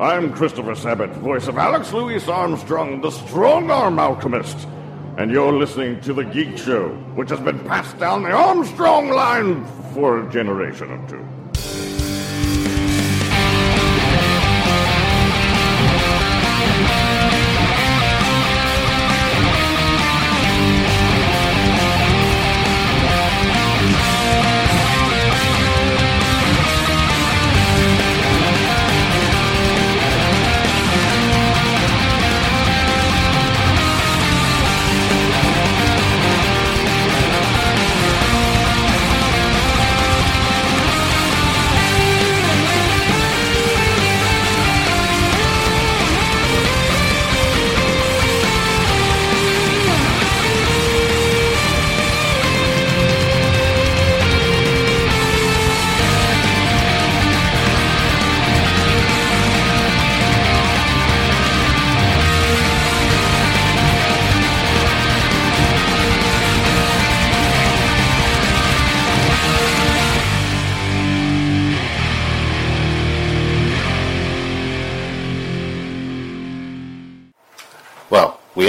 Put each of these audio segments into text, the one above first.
I'm Christopher Sabat, voice of Alex Louis Armstrong, the strong arm alchemist. And you're listening to The Geek Show, which has been passed down the Armstrong line for a generation or two.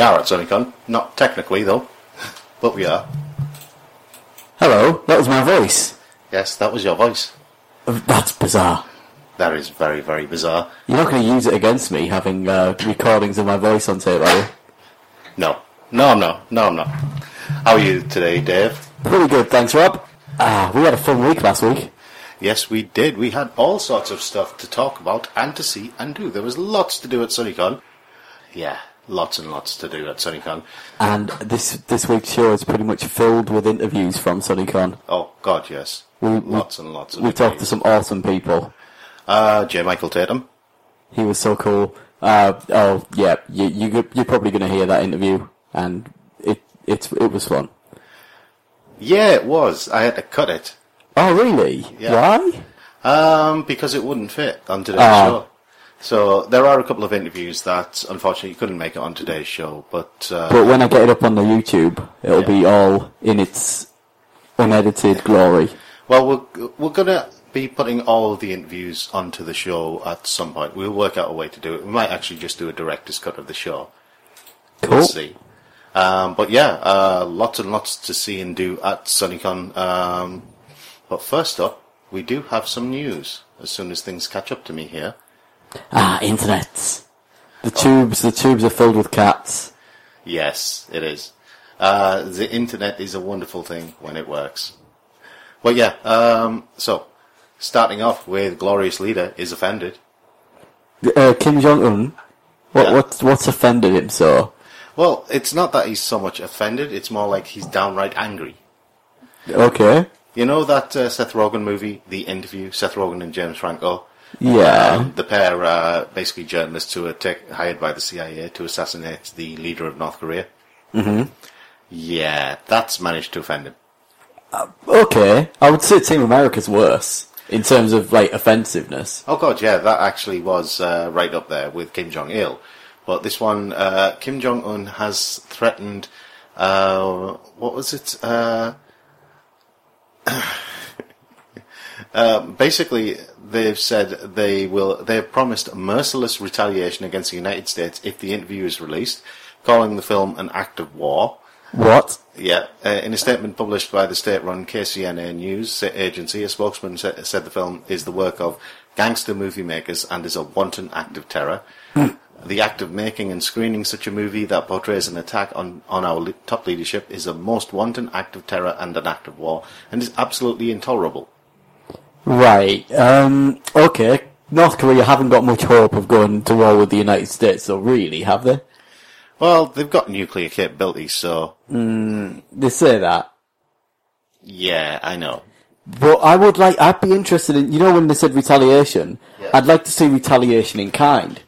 Are at SunnyCon. Not technically, though. But we are. Hello, that was my voice. Yes, that was your voice. That's bizarre. That is very, very bizarre. You're not going to use it against me having uh, recordings of my voice on tape, are you? No. No, I'm not. No, I'm not. How are you today, Dave? Pretty good, thanks, Rob. Ah, we had a fun week last week. Yes, we did. We had all sorts of stuff to talk about and to see and do. There was lots to do at SunnyCon. Yeah, lots and lots to do at SunnyCon. And this this week's show is pretty much filled with interviews from SunnyCon. Oh, God, yes. We, Lots and lots of we talked to some awesome people. Uh, J. Michael Tatum. He was so cool. Uh, oh, yeah, you, you, you're probably going to hear that interview, and it, it, it was fun. Yeah, it was. I had to cut it. Oh, really? Yeah. Why? Um, because it wouldn't fit on today's Ah. show. So there are a couple of interviews that unfortunately you couldn't make it on today's show, but uh, But when I get it up on the YouTube, it'll Yeah. be all in its unedited glory. well, we're we're gonna be putting all of the interviews onto the show at some point. We'll work out a way to do it. We might actually just do a director's cut of the show. Cool. We'll see. Um, but yeah, uh, lots and lots to see and do at SunnyCon. Um, but first up, we do have some news. As soon as things catch up to me here. Ah, internet. The tubes, the tubes are filled with cats. Yes, it is. Uh, the internet is a wonderful thing when it works. Well, yeah. Um, so, starting off with glorious leader is offended. Uh, Kim Jong Un. What, Yeah. what, what's offended him so? Well, it's not that he's so much offended; it's more like he's downright angry. Okay. You know that uh, Seth Rogen movie, The Interview? Seth Rogen and James Franco. Yeah. Um, the pair are basically journalists who are take, hired by the CIA to assassinate the leader of North Korea. Mm-hmm. Yeah, that's managed to offend him. Okay. I would say Team America's worse in terms of like offensiveness. Oh god, yeah, that actually was uh, right up there with Kim Jong Il. But this one, uh, Kim Jong Un has threatened. Uh, what was it? Uh, basically, they've said they will. They have promised merciless retaliation against the United States if the interview is released, calling the film an act of war. What? Yeah, uh, in a statement published by the state-run KCNA news agency, a spokesman sa- said the film is the work of gangster movie makers and is a wanton act of terror. the act of making and screening such a movie that portrays an attack on, on our le- top leadership is a most wanton act of terror and an act of war, and is absolutely intolerable. Right. Um. Okay. North Korea haven't got much hope of going to war with the United States, so really, have they? Well, they've got nuclear capabilities, so They say that. yeah, I know. But I would like, I'd be interested in, you know, when they said retaliation, Yeah. I'd like to see retaliation in kind.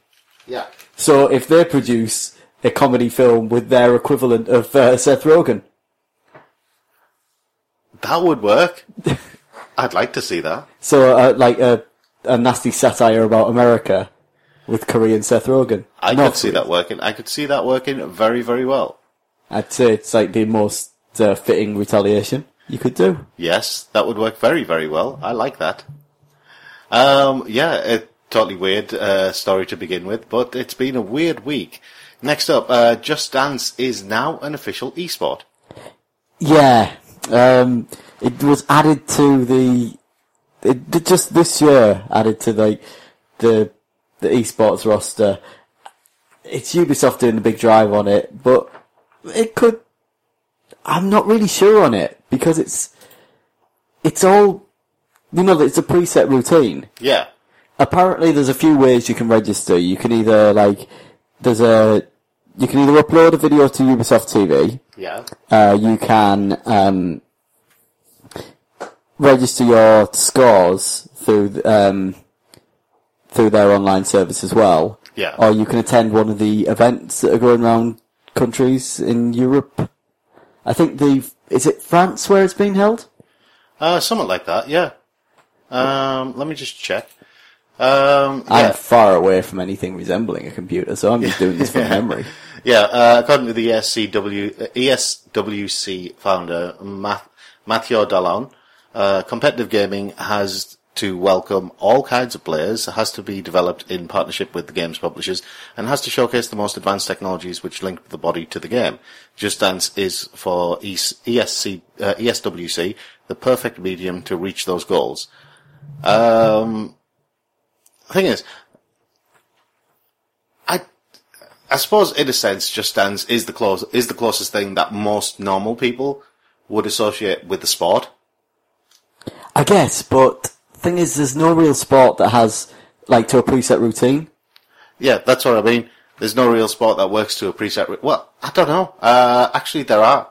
Yeah. So if they produce a comedy film with their equivalent of uh, Seth Rogen, That would work. I'd like to see that. so uh, like a, a nasty satire about America with Korean Seth Rogen. I Not could see that working. I could see that working very, very well. I'd say it's like the most uh, fitting retaliation you could do. Yes, that would work very, very well. I like that. Um, yeah, a totally weird uh, story to begin with, but it's been a weird week. Next up, uh, Just Dance is now an official esport. Yeah, um, it was added to the. It just this year added to like the the esports roster. It's Ubisoft doing the big drive on it, but it could. I'm not really sure on it because it's it's all you know. It's a preset routine. Yeah. Apparently, there's a few ways you can register. You can either like there's a you can either upload a video to Ubisoft TV. Yeah. Uh, you can um, register your scores through um, through their online service as well. Yeah. Or you can attend one of the events that are going around countries in Europe. I think the is it France where it's being held? Uh, something like that, yeah. Um, let me just check. Um, I'm far away from anything resembling a computer, so I'm just doing this from memory. Yeah, uh, according to the ESCW, ESWC founder, Math, Mathieu Dallon, uh, competitive gaming has to welcome all kinds of players, has to be developed in partnership with the game's publishers, and has to showcase the most advanced technologies which link the body to the game. Just Dance is for ESC, uh, ESWC the perfect medium to reach those goals. Um, thing is, I I suppose, in a sense, Just Dance is the close is the closest thing that most normal people would associate with the sport. I guess, but thing is, there's no real sport that has like to a preset routine. Yeah, that's what I mean. There's no real sport that works to a preset. Re- well, I don't know. Uh, actually, there are.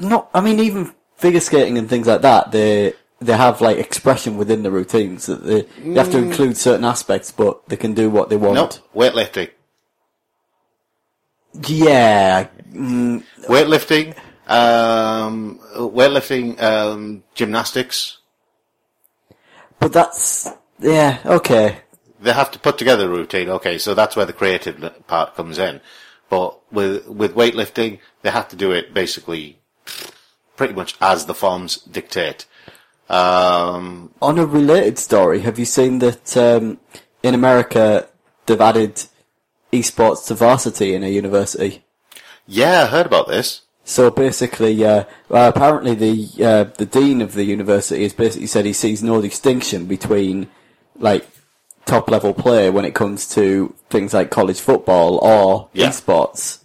Not, I mean, even figure skating and things like that, they they have like expression within the routines that they, they have to include certain aspects, but they can do what they want. Nope, weightlifting. Yeah, mm, Weightlifting, um, weightlifting, um, gymnastics. but that's yeah okay. They have to put together a routine. Okay, so that's where the creative part comes in. But with with weightlifting, they have to do it basically pretty much as the forms dictate. Um, On a related story, have you seen that um, in America they've added esports to varsity in a university? yeah, I heard about this. So basically, uh, well, apparently the uh, the dean of the university has basically said he sees no distinction between like top level play when it comes to things like college football or Yeah. esports.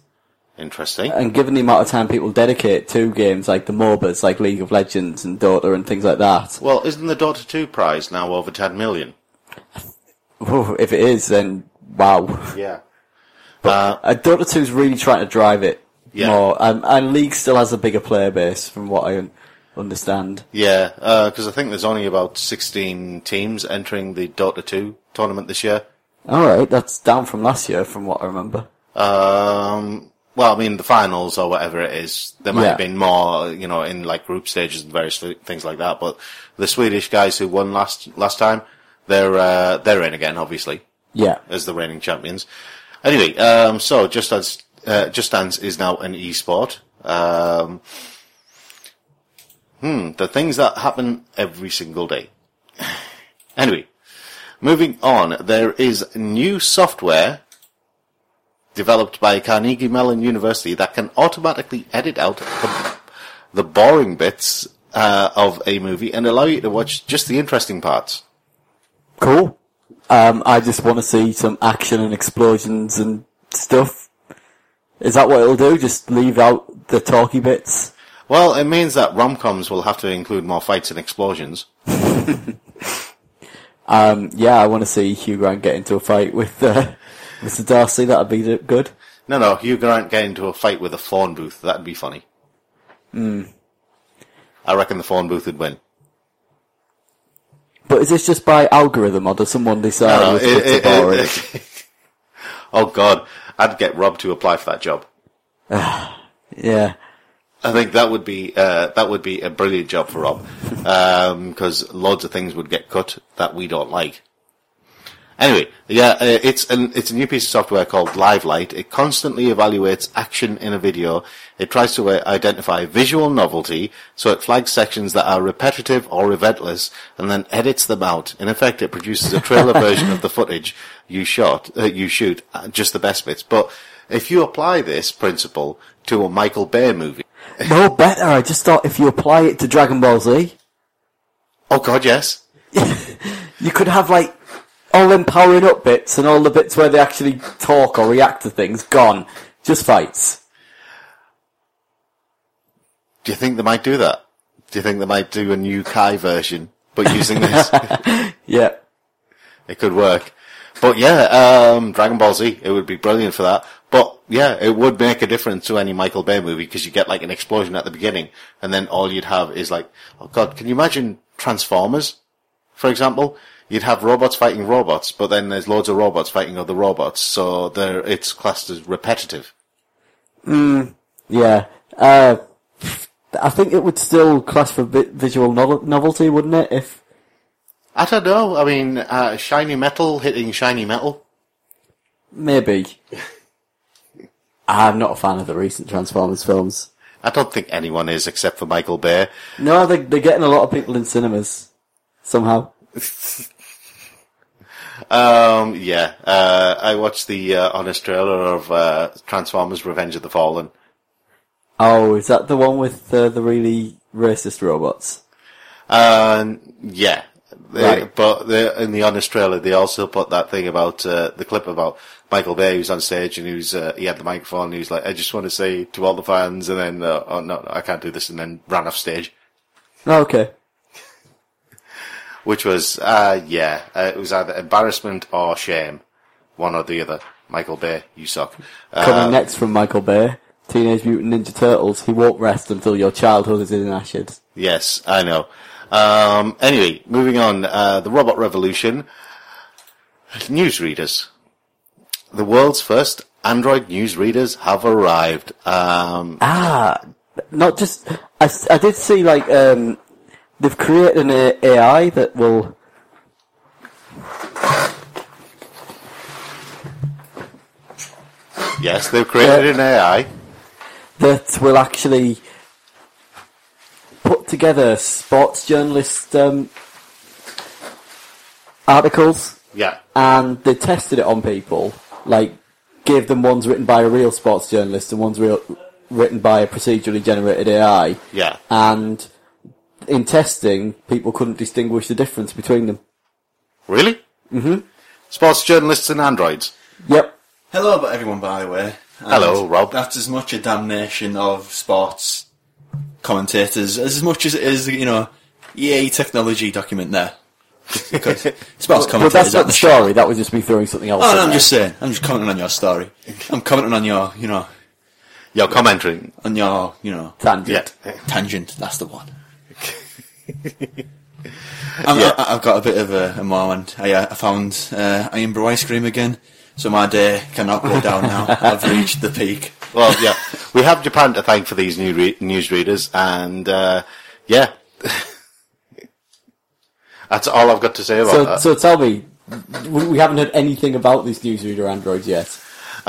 Interesting. And given the amount of time people dedicate to games like the MOBAs, like League of Legends and Dota and things like that, Well, isn't the Dota 2 prize now over 10 million? whew, if it is, then wow. Yeah. Uh, Uh, Dota 2 is really trying to drive it Yeah. more, um, and League still has a bigger player base, from what I understand. yeah, because I think there's only about 16 teams entering the Dota 2 tournament this year. All right, that's down from last year, from what I remember. Um, well, I mean, the finals or whatever it is, there might Yeah. have been more, you know, in like group stages and various things like that. But the Swedish guys who won last last time, they're uh, they're in again, obviously, Yeah. as the reigning champions. Anyway, um, so just as uh, Just Dance is now an e-sport. Um, hmm, the things that happen every single day. anyway, moving on, there is new software developed by Carnegie Mellon University that can automatically edit out the, the boring bits uh, of a movie and allow you to watch just the interesting parts. Cool. Um, I just want to see some action and explosions and stuff. Is that what it'll do? Just leave out the talky bits? Well, it means that rom-coms will have to include more fights and explosions. Um, yeah, I want to see Hugh Grant get into a fight with uh, Mr. Darcy. That'd be good. No, no, Hugh Grant get into a fight with a phone booth. That'd be funny. Hmm. I reckon the phone booth would win. But is this just by algorithm, or does someone decide No, which it- it- it- oh God, I'd get Rob to apply for that job. yeah. I think that would be uh, that would be a brilliant job for Rob, because loads of things would get cut that we don't like. Anyway, yeah, uh, it's an it's a new piece of software called LiveLight. It constantly evaluates action in a video. It tries to uh, identify visual novelty, so it flags sections that are repetitive or relentless, and then edits them out. In effect, it produces a trailer version of the footage you shot, uh, you shoot, uh, just the best bits. But if you apply this principle to a Michael Bay movie, No better. I just thought if you apply it to Dragon Ball Z, oh God, yes. you could have like all them powering up bits and all the bits where they actually talk or react to things gone. Just fights. Do you think they might do that? Do you think they might do a new Kai version, but using this? Yeah. it could work. But yeah, um, Dragon Ball Z, it would be brilliant for that. But yeah, it would make a difference to any Michael Bay movie because you get like an explosion at the beginning and then all you'd have is like, oh god, can you imagine Transformers, for example? You'd have robots fighting robots, but then there's loads of robots fighting other robots, so there, it's classed as repetitive. Yeah. Uh, I think it would still class for vi- visual nov- novelty, wouldn't it? If I don't know, I mean, uh, shiny metal hitting shiny metal. maybe. I'm not a fan of the recent Transformers films. I don't think anyone is except for Michael Bay. No, they, they're getting a lot of people in cinemas somehow. Um, yeah, uh, I watched the uh, honest trailer of uh, Transformers: Revenge of the Fallen. Oh, is that the one with uh, the really racist robots? Um, yeah, They- Right. but the, in the honest trailer, they also put that thing about uh, the clip about Michael Bay who's on stage and who's uh, he had the microphone. and He was like, "I just want to say to all the fans," and then, uh, "Oh no, I can't do this," and then ran off stage. Oh, okay. Which was, uh, yeah, uh, it was either embarrassment or shame, one or the other. Michael Bay, you suck. Coming Uh, next from Michael Bay, Teenage Mutant Ninja Turtles. He won't rest until your childhood is in ashes. Yes, I know. Um, anyway, moving on. Uh, the robot revolution. Newsreaders. The world's first Android newsreaders have arrived. Um, Ah, not just. I, I did see like um, they've created an AI that will. yes, they've created an AI. that will actually put together sports journalist um, articles, Yeah. and they tested it on people. Like, gave them ones written by a real sports journalist and ones real, written by a procedurally generated AI. Yeah. And in testing, people couldn't distinguish the difference between them. Really? Mm-hmm. Sports journalists and androids. Yep. Hello, everyone, by the way. And Hello, Rob. That's as much a damnation of sports commentators as much as it is, you know, EA technology document there. Because sports But commentators that's not the the show. story. That was just me throwing something else. Oh, in no, I'm there. just saying. I'm just commenting on your story. I'm commenting on your, you know, You're commenting. on your, you know, tangent. Yeah. tangent. That's the one. I'm, Yeah. I, have got a bit of a, a moment. I, uh, I found uh, Irn-Bru ice cream again, so my day cannot go down now. I've reached the peak. Well, yeah. we have Japan to thank for these new re- newsreaders, and uh, yeah. That's all I've got to say about So, that. so tell me, we we haven't heard anything about these newsreader androids yet.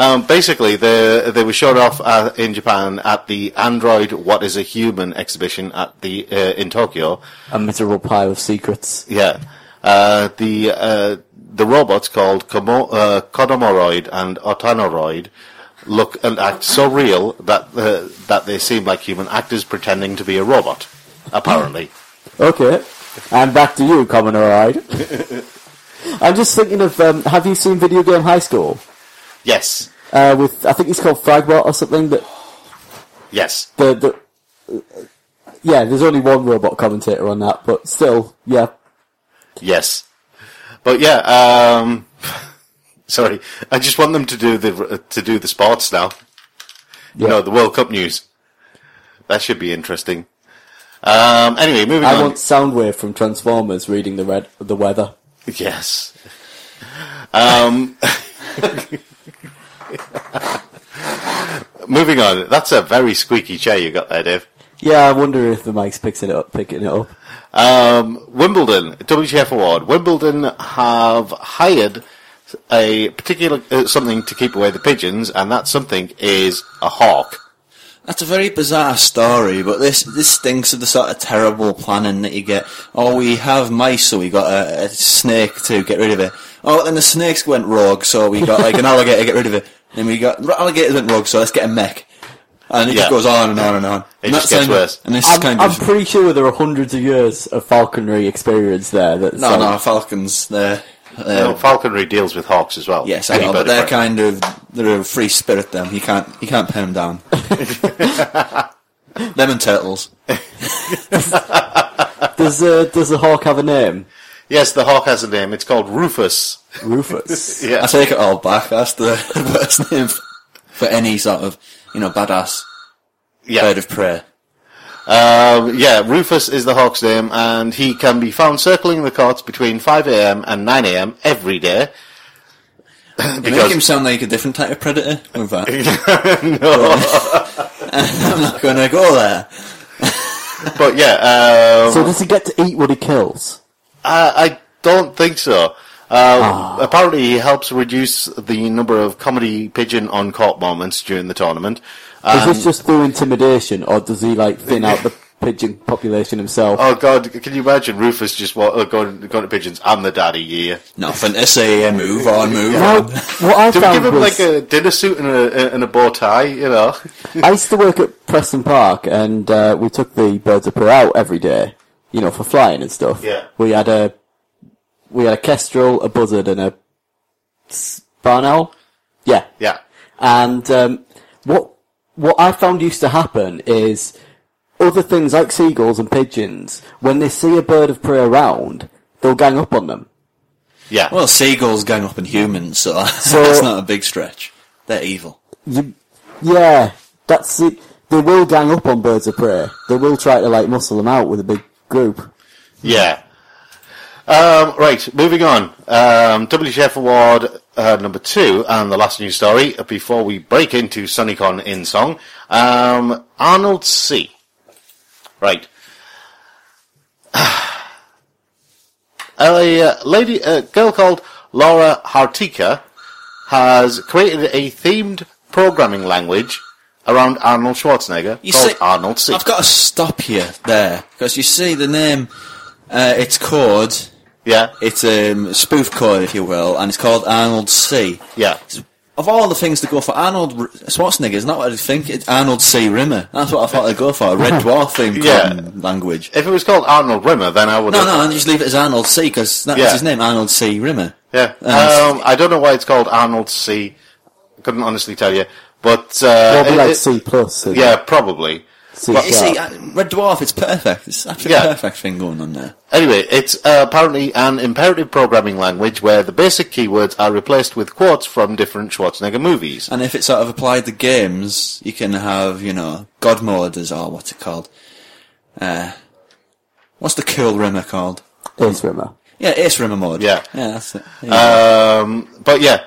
Um, basically, they they were showed off uh, in Japan at the Android What Is a Human exhibition at the uh, in Tokyo. A miserable pile of secrets. Yeah, uh, the uh, the robots called Komo, uh, Kodomoroid and Otonaroid look and act so real that uh, that they seem like human actors pretending to be a robot. Apparently, Okay. And back to you, Commoner I'm just thinking of, um, have you seen Video Game High School? yes, Uh, with, I think it's called Fragbot or something, that, yes. the, the, uh, yeah, there's only one robot commentator on that, but still, yeah. Yes, but yeah. Um, sorry, I just want them to do the to do the sports now. You Yeah. know, the World Cup news. That should be interesting. Um, anyway, moving I on. want Soundwave from Transformers reading the red the weather. Yes. Um, moving on. That's a very squeaky chair you got there, Dave. Yeah, I wonder if the mic's picking it up, picking it up. Um, Wimbledon, WGF Award. Wimbledon have hired a particular uh, something to keep away the pigeons, and that something is a hawk. That's a very bizarre story, but this this stinks of the sort of terrible planning that you get. Oh, we have mice, so we got a, a snake to get rid of it. Oh, then the snakes went rogue, so we got like an alligator to get rid of it. Then we got alligators went rogue, so let's get a mech. And it Yeah. just goes on and on and on. It And just gets kind worse. And this I'm, is kind I'm pretty sure there are hundreds of years of falconry experience there. That's no, like- no Falcons. They're, No, they're falconry deals with hawks as well. yes, I know, but they're kind of they're a free spirit. Them you can't you can't pin them down. them and turtles. Does uh, does the hawk have a name? Yes, the hawk has a name. It's called Rufus. Rufus. Yeah. I take it all back. That's the worst name for any sort of you know badass Yeah. bird of prey. Um, yeah, Rufus is the hawk's name, and he can be found circling the courts between 5am and 9am every day. You make him sound like a different type of predator with that. I'm not going to go there. But yeah, um, So does he get to eat what he kills? I, I don't think so. Uh, Apparently, he helps reduce the number of comedy pigeon on court moments during the tournament. Is Um, this just through intimidation, or does he like thin out the pigeon population himself? oh God, can you imagine Rufus just wa- uh, going, going to pigeons? I'm the daddy, yeah. Nothing to say. Move on, move Now, on. what I Do we give him was like a dinner suit and a, and a bow tie? You know, I used to work at Preston Park, and uh, we took the birds of prey out every day, you know, for flying and stuff. Yeah. We had a we had a kestrel, a buzzard, and a barn owl. Yeah. yeah. And um, what what I found used to happen is other things like seagulls and pigeons, when they see a bird of prey around, they'll gang up on them. Yeah. Well, seagulls gang up on humans, so that's not a big stretch. They're evil. You, yeah, that's it. They will gang up on birds of prey. They will try to like muscle them out with a big group. Yeah. Um, right, moving on. Um, Award uh, number two, and the last news story before we break into SunnyCon in song. Um, Arnold C. Right. a uh, lady, a girl called Lauri Hartikka has created a themed programming language around Arnold Schwarzenegger You called see, Arnold C. I've got to stop you there because you see the name. Uh, it's code. yeah, It's um, a spoof code, if you will, and it's called Arnold C. yeah. Of all the things to go for, Arnold R- Schwarzenegger is not what I'd think. It's Arnold C. Rimmer. That's what I thought I'd go for. A Red Dwarf theme Yeah. language. If it was called Arnold Rimmer, then I would. No, no, just leave it as Arnold C. because that's Yeah. his name, Arnold C. Rimmer. Yeah. Uh, Um, I don't know why it's called Arnold C. Couldn't honestly tell you, but uh, They'll it- like C plus. and yeah, probably. C But- You see, uh, Red Dwarf, it's perfect. It's absolutely Yeah. perfect thing going on there. Anyway, it's uh, apparently an imperative programming language where the basic keywords are replaced with quotes from different Schwarzenegger movies. And if it's sort of applied to games, you can have, you know, God mode as or what's it called? Uh, what's the cool Rimmer called? Ace Rimmer. Yeah, Ace Rimmer mode. Yeah. Yeah, that's it. There. Um, but yeah,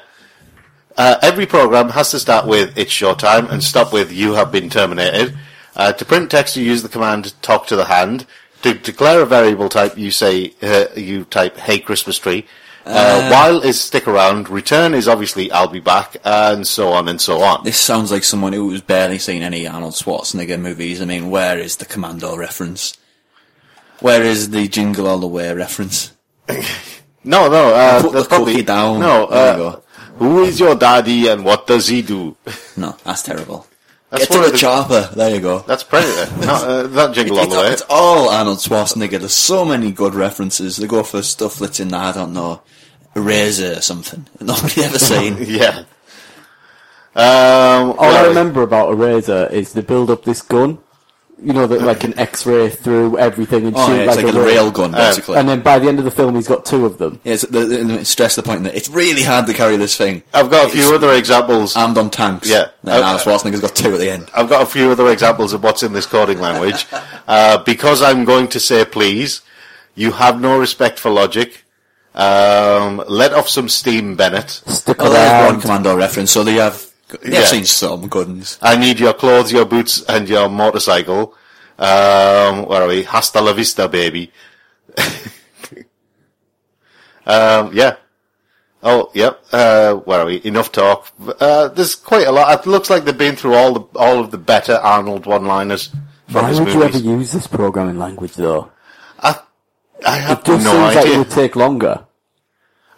uh, every program has to start with "It's showtime" and stop with "You have been terminated." Uh, to print text, you use the command "Talk to the hand." To declare a variable type, you say uh, you type "Hey Christmas tree." Uh, while is stick around. Return is obviously "I'll be back," and so on and so on. This sounds like someone who's barely seen any Arnold Schwarzenegger movies. I mean, where is the Commando reference? Where is the Jingle All the Way reference? No, no, uh, Put the probably cookie down. No, There you uh, go. Who is your daddy and what does he do? No, that's terrible. That's Get to the, the- chopper. There you go. That's Predator. no, uh, not Jingle All the Way. it's all Arnold Schwarzenegger. There's so many good references. They go for stuff that's in, I don't know, Eraser or something. Nobody ever seen. Yeah. Um, All I remember about Eraser is they build up this gun you know, that like an X-ray through everything and Oh, shoot yeah, it's like, like, a a rail gun, basically. And then by the end of the film, he's got two of them. yeah, it's, the, the, stress the point that it's really hard to carry this thing. I've got a few other examples. Armed on tanks. Yeah. Then Uh, Arnold Schwarzenegger's got two at the end. I've got a few other examples of what's in this coding language. Uh, because I'm going to say please, you have no respect for logic. Um, let off some steam, Bennett. Stick Oh, there's one around. commando reference, so they have. They've Yeah. seen some good ones. I need your clothes, your boots, and your motorcycle. Um, where are we? Hasta la vista, baby. um, yeah. Oh, yep. Uh, where are we? Enough talk. Uh, there's quite a lot. It looks like they've been through all the all of the better Arnold one-liners from Why his would you ever use this programming language, though? I, I have It just no seems like it idea. would take longer.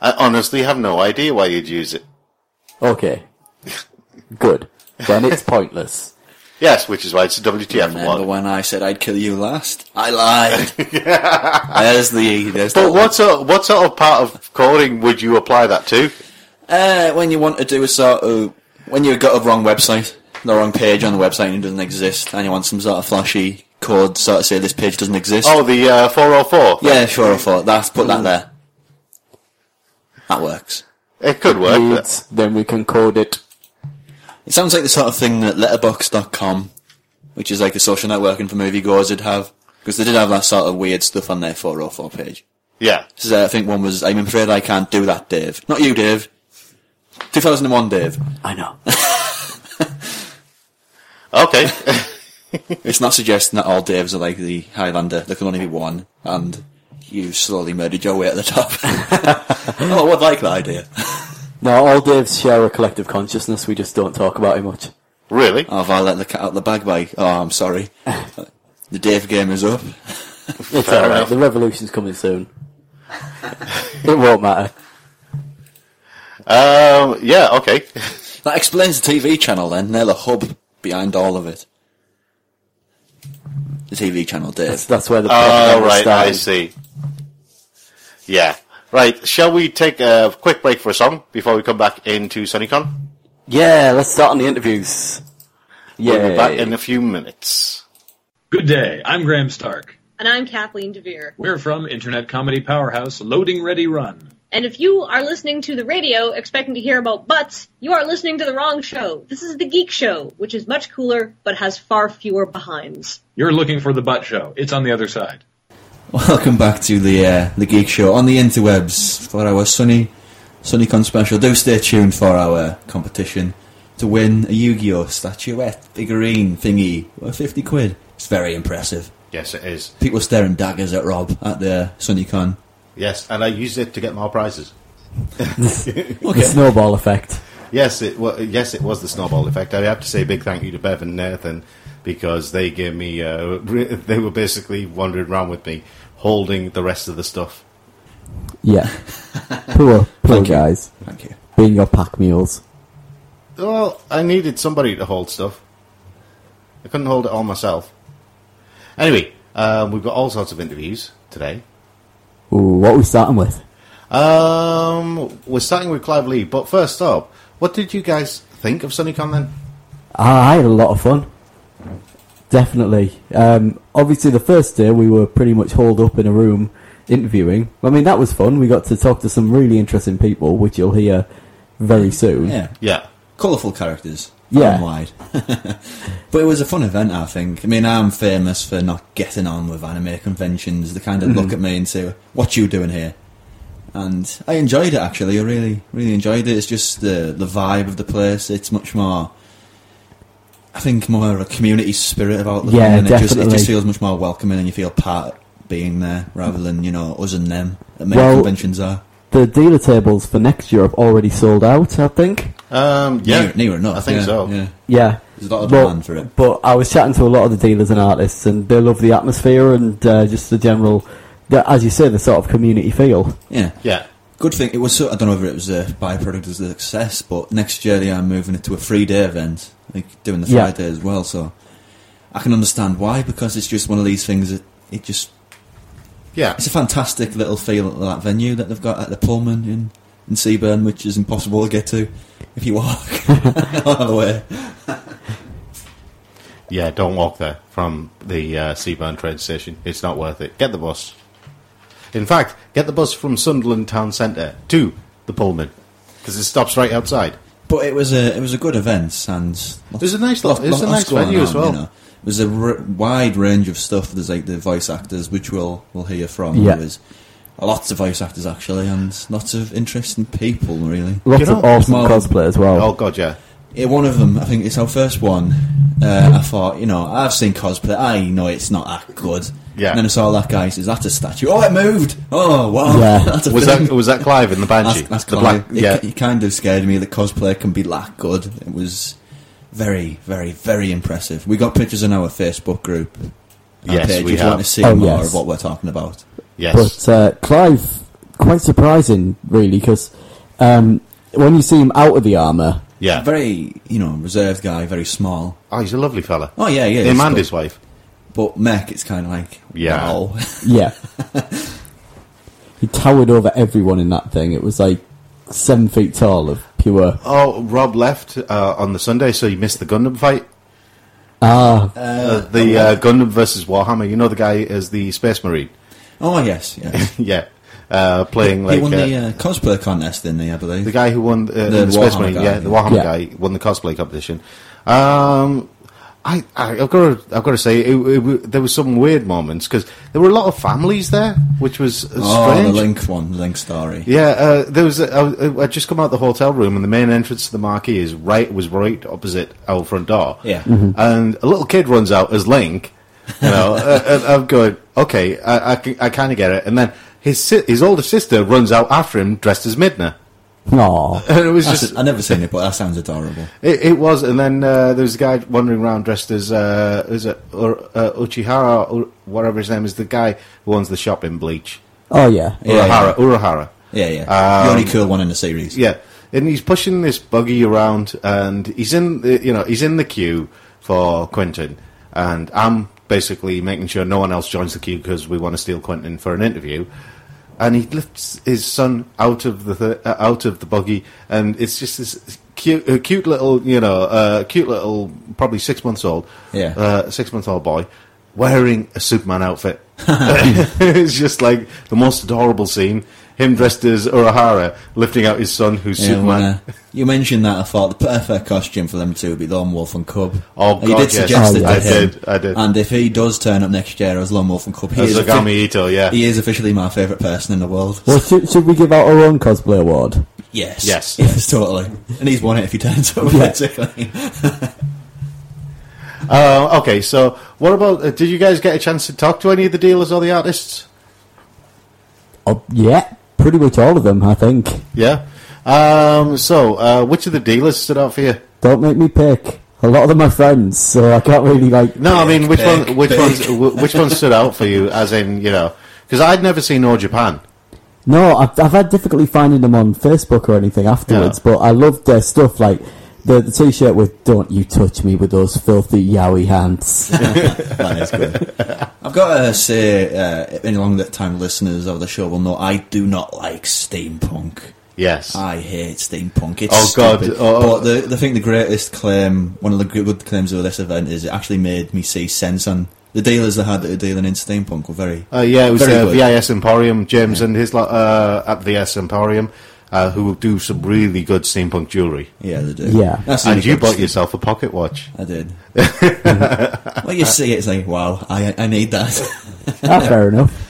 I honestly have no idea why you'd use it. Okay. Good. Then it's pointless. Yes, which is why it's a WTF Remember one. when I said I'd kill you last? I lied. there's the. There's But the, what sort, what sort of part of coding would you apply that to? Uh, when you want to do a sort of when you've got a wrong website, the wrong page on the website and it doesn't exist, and you want some sort of flashy code sort of say this page doesn't exist. Oh, the uh, 404. yeah, sure. I thought that. Put that there. That works. It could work. but- then we can code it. It sounds like the sort of thing that Letterboxd.com, which is like a social networking for moviegoers, would have. Because they did have that sort of weird stuff on their 404 page. Yeah. So uh, I think one was, I'm afraid I can't do that, Dave. Not you, Dave. 2001, Dave. I know. Okay. It's not suggesting that all Daves are like the Highlander. There can only be one, and you slowly murdered your way at the top. oh, I would like that idea. No, all Daves share a collective consciousness. We just don't talk about it much. really? Oh, have I let the cat out the bag by? Oh, I'm sorry. the Dave game is up. It's Fair alright. enough. The revolution's coming soon. it won't matter. Um, yeah, okay. That explains the TV channel then. They're the hub behind all of it. The TV channel, Dave. That's, that's where the Oh, propaganda right, I see. Yeah. Right, shall we take a quick break for a song before we come back into SunnyCon? Yeah, let's start on the interviews. Yeah. We'll be back in a few minutes. Good day. I'm Graham Stark. And I'm Kathleen DeVere. We're from internet comedy powerhouse Loading Ready Run. And if you are listening to the radio expecting to hear about butts, you are listening to the wrong show. This is the Geek Show, which is much cooler, but has far fewer behinds. You're looking for the butt show. It's on the other side. Welcome back to the uh, the Geek Show on the interwebs for our Sunny SunnyCon special. Do stay tuned for our competition to win a Yu-Gi-Oh statuette figurine thingy worth fifty quid. It's very impressive. Yes, it is. People staring daggers at Rob at the SunnyCon. Yes, and I used it to get more prizes. The snowball effect. Yes, it wa yes, it was the snowball effect. I have to say a big thank you to Bev and Nathan because they gave me. Uh, re- they were basically wandering around with me, holding the rest of the stuff. Yeah. Poor, poor Thank you. guys. Thank you. Being your pack mules. Well, I needed somebody to hold stuff. I couldn't hold it all myself. Anyway, um, we've got all sorts of interviews today. Ooh, what are we starting with? Um, we're starting with Clive Lee, but first up, what did you guys think of SunnyCon then? Ah, I had a lot of fun. Definitely. Um, obviously, the first day we were pretty much hauled up in a room interviewing. I mean, that was fun. We got to talk to some really interesting people, which you'll hear very soon. Yeah, Yeah. colourful characters. Yeah. and wide. but it was a fun event, I think. I mean, I'm famous for not getting on with anime conventions. They kind of look at me and say, "What you doing here?" And I enjoyed it actually. I really, really enjoyed it. It's just the the vibe of the place. It's much more. I think more of a community spirit about the Yeah, thing, and it just, it just feels much more welcoming, and you feel part being there rather than you know us and them. That many Well- conventions are. The dealer tables for next year have already sold out, I think. Um, yeah. near, near enough. I think yeah, so. Yeah. Yeah. There's a lot of But- demand for it. But I was chatting to a lot of the dealers and artists, and they love the atmosphere and uh, just the general, the, as you say, the sort of community feel. Yeah. Yeah. Good thing it was. So, I don't know whether it was a byproduct of the success, but next year they are moving it to a three day event, like doing the Yeah. Friday as well. So I can understand why because it's just one of these things that it just Yeah. it's a fantastic little feel at that venue that they've got at the Pullman in in Seaburn, which is impossible to get to if you walk all the way. Yeah, don't walk there from the uh, Seaburn train station. It's not worth it. Get the bus. In fact, get the bus from Sunderland town centre to the Pullman because it stops right outside. But it was a it was a good event, and It was a nice lot- it was a nice venue as well. It was a r- wide range of stuff. There's like the voice actors, which we'll we'll hear from. Yeah. There's lots of voice actors actually, and lots of interesting people. Really, Lots You know, of awesome Small- cosplay as well. Oh god, yeah. Yeah, one of them, I think it's our first one. Uh, I thought, you know, I've seen cosplay. I know it's not that good. Yeah. And then I saw that guy says, "That's a statue." Oh, it moved. Oh, wow. Yeah. That's a Was thing. that was that Clive in the Banshee? That's, that's the Clive. black. Yeah, ki- it kind of scared me that cosplay can be that good. It was very, very, very impressive. We got pictures in our Facebook group. Yes, page we if you have. want to see Oh, more yes. of what we're talking about. yes. But uh, Clive, quite surprising, really, because um, when you see him out of the armour, yeah. Very, you know, reserved guy, very small. oh, he's a lovely fella. Oh yeah, yeah. Him it's and good. his wife. But Mech, it's kind of like, Yeah. wow. yeah, he towered over everyone in that thing. It was like seven feet tall of pure. Oh, Rob left uh, on the Sunday, so he missed the Gundam fight. Ah, Uh, the uh, Gundam versus Warhammer. You know the guy as the Space Marine. oh yes, yes. yeah, uh, playing like he won uh, the uh, cosplay contest, didn't he? I believe. the guy who won uh, The the, Space Warhammer Marine. guy, yeah, the. Warhammer Yeah. guy won the cosplay competition. Um, I, I, I've got to, I've got to say, it, it, there were some weird moments because there were a lot of families there, which was uh, oh, strange. the Link one, the Link story. Yeah, uh, there was. A, I, I just come out the hotel room, and the main entrance to the marquee is right was right opposite our front door. Yeah. and a little kid runs out as Link. You know, and I'm going, okay, I, I, I kind of get it. And then his si- his older sister runs out after him, dressed as Midna, no. and it was That's just it. I've never seen it, but that sounds adorable. it, it was. And then uh, there was a guy wandering around dressed as uh, is it Ur, uh, Uchihara or whatever his name is, the guy who owns the shop in Bleach, Oh yeah, Yeah, Urahara, Urahara. Yeah, yeah. Um, the only cool one in the series. Yeah, and he's pushing this buggy around, and he's in the you know he's in the queue for Quintin, and I'm basically making sure no one else joins the queue because we want to steal Quintin for an interview. And he lifts his son out of the th- uh, out of the buggy, and it's just this cute, uh, cute little, you know, uh, cute little, probably six months old, Yeah. uh, six month old boy, wearing a Superman outfit. it's just like the most adorable scene. Him dressed as Urahara, lifting out his son, who's Yeah, Superman. when, uh, you mentioned that, I thought the perfect costume for them two would be Lone Wolf and Cub. Oh, you did yes. suggest Oh, it to. I him. did, I did. And if he does turn up next year as Lone Wolf and Cub, he As is, Zagami offi- Ito, yeah. he is officially my favourite person in the world. Well, should, should we give out our own cosplay award? Yes. Yes. Yes, totally. And he's won it if he turns up, Yeah. basically. Uh, okay, so what about? Uh, did you guys get a chance to talk to any of the dealers or the artists? Oh, yeah, pretty much all of them, I think. Yeah. Um, so, uh, which of the dealers stood out for you? Don't make me pick. A lot of them are friends, so I can't really like. No, I mean, which pick, one? Which pick. ones? Which one stood out for you? As in, you know, because I'd never seen All Japan. No, I've, I've had difficulty finding them on Facebook or anything afterwards, Yeah. but I loved their stuff, like the, the t-shirt with "Don't you touch me with those filthy yowie hands." that is good. I've got to say, uh, any long time listeners of the show will know I do not like steampunk. Yes. I hate steampunk. It's Oh, God. stupid. Oh, oh. But the, the thing, the greatest claim, one of the good claims of this event is it actually made me see sense on the dealers that had that were dealing in steampunk were very. Uh, yeah, it was the uh. VIS Emporium, James and his lot uh, at VIS Emporium, uh, who do some really good steampunk jewellery. Yeah, they do. Yeah. That's And really you good bought steam- yourself a pocket watch. I did. well, you see it, it's like, wow, I, I need that. ah, fair enough.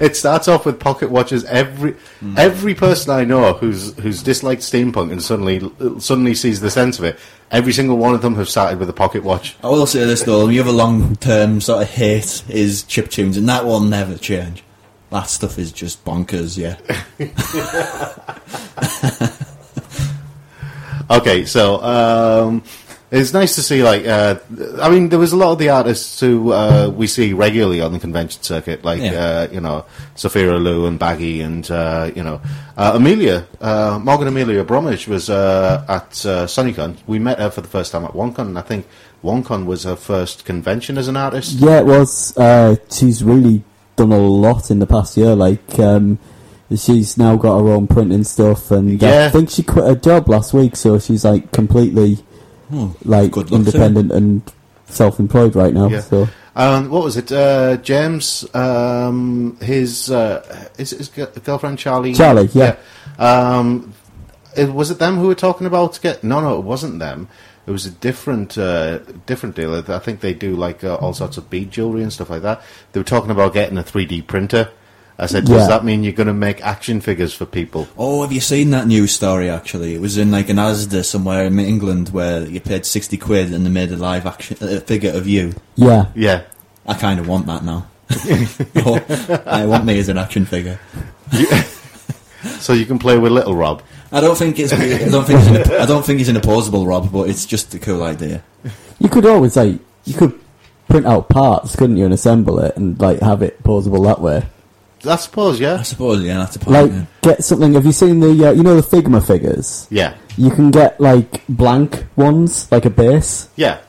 It starts off with pocket watches. Every every person I know who's who's disliked steampunk and suddenly suddenly sees the sense of it, every single one of them have started with a pocket watch. I will say this though, you have a long term sort of hate is chip tunes, and that will never change. That stuff is just bonkers, yeah. Okay, so um, it's nice to see. Like, uh, I mean, there was a lot of the artists who uh, we see regularly on the convention circuit, like Yeah. uh, you know, Sophia Lou and Baggy, and uh, you know, uh, Amelia uh, Morgan Amelia Bromwich was uh, at uh, SunnyCon. We met her for the first time at OneCon, and I think OneCon was her first convention as an artist. Yeah, it was. Uh, she's really done a lot in the past year. Like, um, she's now got her own printing stuff, and Yeah. I think she quit her job last week, so she's like completely Hmm, like good luck to her. independent and self-employed right now. Yeah. So Um, what was it? Uh, James, um, his uh, is his girlfriend Charlie. Charlie, yeah. Um, it, was it them who were talking about get? No, no, it wasn't them. It was a different, uh, different dealer. I think they do like uh, all sorts of bead jewelry and stuff like that. They were talking about getting a 3D printer. I said, does Yeah. that mean you're going to make action figures for people? Oh, have you seen that news story? Actually, it was in like an Asda somewhere in England where you paid sixty quid and they made a live action uh, figure of you. yeah, Yeah. I kind of want that now. I want me as an action figure. So you can play with Little Rob. I don't think it's. I don't think. It's an, I don't think it's an opposable Rob, but it's just a cool idea. you could always like you could print out parts, couldn't you, and assemble it and like have it posable that way. I suppose, yeah. I suppose. Yeah, that's a point. Like yeah. get something. Have you seen the uh, you know the Figma figures? Yeah. You can get like blank ones, like a base. Yeah.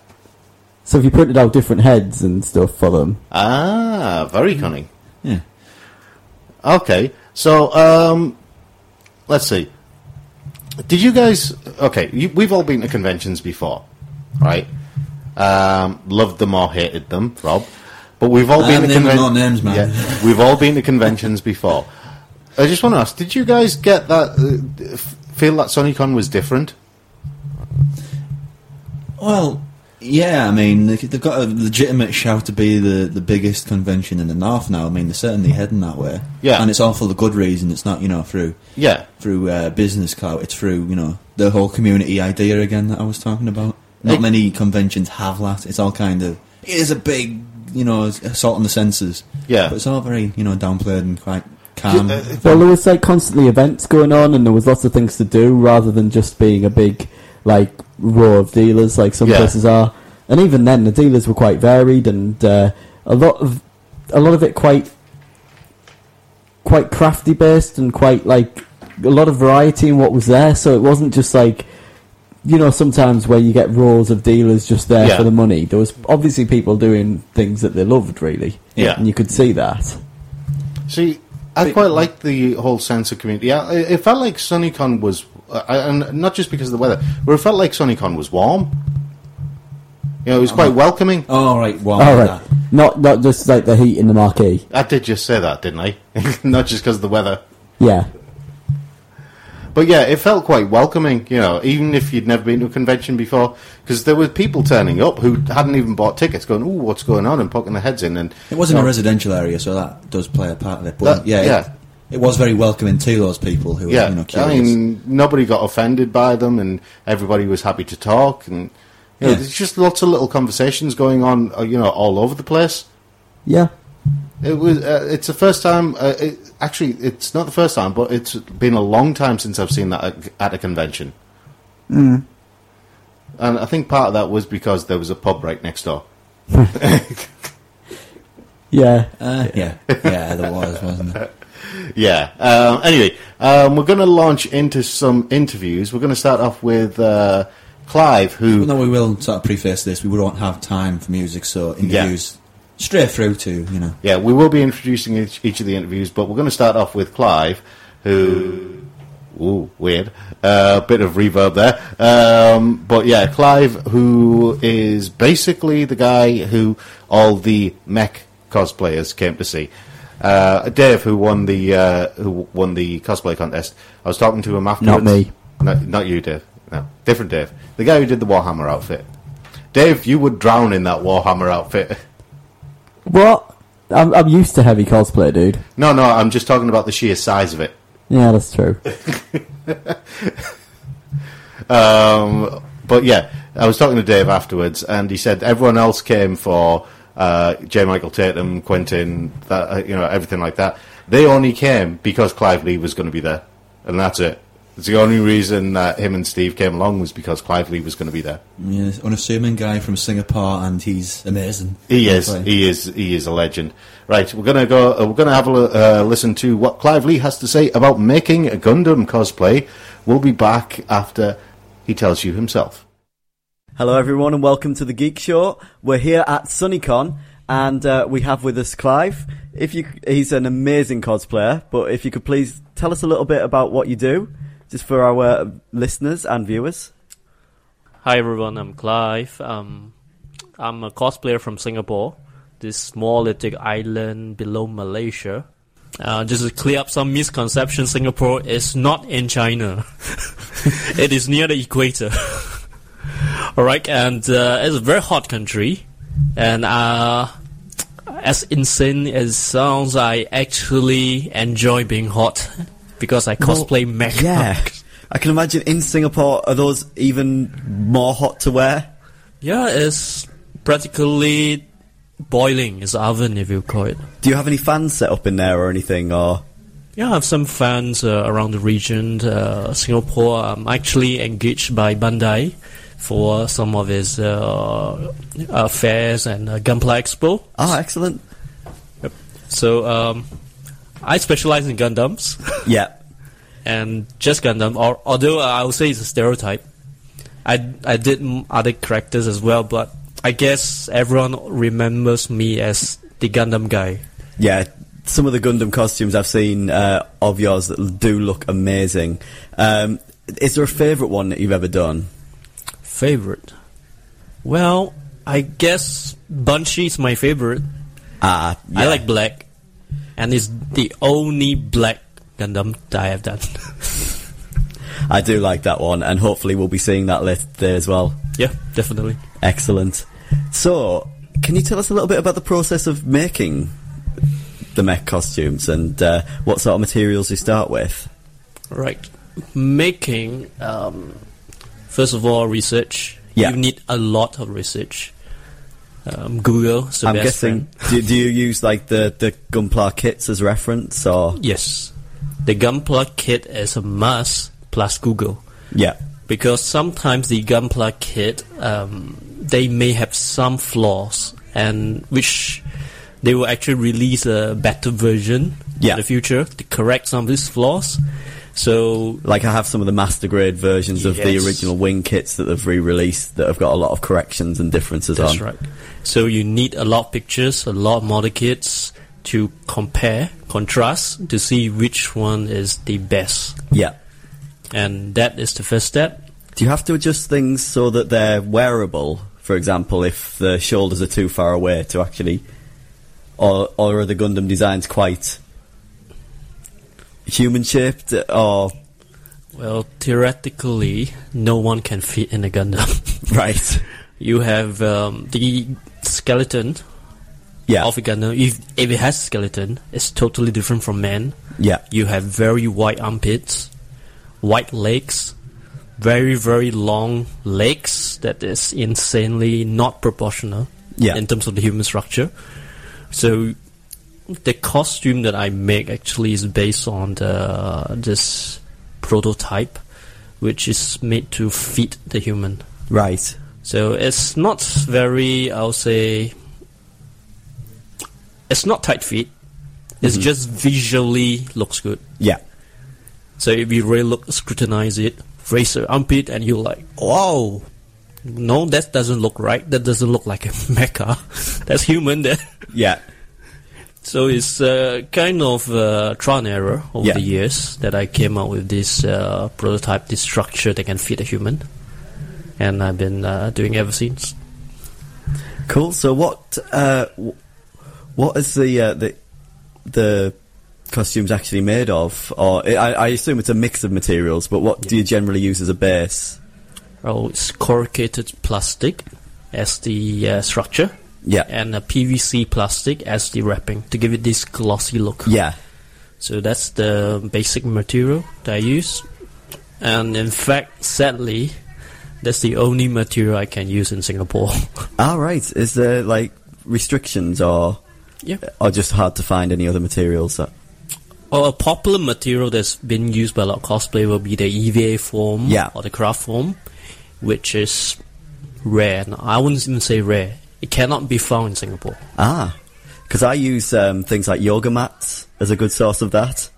So if you printed out different heads and stuff for them, Ah, very cunning. Yeah. Okay, so um, let's see. Did you guys? Okay, you, we've all been to conventions before, right? Um, loved them or hated them, Rob. But we've all been I'm to naming conven- no names, man. Yeah, we've all been to conventions before. I just want to ask: Did you guys get that? Uh, feel that SunnyCon was different? Well, yeah. I mean, they- they've got a legitimate shout to be the, the biggest convention in the north now. I mean, they're certainly heading that way. Yeah. and it's all for the good reason. It's not, you know, through Yeah, through uh, business clout. It's through, you know, the whole community idea again that I was talking about. Not many conventions have that. It's all kind of it is a big, you know, assault on the senses. Yeah. but it's all very, you know, downplayed and quite calm. Well, there was like constantly events going on, and there was lots of things to do rather than just being a big like row of dealers like some Yeah. places are. And even then, the dealers were quite varied, and uh, a lot of a lot of it quite quite crafty based and quite like a lot of variety in what was there. So it wasn't just like you know sometimes where you get rows of dealers just there Yeah. for the money. There was obviously people doing things that they loved really. Yeah. and you could see that. See, I quite liked the whole sense of community. I, it felt like SunnyCon was, and not just because of the weather, but it felt like SunnyCon was warm. You know, it was quite welcoming. oh right, well, All right, not not just like the heat in the marquee. I did just say that, didn't I? not just because of the weather. Yeah, But yeah, it felt quite welcoming, you know, even if you'd never been to a convention before, because there were people turning up who hadn't even bought tickets, going, "Oh, what's going on?" and poking their heads in. And It wasn't you know, a residential area, so that does play a part of it. But That- yeah, yeah. It, it was very welcoming to those people who Yeah, were, you know, I mean, nobody got offended by them, and everybody was happy to talk, and you know, Yeah. there's just lots of little conversations going on, uh, you know, all over the place. yeah. It was. Uh, it's the first time. Uh, it, actually, it's not the first time, but it's been a long time since I've seen that at, at a convention. Mm. And I think part of that was because there was a pub right next door. Yeah, Uh, yeah, yeah, there was, wasn't it? Yeah. Um, anyway, um, we're going to launch into some interviews. We're going to start off with uh, Clive, who. No, we will sort of preface this. We won't have time for music, so interviews straight through to you know. Yeah, we will be introducing each, each of the interviews, but we're going to start off with Clive, who. Ooh, weird. A uh, bit of reverb there. Um, but yeah, Clive, who is basically the guy who all the mech cosplayers came to see. Uh, Dave, who won the uh, who won the cosplay contest. I was talking to him afterwards. Not me. No, not you, Dave. No, different Dave. The guy who did the Warhammer outfit. Dave, you would drown in that Warhammer outfit. what? I'm I'm used to heavy cosplay, dude. No, no, I'm just talking about the sheer size of it. Yeah, that's true. Um, but yeah, I was talking to Dave afterwards, and he said everyone else came for uh, J. Michael Tatum, Quintin, that, uh, you know, everything like that. They only came because Clive Lee was going to be there, and that's it. It's the only reason that him and Steve came along was because Clive Lee was going to be there. Yeah, unassuming guy from Singapore, and he's amazing. He is. He is. He is a legend. Right, we're gonna go. Uh, we're gonna have a uh, listen to what Clive Lee has to say about making a Gundam cosplay. We'll be back after he tells you himself. Hello, everyone, and welcome to the Geek Show. We're here at SunnyCon, and uh, we have with us Clive. If you, he's an amazing cosplayer, but if you could please tell us a little bit about what you do, just for our uh, listeners and viewers. Hi everyone, I'm Clive. Um, I'm a cosplayer from Singapore, this small little island below Malaysia. Uh, just to clear up some misconceptions, Singapore is not in China. it is near the equator. Alright, and uh, it's a very hot country. And uh, as insane as it sounds, I actually enjoy being hot because I cosplay Well, mech. Yeah. I can imagine in Singapore, are those even more hot to wear? Yeah, it's practically boiling. It's oven, if you call it. Do you have any fans set up in there or anything? Or Yeah, I have some fans uh, around the region. Uh, Singapore, I'm actually engaged by Bandai for some of his uh, uh, fairs and uh, Gunpla Expo. oh, excellent. Yep. So um, I specialize in Gundams Yeah. and just Gundam. Or, although I would say it's a stereotype. I I did other characters as well, but I guess everyone remembers me as the Gundam guy. Yeah, some of the Gundam costumes I've seen uh, of yours that do look amazing. Um, is there a favourite one that you've ever done? Favorite? Well, I guess is my favorite. Ah, I yeah. like black, and it's the only black Gundam that I have done. I do like that one, and hopefully we'll be seeing that later today as well. yeah, definitely. Excellent. So, can you tell us a little bit about the process of making the mech costumes and uh, what sort of materials you start with? Right. Making, um, first of all, research. Yeah. You need a lot of research. Um, Google, I'm guessing. Do, do you use like the the Gunpla kits as reference, or Yes. The Gunpla kit is a must, plus Google. yeah, because sometimes the Gunpla kit um, they may have some flaws and which they will actually release a better version Yeah. in the future to correct some of these flaws. So like I have some of the master grade versions of the original wing kits that they've re-released that have got a lot of corrections and differences that's on. right. So you need a lot of pictures, a lot of model kits to compare, contrast to see which one is the best. Yeah. And that is the first step. Do you have to adjust things so that they're wearable? For example, if the shoulders are too far away to actually, or or are the Gundam designs quite human shaped? Or Well, theoretically, no one can fit in a Gundam. right? You have um, the skeleton Yeah, of a Gundam. If, if it has a skeleton, it's totally different from man. yeah, You have very white armpits, white legs, very very long legs that is insanely not proportional Yeah. in terms of the human structure. So the costume that I make actually is based on the this prototype, which is made to fit the human. right. So it's not very, I'll say, it's not tight fit. It's mm-hmm. just visually looks good. Yeah, So if you really look, scrutinize it, raise your armpit, and you're like, wow, no, that doesn't look right. That doesn't look like a mecha. That's human there. yeah, So it's uh, kind of uh, trial and error over Yeah. the years that I came up with this uh, prototype, this structure that can fit a human. And I've been uh, doing ever since. cool. So what uh, what is the uh, the the costumes actually made of? Or I, I assume it's a mix of materials, but what do you generally use as a base? Oh, it's corrugated plastic as the uh, structure, Yeah, and a PVC plastic as the wrapping to give it this glossy look. yeah, So that's the basic material that I use. And in fact, sadly, that's the only material I can use in Singapore. All right. Is there like restrictions or yeah. or just hard to find any other materials? That, Well, a popular material that's been used by a lot of cosplay will be the EVA foam Yeah. or the craft foam, which is rare. No, I wouldn't even say rare. It cannot be found in Singapore. ah, because I use um, things like yoga mats as a good source of that.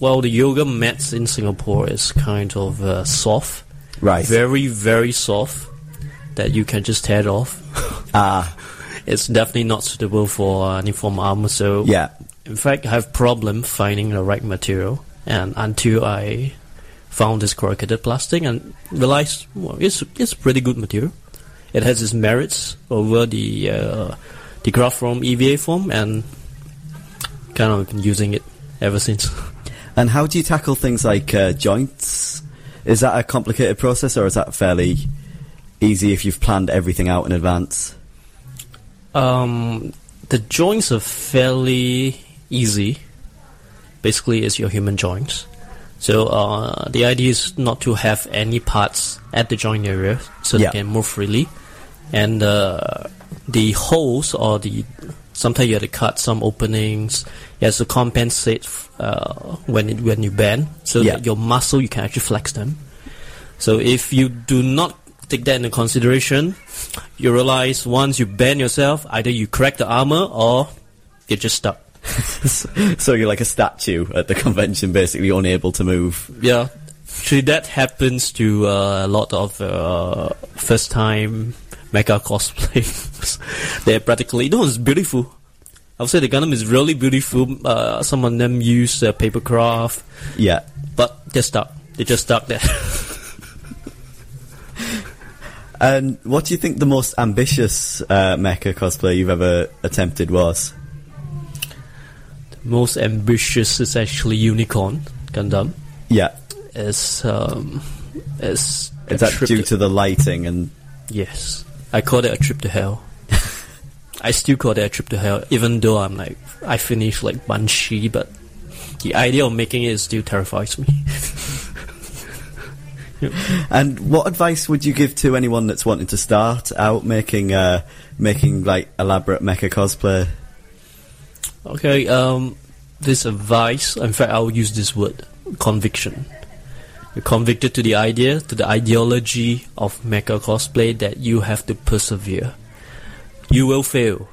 Well, the yoga mats in Singapore is kind of uh, soft, Right. very very soft, that you can just tear it off. ah, it's definitely not suitable for uh, any form of armor. So yeah. in fact, I have problem finding the right material, and until I found this corrugated plastic and realized well, it's it's pretty good material, it has its merits over the uh, the craft from EVA form, and kind of been using it ever since. And how do you tackle things like uh, joints? Is that a complicated process, or is that fairly easy if you've planned everything out in advance? Um, the joints are fairly easy. Basically, it's your human joints. So uh, the idea is not to have any parts at the joint area, so Yeah. they can move freely. And uh, the holes or the sometimes you have to cut some openings. You have to compensate uh, when it, when you bend, so Yeah. that your muscle you can actually flex them. So if you do not take that into consideration, you realize once you bend yourself, either you crack the armor or you're just stuck. so you're like a statue at the convention, basically unable to move. Yeah, actually that happens to uh, a lot of uh, first time mecha cosplayers. They're practically, know, it's beautiful. I would say the Gundam is really beautiful. Uh, some of them use uh, paper craft, Yeah. but they're stuck. They're just stuck there. And what do you think the most ambitious uh, mecha cosplay you've ever attempted was? Most ambitious is actually Unicorn Gundam. Yeah. Is um, is a Is that due to the lighting and Yes. I call it a trip to hell. I still call it a trip to hell, even though I'm like, I finished like Banshee, but the idea of making it still terrifies me. And what advice would you give to anyone that's wanting to start out making uh, making like elaborate mecha cosplay? Okay, um, this advice, in fact, I'll use this word, conviction. You're convicted to the idea, to the ideology of mecha cosplay that you have to persevere. You will fail,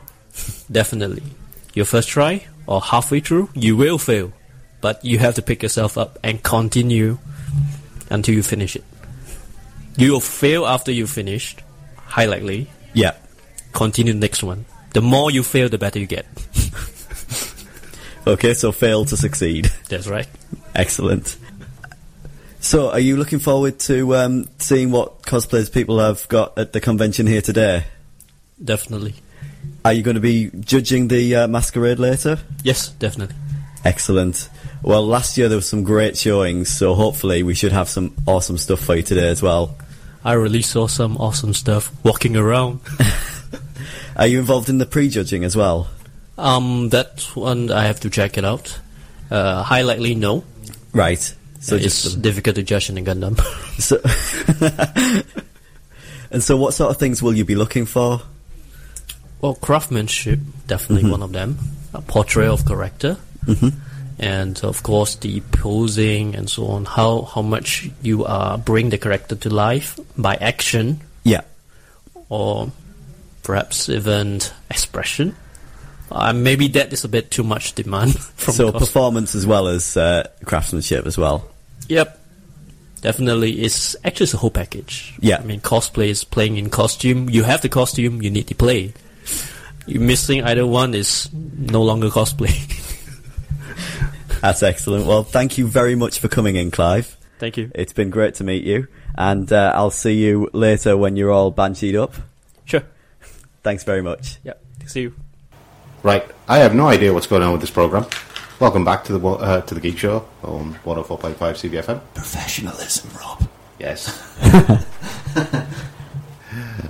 definitely. Your first try, or halfway through, you will fail. But you have to pick yourself up and continue until you finish it. You will fail after you finished, high likely. Yeah. Continue the next one. The more you fail, the better you get. Okay, so fail to succeed. That's right. Excellent. So, are you looking forward to um, seeing what cosplays people have got at the convention here today? Definitely. Are you going to be judging the uh, masquerade later? Yes, definitely. Excellent. Well, last year there was some great showings, so hopefully we should have some awesome stuff for you today as well. I really saw some awesome stuff walking around. Are you involved in the pre-judging as well? Um, that one I have to check it out. Uh, high likely no. Right. So it's just difficult to judge in a Gundam. so and so, what sort of things will you be looking for? well, craftsmanship definitely one of them. A portrait of character, and of course the posing and so on. How how much you uh, bring the character to life by action Yeah. or perhaps even expression. Uh, maybe that is a bit too much demand from so performance as well as uh, craftsmanship as well. Yep. Definitely, it's actually it's a whole package. Yeah. I mean, cosplay is playing in costume. You have the costume, you need to play. You missing either one is no longer cosplay. That's excellent. Well, thank you very much for coming in, Clive. Thank you. It's been great to meet you, and uh, I'll see you later when you're all bansheed up. Sure. Thanks very much. Yeah. See you. Right, I have no idea what's going on with this program. Welcome back to the uh, to the Geek Show on 104.5 CBFM. Professionalism, Rob. Yes.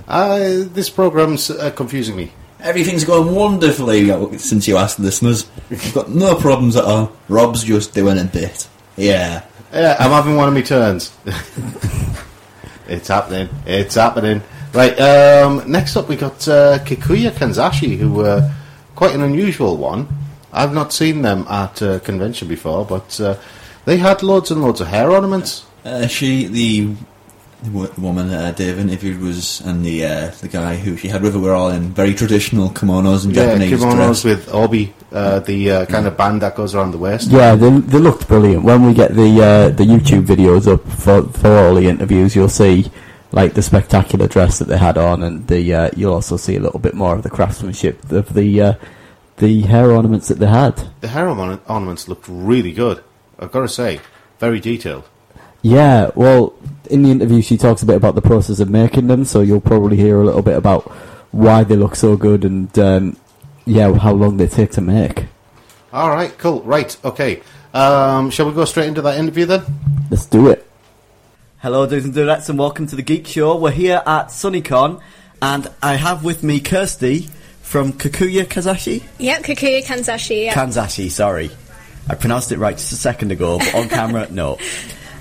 uh, this program's uh, confusing me. Everything's going wonderfully uh, since you asked listeners. We've got no problems at all. Rob's just doing a bit. Yeah. Yeah, I'm having one of my turns. it's happening. It's happening. Right. Um, next up, we got uh, Kikuya Kanzashi, who uh, quite an unusual one. I've not seen them at a convention before, but uh, they had loads and loads of hair ornaments. Uh, she, the w- woman uh, Dave interviewed was, and the uh, the guy who she had with her were all in very traditional kimonos and Yeah, Japanese kimonos dress. with obi, uh, the uh, kind of band that goes around the waist. Yeah, they, they looked brilliant. When we get the uh, the YouTube videos up for for all the interviews, you'll see like the spectacular dress that they had on, and the uh, you'll also see a little bit more of the craftsmanship of the uh, the hair ornaments that they had. The hair orna- ornaments looked really good. I've got to say, very detailed. Yeah, well, in the interview, she talks a bit about the process of making them, so you'll probably hear a little bit about why they look so good and, um, yeah, how long they take to make. All right, cool. Right, okay. Um, shall we go straight into that interview then? Let's do it. Hello, dudes and dudettes, and welcome to the Geek Show. We're here at SunnyCon, and I have with me Kirsty from Kakuya Kazashi? Yep, Kakuya Kanzashi. Yep. Kanzashi, sorry. I pronounced it right just a second ago, but on camera, no.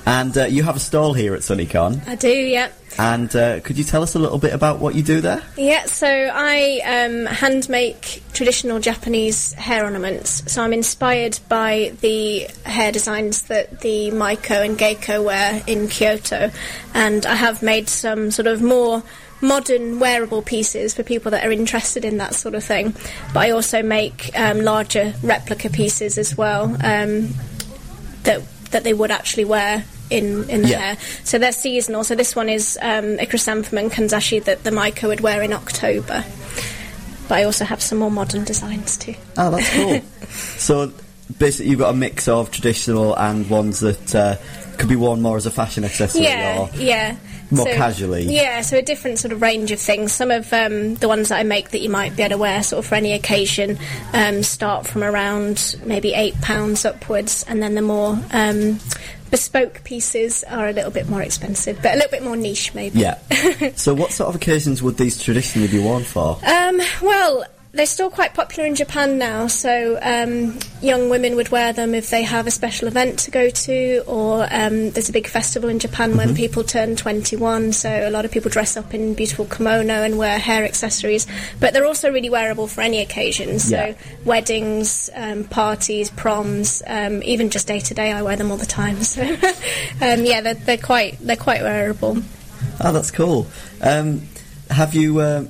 And uh, you have a stall here at SunnyCon. I do, yeah. And uh, could you tell us a little bit about what you do there? Yeah, so I um, hand make traditional Japanese hair ornaments. So I'm inspired by the hair designs that the Maiko and Geiko wear in Kyoto, and I have made some sort of more modern wearable pieces for people that are interested in that sort of thing. But I also make um, larger replica pieces as well um, that that they would actually wear in, in the Yeah. hair. So they're seasonal. So this one is um, a chrysanthemum kanzashi that the Maiko would wear in October. But I also have some more modern designs too. Oh, that's cool. so basically, you've got a mix of traditional and ones that uh, could be worn more as a fashion accessory Yeah, or yeah. more casually. Yeah, so a different sort of range of things. Some of um, the ones that I make that you might be able to wear sort of for any occasion um, start from around maybe eight pounds upwards, and then the more um, bespoke pieces are a little bit more expensive, but a little bit more niche maybe. Yeah. so, what sort of occasions would these traditionally be worn for? Um, well, they're still quite popular in Japan now, so um, young women would wear them if they have a special event to go to, or um, there's a big festival in Japan when people turn 21, so a lot of people dress up in beautiful kimono and wear hair accessories. But they're also really wearable for any occasion, so Yeah. weddings, um, parties, proms, um, even just day to day, I wear them all the time. So, um, yeah, they're, they're quite they're quite wearable. Oh, that's cool. Um, have you uh,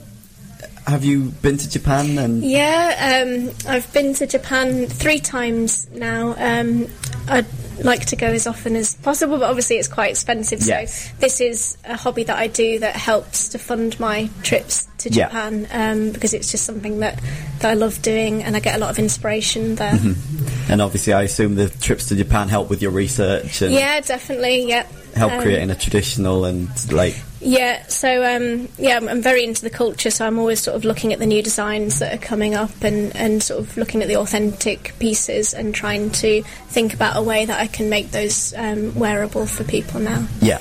have you been to Japan and Yeah, um, I've been to Japan three times now. Um, I'd like to go as often as possible, but obviously it's quite expensive. Yes. So this is a hobby that I do that helps to fund my trips to Yeah. Japan um, because it's just something that, that I love doing and I get a lot of inspiration there. Mm-hmm. and obviously I assume the trips to Japan help with your research and Yeah, definitely. Yeah. help Um, creating a traditional and like Yeah, so um, yeah, I'm, very into the culture, so I'm always sort of looking at the new designs that are coming up and, and sort of looking at the authentic pieces and trying to think about a way that I can make those um, wearable for people now. yeah.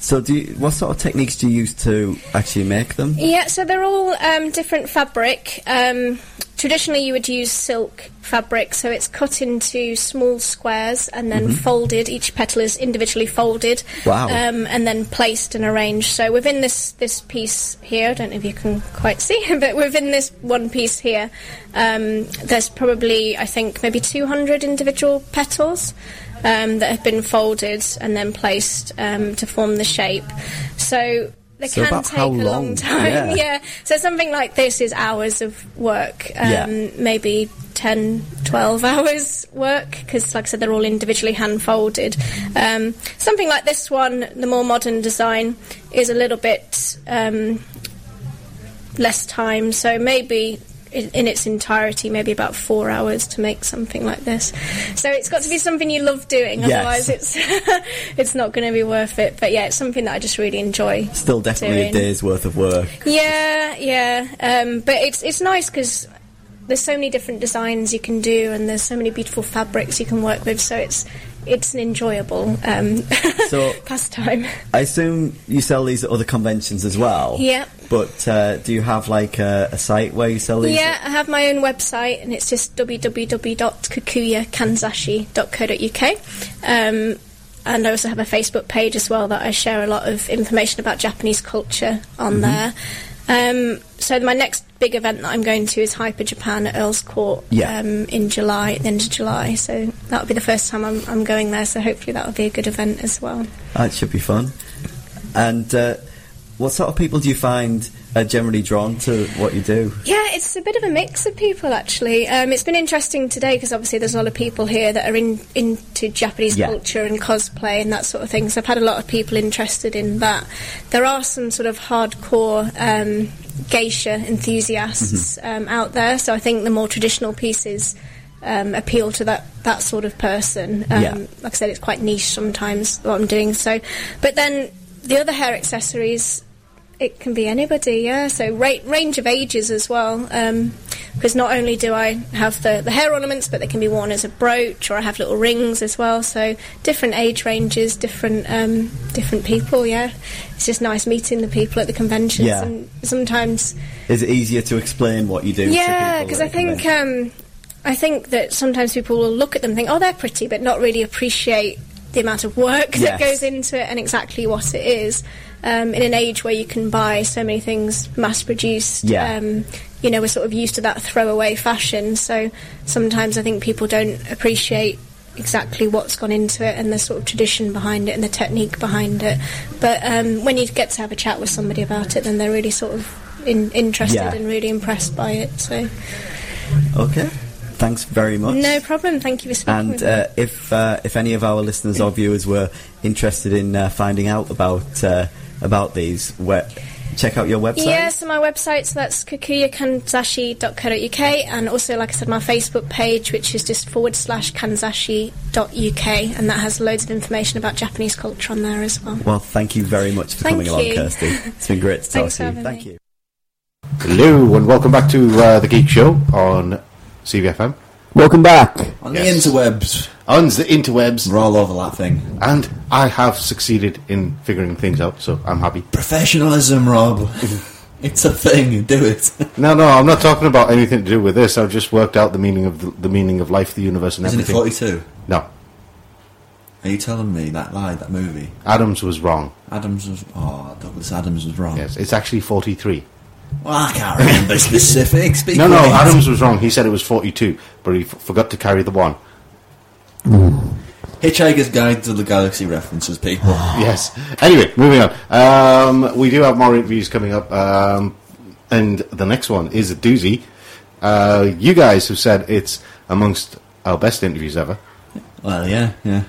So do you, what sort of techniques do you use to actually make them? Yeah, so they're all um, different fabric. Um, traditionally, you would use silk fabric, so it's cut into small squares and then folded. Each petal is individually folded, Wow. um, and then placed and arranged. So within this this piece here, I don't know if you can quite see, but within this one piece here, um, there's probably I think maybe 200 individual petals. Um, that have been folded and then placed um, to form the shape. So they So can take a long long? time. Yeah. yeah. So something like this is hours of work. Um, Yeah. Maybe 10, 12 hours work because, like I said, they're all individually hand folded. Um, something like this one, the more modern design, is a little bit um, less time. So maybe. In in its entirety, maybe about four hours to make something like this. So it's got to be something you love doing, Yes. otherwise it's it's not going to be worth it. But yeah, it's something that I just really enjoy. Still definitely a day's worth of work. Yeah, yeah. Um, but it's it's nice because there's so many different designs you can do, and there's so many beautiful fabrics you can work with. So it's it's an enjoyable um, So- pastime. I assume you sell these at other conventions as well. Yeah. But uh, do you have like a, a site where you sell these? Yeah, I have my own website, and it's just www.kukuyakanzashi.co.uk. Um, and I also have a Facebook page as well that I share a lot of information about Japanese culture on there. Um, so my next big event that I'm going to is Hyper Japan at Earl's Court Yeah. um, in July, at the end of July. So that'll be the first time I'm, I'm going there. So hopefully that'll be a good event as well. That should be fun. And uh, what sort of people do you find are generally drawn to what you do? Yeah, it's a bit of a mix of people actually. Um, it's been interesting today because obviously there's a lot of people here that are in, into Japanese Yeah. culture and cosplay and that sort of thing. So I've had a lot of people interested in that. There are some sort of hardcore um, geisha enthusiasts um, out there. So I think the more traditional pieces um, appeal to that that sort of person. Um, Yeah. Like I said, it's quite niche sometimes what I'm doing. So, but then the other hair accessories, it can be anybody. Yeah. So ra- range of ages as well. Um, because not only do I have the, the hair ornaments, but they can be worn as a brooch, or I have little rings as well. So different age ranges, different um, different people. Yeah, it's just nice meeting the people at the conventions, Yeah. and sometimes Is it easier to explain what you do? yeah, because I think um, I think that sometimes people will look at them and think, oh, they're pretty, but not really appreciate the amount of work Yes. that goes into it and exactly what it is. Um, in an age where you can buy so many things mass produced, Yeah. um, you know, we're sort of used to that throwaway fashion. So sometimes I think people don't appreciate exactly what's gone into it and the sort of tradition behind it and the technique behind it. But um, when you get to have a chat with somebody about it, then they're really sort of in, interested Yeah. and really impressed by it. So Okay. Thanks very much. no problem. Thank you for speaking And uh, if uh, if any of our listeners or viewers were interested in uh, finding out about uh, about these, where, check out your website. Yeah, so my website, so that's kukuyakanzashi.co.uk, and also, like I said, my Facebook page, which is just forward slash kanzashi.uk, and that has loads of information about Japanese culture on there as well. Well, thank you very much for Thank coming along. Kirsty. It's been great to talk Thanks to for you. having Thank me. you. Hello, and welcome back to uh, the Geek Show on CVFM. Welcome back. On Yes. the interwebs. On the interwebs, We're all over that thing. and I have succeeded in figuring things out, so I'm happy. Professionalism, Rob. it's a thing. Do it. No, no, I'm not talking about anything to do with this. I've just worked out the meaning of the, the meaning of life, the universe, and Isn't it everything. 42? No, Are you telling me that lie, that movie? Adams was wrong. Adams was. Oh, Douglas Adams was wrong. Yes, it's actually 43. Well, I can't remember specifics. No, no. Adams was wrong. He said it was 42, but he f- forgot to carry the one. Hitchhiker's Guide to the Galaxy references, people. Yes. Anyway, moving on. Um, we do have more interviews coming up, um, and the next one is a doozy. Uh, you guys have said it's amongst our best interviews ever. well, yeah, yeah.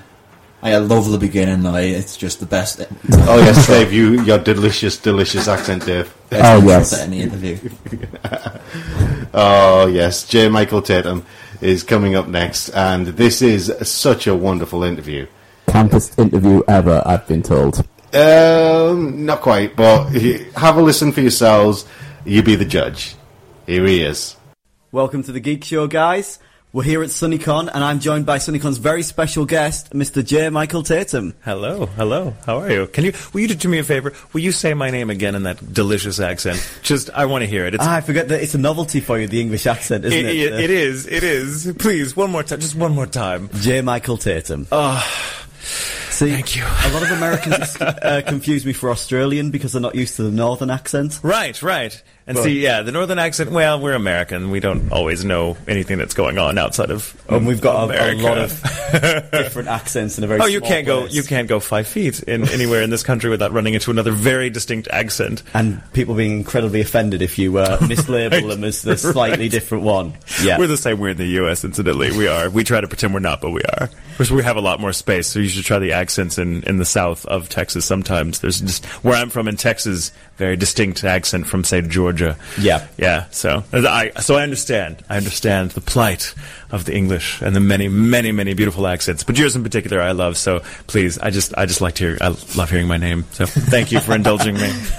I love the beginning, though. It's just the best. Oh yes, Dave, you your delicious, delicious accent, Dave. Oh, yes. Any interview. Oh yes, J. Michael Tatum is coming up next, and this is such a wonderful interview. Campus interview ever, I've been told. Um, not quite, but have a listen for yourselves. You be the judge. Here he is. Welcome to the Geek Show, guys. We're here at SunnyCon, and I'm joined by SunnyCon's very special guest, Mr. J. Michael Tatum. Hello, hello. How are you? Can you? Will you do me a favor? Will you say my name again in that delicious accent? Just, I want to hear it. It's, Ah, I forget that it's a novelty for you, the English accent, isn't it? it, it is. It is. Please, one more time. Just one more time. J. Michael Tatum. Oh, See, thank you. A lot of Americans uh, confuse me for Australian because they're not used to the northern accent. right, right. And But- see, yeah, the northern accent. Well, we're American. We don't always know anything that's going on outside of. And we've got a, a lot of different accents in a very Oh, you can't go. You can't go five feet in anywhere in this country without running into another very distinct accent. And people being incredibly offended if you uh, mislabel them as the slightly Right. different one. Yeah. We're the same. We're in the U.S. Incidentally, we are. We try to pretend we're not, but we are. Of course, we have a lot more space, so you should try the accents in in the south of Texas. Sometimes there's just where I'm from in Texas, very distinct accent from say Georgia. Yeah. yeah. So I so I understand. I understand the plight of the English and the many, many, many beautiful accents. But yours in particular, I love. So please, I just I just like to hear. I love hearing my name. So thank you for indulging me.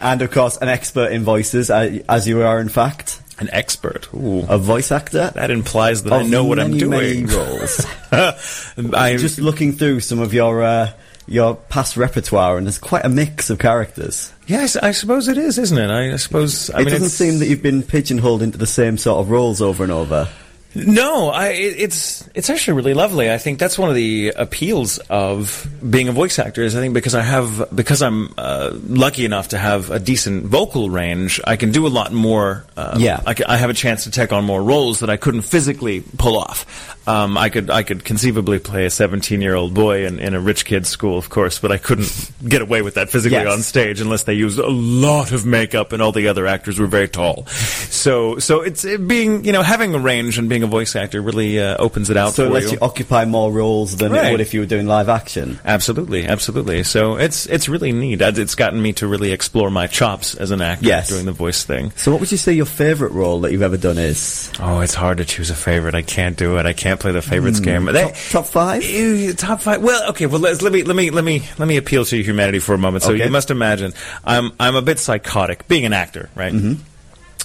and of course, an expert in voices, uh, as you are in fact. An expert. Ooh. A voice actor. That implies that I of know what I'm doing. Many roles. I'm just looking through some of your uh, your past repertoire, and there's quite a mix of characters. Yes, I suppose it is, isn't it? I, I suppose. I it mean, doesn't seem that you've been pigeonholed into the same sort of roles over and over. No, I, it's it's actually really lovely. I think that's one of the appeals of being a voice actor is I think because I have because I'm uh, lucky enough to have a decent vocal range, I can do a lot more. Uh, Yeah. I, ca- I have a chance to take on more roles that I couldn't physically pull off. Um, I could I could conceivably play a 17 year old boy in, in a rich kid's school, of course, but I couldn't get away with that physically Yes. on stage unless they used a lot of makeup and all the other actors were very tall. So so it's it being you know having a range and being a voice actor really uh, opens it out So it lets you. you occupy more roles than it Right. would if you were doing live action. Absolutely, absolutely. So it's it's really neat. It's gotten me to really explore my chops as an actor Yes. doing the voice thing. So, what would you say your favourite role that you've ever done is? Oh, it's hard to choose a favorite. I can't do it. I can't can't play the favorites game. They- top, top five. Top five. Well, okay. Well, let's, let me let me let me let me appeal to humanity for a moment. So Okay. you must imagine, I'm I'm a bit psychotic, being an actor, right? Mm-hmm.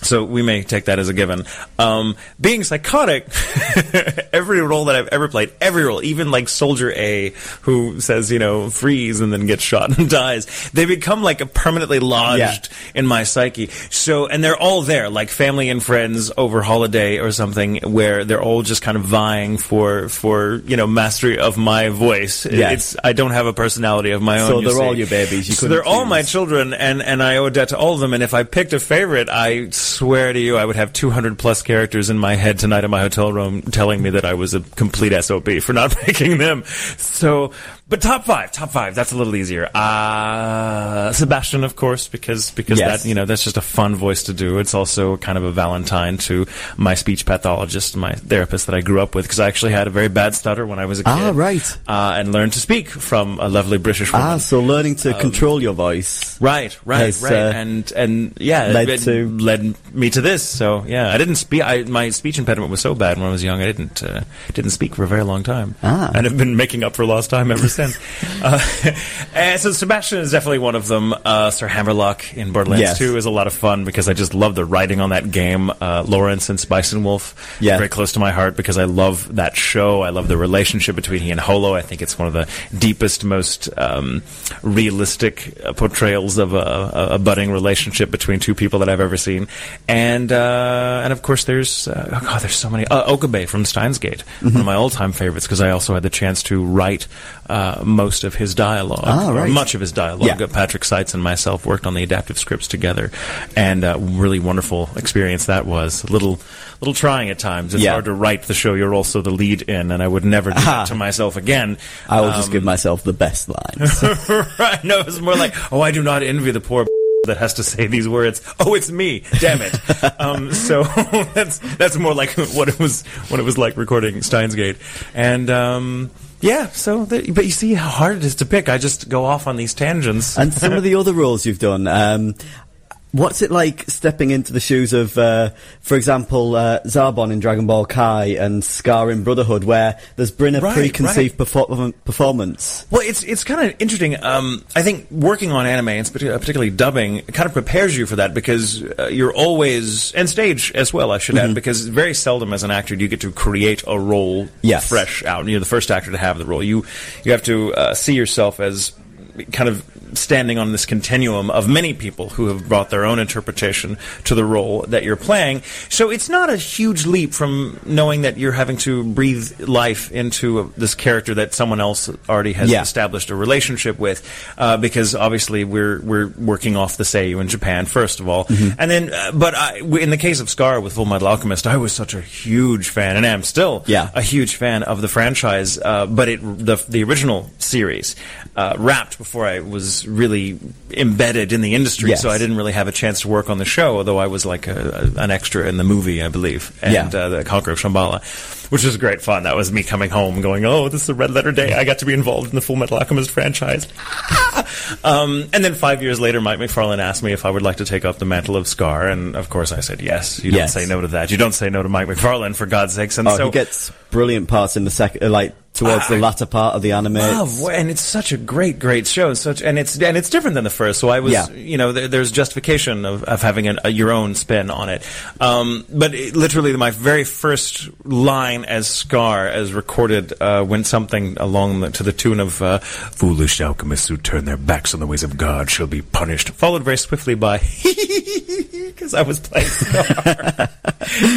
So we may take that as a given. Um, being psychotic, every role that I've ever played, every role, even like Soldier A, who says, you know, freeze and then gets shot and dies, they become like a permanently lodged Yeah. in my psyche. So, and they're all there, like family and friends over holiday or something, where they're all just kind of vying for, for, you know, mastery of my voice. Yes. It's, I don't have a personality of my own. So they're see. all your babies. You so they're all my children, and, and I owe a debt to all of them. And if I picked a favorite, I swear to you, I would have 200 plus characters in my head tonight in my hotel room telling me that I was a complete SOB for not making them. So, but top five, top five, that's a little easier. Uh, Sebastian, of course, because, because Yes. that, you know, that's just a fun voice to do. It's also kind of a valentine to my speech pathologist, my therapist that I grew up with, because I actually had a very bad stutter when I was a kid. Ah, right. Uh, and learned to speak from a lovely British woman. Ah, so learning to control your voice. Right, right, has, right, uh, and and yeah, led it, to- led me to this. So yeah, I didn't speak. I, my speech impediment was so bad when I was young. I didn't uh, didn't speak for a very long time, Ah. and have been making up for lost time ever since. uh, so Sebastian is definitely one of them. Uh, Sir Hammerlock in Borderlands Yes. Two is a lot of fun because I just love the writing on that game. Uh, Lawrence and Spice and Wolf, Yeah. very close to my heart because I love that show. I love the relationship between he and Holo. I think it's one of the deepest, most um, realistic uh, portrayals of a, a, budding relationship between two people that I've ever seen. And uh, and of course, there's uh, oh god, there's so many. Uh, Okabe from Steins Gate, one Mm-hmm. of my all-time favorites because I also had the chance to write uh, most of his dialogue, Ah, right. much of his dialogue. Yeah. Uh, Patrick Seitz and myself worked on the adaptive scripts together, and uh, really wonderful experience that was. A little, little trying at times. It's Yeah. hard to write the show you're also the lead in, and I would never do that to myself again. I will just Um, give myself the best lines. right? No, it's more like, oh, I do not envy the poor that has to say these words. Oh, it's me. Damn it. um, so that's that's more like what it was what it was like recording Steins Gate, and. Um, yeah, so, the, but you see how hard it is to pick. I just go off on these tangents. and some of the other roles you've done. Um, what's it like stepping into the shoes of, uh, for example, uh, Zarbon in Dragon Ball Kai and Scar in Brotherhood, where there's been a Right, preconceived perfor- performance? Well, it's it's kind of interesting. Um, I think working on anime, and particularly dubbing, kind of prepares you for that because uh, you're always and stage as well. I should Mm-hmm. add because very seldom as an actor do you get to create a role Yes. fresh out. You're the first actor to have the role. You you have to uh, see yourself as kind of standing on this continuum of many people who have brought their own interpretation to the role that you're playing. So it's not a huge leap from knowing that you're having to breathe life into a, this character that someone else already has Yeah. established a relationship with, uh, because obviously we're we're working off the Seiyu in Japan first of all, Mm-hmm. and then uh, but I, in the case of Scar with Full Metal Alchemist, I was such a huge fan, and am still Yeah. a huge fan of the franchise, uh, but it the the original series uh, wrapped before I was really embedded in the industry, Yes. so I didn't really have a chance to work on the show. Although I was like a, a, an extra in the movie, I believe, and Yeah. uh, the Conqueror of Shambhala, which was great fun. That was me coming home, going, "Oh, this is a red letter day. I got to be involved in the Full Metal Alchemist franchise." um, and then five years later, Mike McFarland asked me if I would like to take up the mantle of Scar, and of course I said yes. You don't say no to that. You don't say no to Mike McFarland, for God's sakes. And Oh, so he gets brilliant parts in the second, uh, like towards the latter part of the anime. love, and it's such a great, great show. Such, and it's and it's different than the first. So I was, Yeah. you know, there, there's justification of, of having an, a, your own spin on it. Um, but it, literally, my very first line as Scar, as recorded, uh, went something along the, to the tune of uh, "Foolish alchemists who turn their backs on the ways of God shall be punished," followed very swiftly by because I was playing Scar.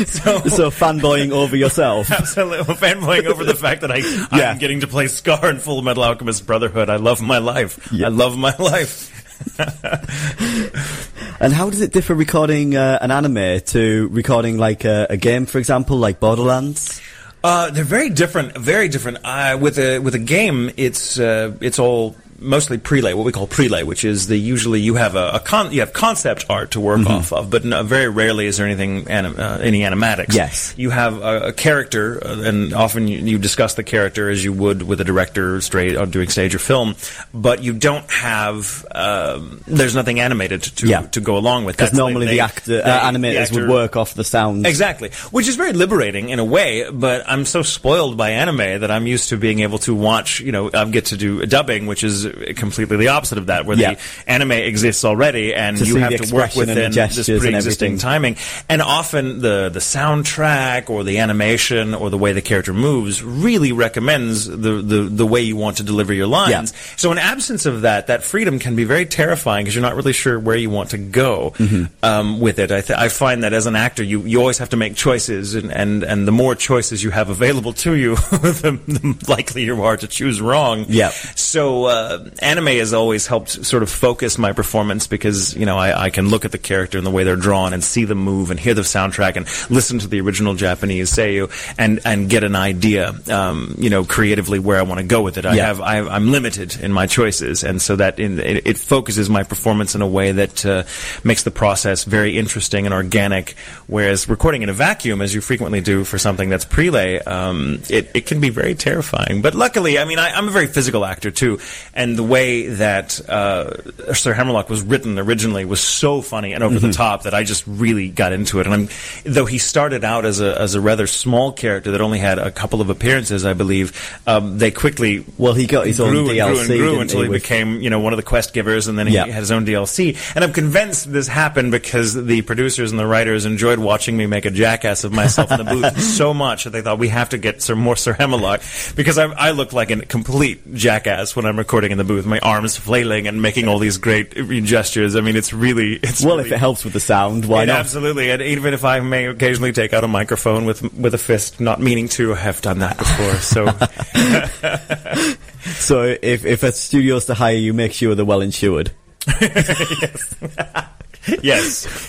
so. so fanboying over yourself. Absolutely, fanboying over the fact that I, Yeah. I'm getting to play Scar in Full Metal Alchemist Brotherhood. I love my life. Yeah. I love my life. And how does it differ recording uh, an anime to recording like a, a game, for example, like Borderlands? Uh, they're very different. Very different. Uh, with a with a game, it's uh, it's all mostly prelay, what we call prelay, which is the usually you have a, a con, you have concept art to work off of, but no, very rarely is there anything anim, uh, any animatics. Yes. you have a, a character, uh, and often you, you discuss the character as you would with a director straight on doing stage or film, but you don't have um, there's nothing animated to Yeah. to go along with. Because normally they- the actor, they- uh, the animators actor- would work off the sound. Exactly, which is very liberating in a way. But I'm so spoiled by anime that I'm used to being able to watch. You know, I get to do dubbing, which is completely the opposite of that, where Yeah. the anime exists already, and To you have to work and within this pre-existing everything. timing. And often the the soundtrack or the animation or the way the character moves really recommends the the, the way you want to deliver your lines. So in absence of that, that freedom can be very terrifying because you're not really sure where you want to go Mm-hmm. um, with it. I, th- I find that as an actor, you, you always have to make choices, and, and, and the more choices you have available to you, the, the likely you are to choose wrong. Yep. So uh, anime has always helped sort of focus my performance because you know I, I can look at the character and the way they're drawn and see them move and hear the soundtrack and listen to the original Japanese seiyuu and and get an idea, um, you know, creatively where I want to go with it. I Yeah. have I, I'm limited in my choices, and so that in, it, it focuses my performance in a way that uh, makes the process very interesting and organic. Whereas recording in a vacuum, as you frequently do for something that's prelay, um, it it can be very terrifying. But luckily, I mean, I, I'm a very physical actor too, and the way that uh, Sir Hammerlock was written originally was so funny and over the top that I just really got into it. And I'm, though he started out as a as a rather small character that only had a couple of appearances, I believe, um, they quickly Well, he got his own grew and grew DLC, and grew until he, with- became you know one of the quest givers, and then he Yeah. had his own DLC. And I'm convinced this happened because the producers and the writers enjoyed watching me make a jackass of myself in the booth so much that they thought we have to get some more Sir Hammerlock because I, I look like a complete jackass when I'm recording in the booth, my arms flailing and making all these great gestures. I mean, it's really it's Well, really, if it helps with the sound, why not? Absolutely, and even if I may occasionally take out a microphone with with a fist, not meaning to, I have done that before. So So if if a studio's to hire you, make sure they're well insured. yes,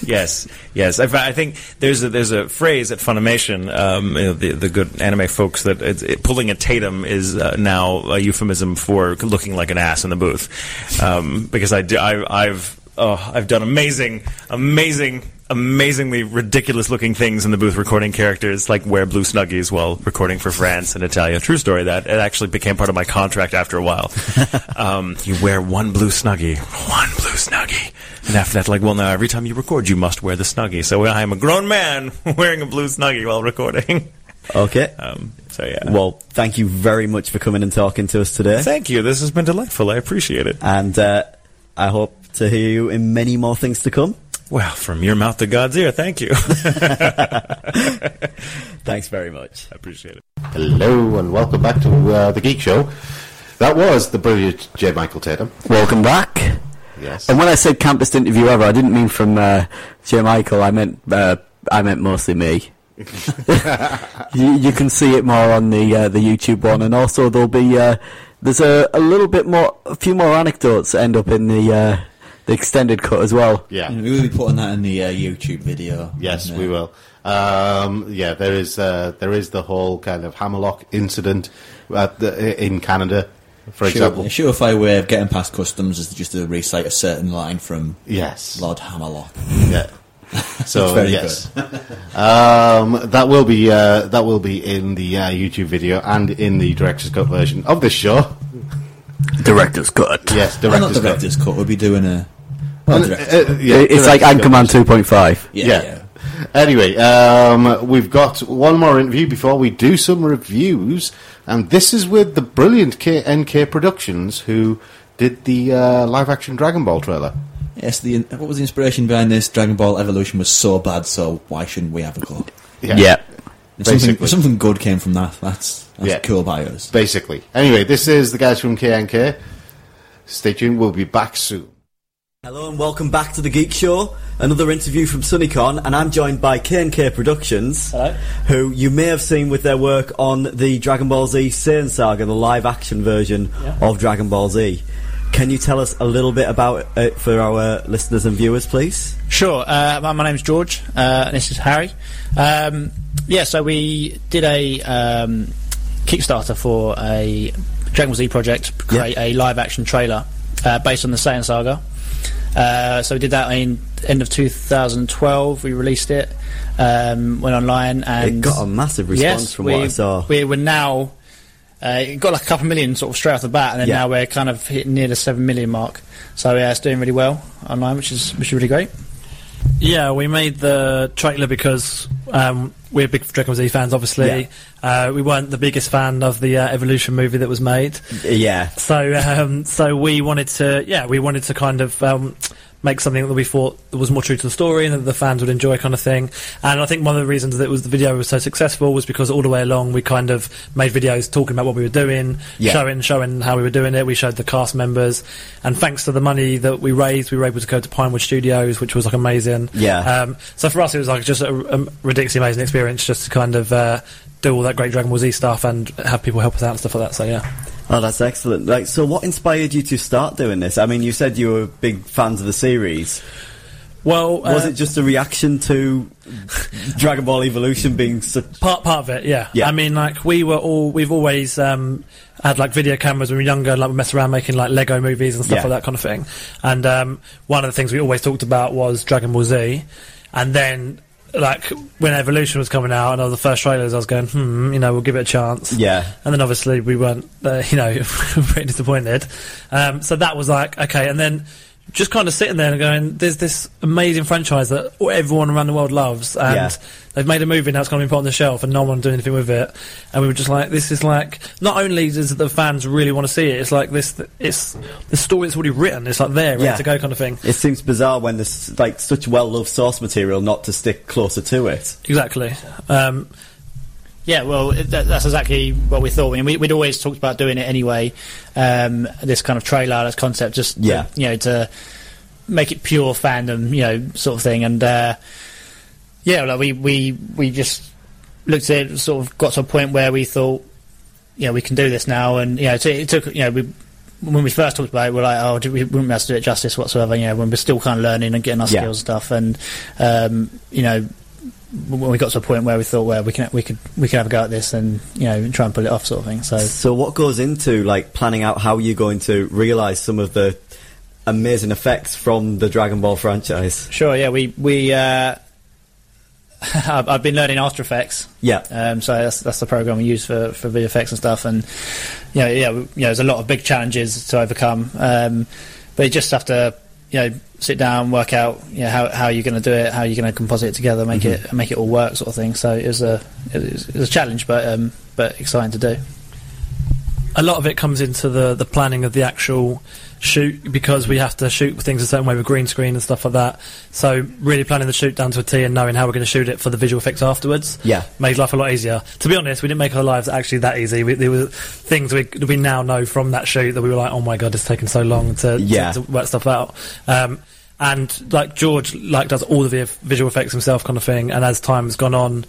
yes, yes. I, I think there's a, there's a phrase at Funimation, um, you know, the the good anime folks that it, pulling a Tatum is uh, now a euphemism for looking like an ass in the booth, um, because I do, I, I've oh, I've done amazing, amazing. Amazingly ridiculous looking things in the booth recording characters, like wear blue snuggies while recording for France and Italia. True story that it actually became part of my contract after a while. um, you wear one blue snuggie, one blue snuggie, and after that, like, well, now every time you record, you must wear the snuggie. So I am a grown man wearing a blue snuggie while recording. Okay. Um, so yeah. Well, thank you very much for coming and talking to us today. Thank you. This has been delightful. I appreciate it. And uh, I hope to hear you in many more things to come. Well, from your mouth to God's ear, thank you. Thanks very much. I appreciate it. Hello and welcome back to uh, the Geek Show. That was the brilliant J. Michael Tatum. Welcome back. Yes. And when I said campest interview ever, I didn't mean from uh, J. Michael. I meant uh, I meant mostly me. you, you can see it more on the uh, the YouTube one, and also there'll be uh, there's a, a little bit more, a few more anecdotes end up in the uh, the extended cut as well. Yeah. We will be putting that in the uh, YouTube video. Yes, And, we will. Um, yeah, there is uh, there is the whole kind of Hammerlock incident at the, in Canada, for Sure, example. a surefire way of getting past customs is just to recite a certain line from Yes. Lord Hammerlock. Yeah. So very yes, um, that will be uh, that will be in the uh, YouTube video and in the director's cut version of this show. Director's cut. Yes, Well, not director's cut. director's cut. We'll be doing a. Well, Uh, uh, yeah, it's like director's cut. Anchorman 2.5. Yeah, yeah. yeah. Anyway, um, we've got one more interview before we do some reviews, and this is with the brilliant KNK Productions who did the uh, live-action Dragon Ball trailer. Yes, the what was the inspiration behind this? Dragon Ball Evolution was so bad, so why shouldn't we have a go? Yeah. If something, something good came from that, that's that's Yeah. cool by us. Basically. Anyway, this is the guys from KNK. Stay tuned. We'll be back soon. Hello and welcome back to the Geek Show. Another interview from SunnyCon, and I'm joined by K&K Productions, Hello. who you may have seen with their work on the Dragon Ball Z Saiyan Saga, the live-action version Yeah. of Dragon Ball Z. Can you tell us a little bit about it for our listeners and viewers, please? Sure. Uh, my, my name's George. Uh, and this is Harry. Um, yeah, so we did a um, Kickstarter for a Dragon Ball Z project create a live action trailer uh, based on the Saiyan saga. Uh, so we did that in end of 2012. We released it, um, went online, and It got a massive response yes, from we, what I saw. We were now uh, it got like a couple of million sort of straight off the bat, and then Yeah. now we're kind of hitting near the seven million mark. So yeah, it's doing really well online, which is which is really great. Yeah, we made the trailer because um, we're big Dragon Ball Z fans, obviously. Uh, we weren't the biggest fan of the uh, Evolution movie that was made. Yeah. So, um, so we wanted to, yeah, we wanted to kind of um, make something that we thought was more true to the story and that the fans would enjoy, kind of thing. And I think one of the reasons that it was the video was so successful was because all the way along we kind of made videos talking about what we were doing, Yeah. showing showing how we were doing it. We showed the cast members, and thanks to the money that we raised, we were able to go to Pinewood Studios, which was like amazing. Yeah. Um, so for us, it was like just a, a ridiculously amazing experience, just to kind of uh, do all that great Dragon Ball Z stuff and have people help us out and stuff like that. So yeah. Oh, that's excellent. Like, so what inspired you to start doing this? I mean, you said you were big fans of the series. Well, was uh, it just a reaction to Dragon Ball Evolution being such? Part part of it, yeah. Yeah. I mean, like we were all we've always um, had like video cameras when we were younger, like we messed around making like Lego movies and stuff Yeah. like that kind of thing. And um, one of the things we always talked about was Dragon Ball Z, and then. Like when Evolution was coming out and all the first trailers, I was going, hmm, you know, we'll give it a chance. Yeah. And then obviously we weren't, uh, you know, pretty disappointed. Um, so that was like, okay. And then just kind of sitting there and going, there's this amazing franchise that everyone around the world loves. And Yeah. they've made a movie now it's going to be put on the shelf and no one doing anything with it. And we were just like, this is like, not only does the fans really want to see it, it's like this, it's the story that's already written. It's like there, ready Yeah. to go kind of thing. It seems bizarre when there's like such well-loved source material not to stick closer to it. Exactly. Um, Yeah, well, that, that's exactly what we thought. I mean, we, we'd always talked about doing it anyway. Um, this kind of trailer, this concept, just to- Yeah. you know, to make it pure fandom, you know, sort of thing. And uh, yeah, like we we we just looked at it, sort of got to a point where we thought, know, we can do this now. And you know, it, it took you know we. When we first talked about it, we we're like, "Oh, we wouldn't be able to do it justice whatsoever." You know, when we're still kind of learning and getting our Yeah. skills and stuff, and um, you know, when we got to a point where we thought, well, we can we could we could have a go at this and you know try and pull it off, sort of thing. So So what goes into like planning out how you're going to realise some of the amazing effects from the Dragon Ball franchise? sure, yeah, we we uh, I've, been learning After Effects. Yeah. Um, so that's that's the program we use for, for video effects and stuff, and you know, yeah, you know, there's a lot of big challenges to overcome, um, but you just have to you know sit down, work out you know how how you're going to do it, how you're going to composite it together, make Mhm. it make it all work, sort of thing. So it was a it was, it was a challenge, but um, but exciting to do. a lot of it comes into the, the planning of the actual shoot because we have to shoot things a certain way with green screen and stuff like that. So really planning the shoot down to a T and knowing how we're going to shoot it for the visual effects afterwards Yeah. made life a lot easier. To be honest, we didn't make our lives actually that easy. We, there were things we we now know from that shoot that we were like, oh my god, it's taken so long to, to- Yeah. to, work stuff out. Um, and like George like does all of the visual effects himself kind of thing. And as time has gone on,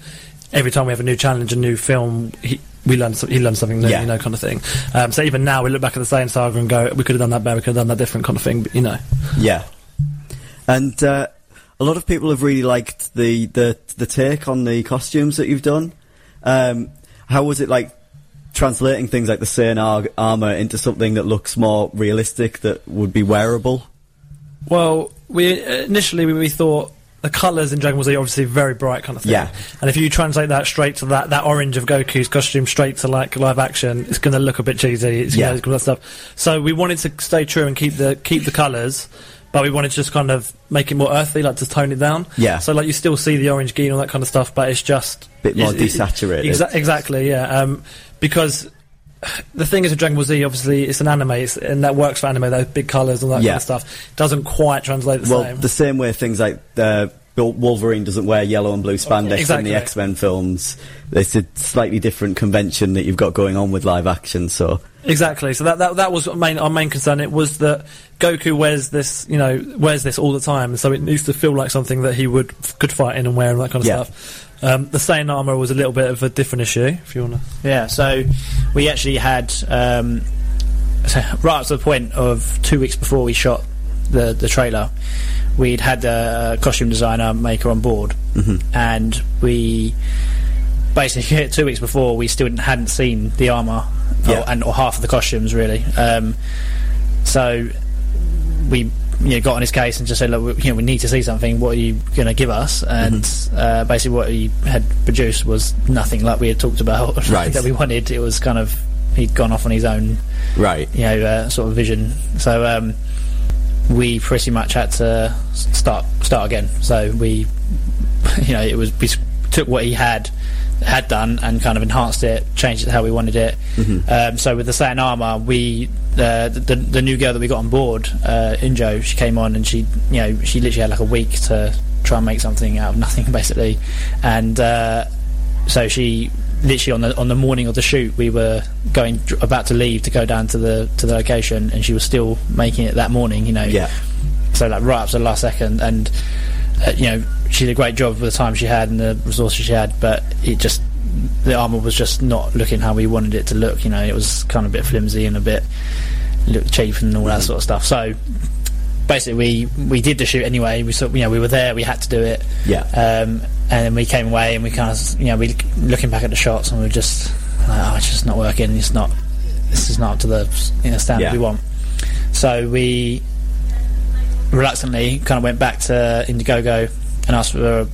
every time we have a new challenge, a new film, he, we learn some, he learned something new, Yeah. you know, kind of thing. Um, so even now we look back at the Saiyan saga and go, we could have done that better, we could have done that different kind of thing, but, you know. Yeah. And uh, a lot of people have really liked the, the the take on the costumes that you've done. Um, how was it like translating things like the Saiyan ar- armor into something that looks more realistic that would be wearable? Well, we initially we, we thought the colours in Dragon Ball Z are obviously very bright kind of thing. Yeah. And if you translate that straight to that, that orange of Goku's costume straight to like live action, it's going to look a bit cheesy. It's Yeah. yeah. that stuff. So we wanted to stay true and keep the keep the colours. But we wanted to just kind of make it more earthy, like to tone it down. Yeah. So like you still see the orange gi and all that kind of stuff, but it's just a Bit more desaturated. Exa- exactly, yeah. Um, because the thing is with Dragon Ball Z, obviously it's an anime, it's, and that works for anime. Those big colours and all that Yeah. kind of stuff doesn't quite translate the well, same. the same way things like uh, Wolverine doesn't wear yellow and blue spandex Exactly. in the X Men films. It's a slightly different convention that you've got going on with live action. So Exactly. So that that, that was our main, our main concern. It was that Goku wears this, you know, wears this all the time, and so it needs to feel like something that he would could fight in and wear and that kind of Yeah. stuff. Um, the Saiyan armor was a little bit of a different issue, if you want to. Yeah, so we actually had um, right up to the point of two weeks before we shot the the trailer, we'd had a costume designer maker on board, Mhm. and we basically two weeks before we still hadn't seen the armor Yeah. or, and or half of the costumes really. Um, so we you know, got on his case and just said, look, we, you know, we need to see something. What are you going to give us? And uh, basically, what he had produced was nothing like we had talked about Right. that we wanted. It was kind of he'd gone off on his own, Right. you know, uh, sort of vision. So um, we pretty much had to start start again. So we, you know, it was we took what he had had done and kind of enhanced it, changed it how we wanted it. Um, so with the Saiyan armor, we uh, the, the the new girl that we got on board, uh, Injo, she came on and she you know she literally had like a week to try and make something out of nothing basically, and uh, so she literally on the on the morning of the shoot we were going about to leave to go down to the to the location and she was still making it that morning you know Yeah. so like right up to the last second and uh, you know she did a great job with the time she had and the resources she had but it just the armor was just not looking how we wanted it to look you know it was kind of a bit flimsy and a bit looked cheap and all that sort of stuff so basically we we did the shoot anyway we sort you know we were there we had to do it Yeah. um, and then we came away and we kind of, you know, we looking back at the shots and we are just like, oh, it's just not working. It's not. This is not up to the you know, standard Yeah. we want. So we reluctantly kind of went back to Indiegogo and asked for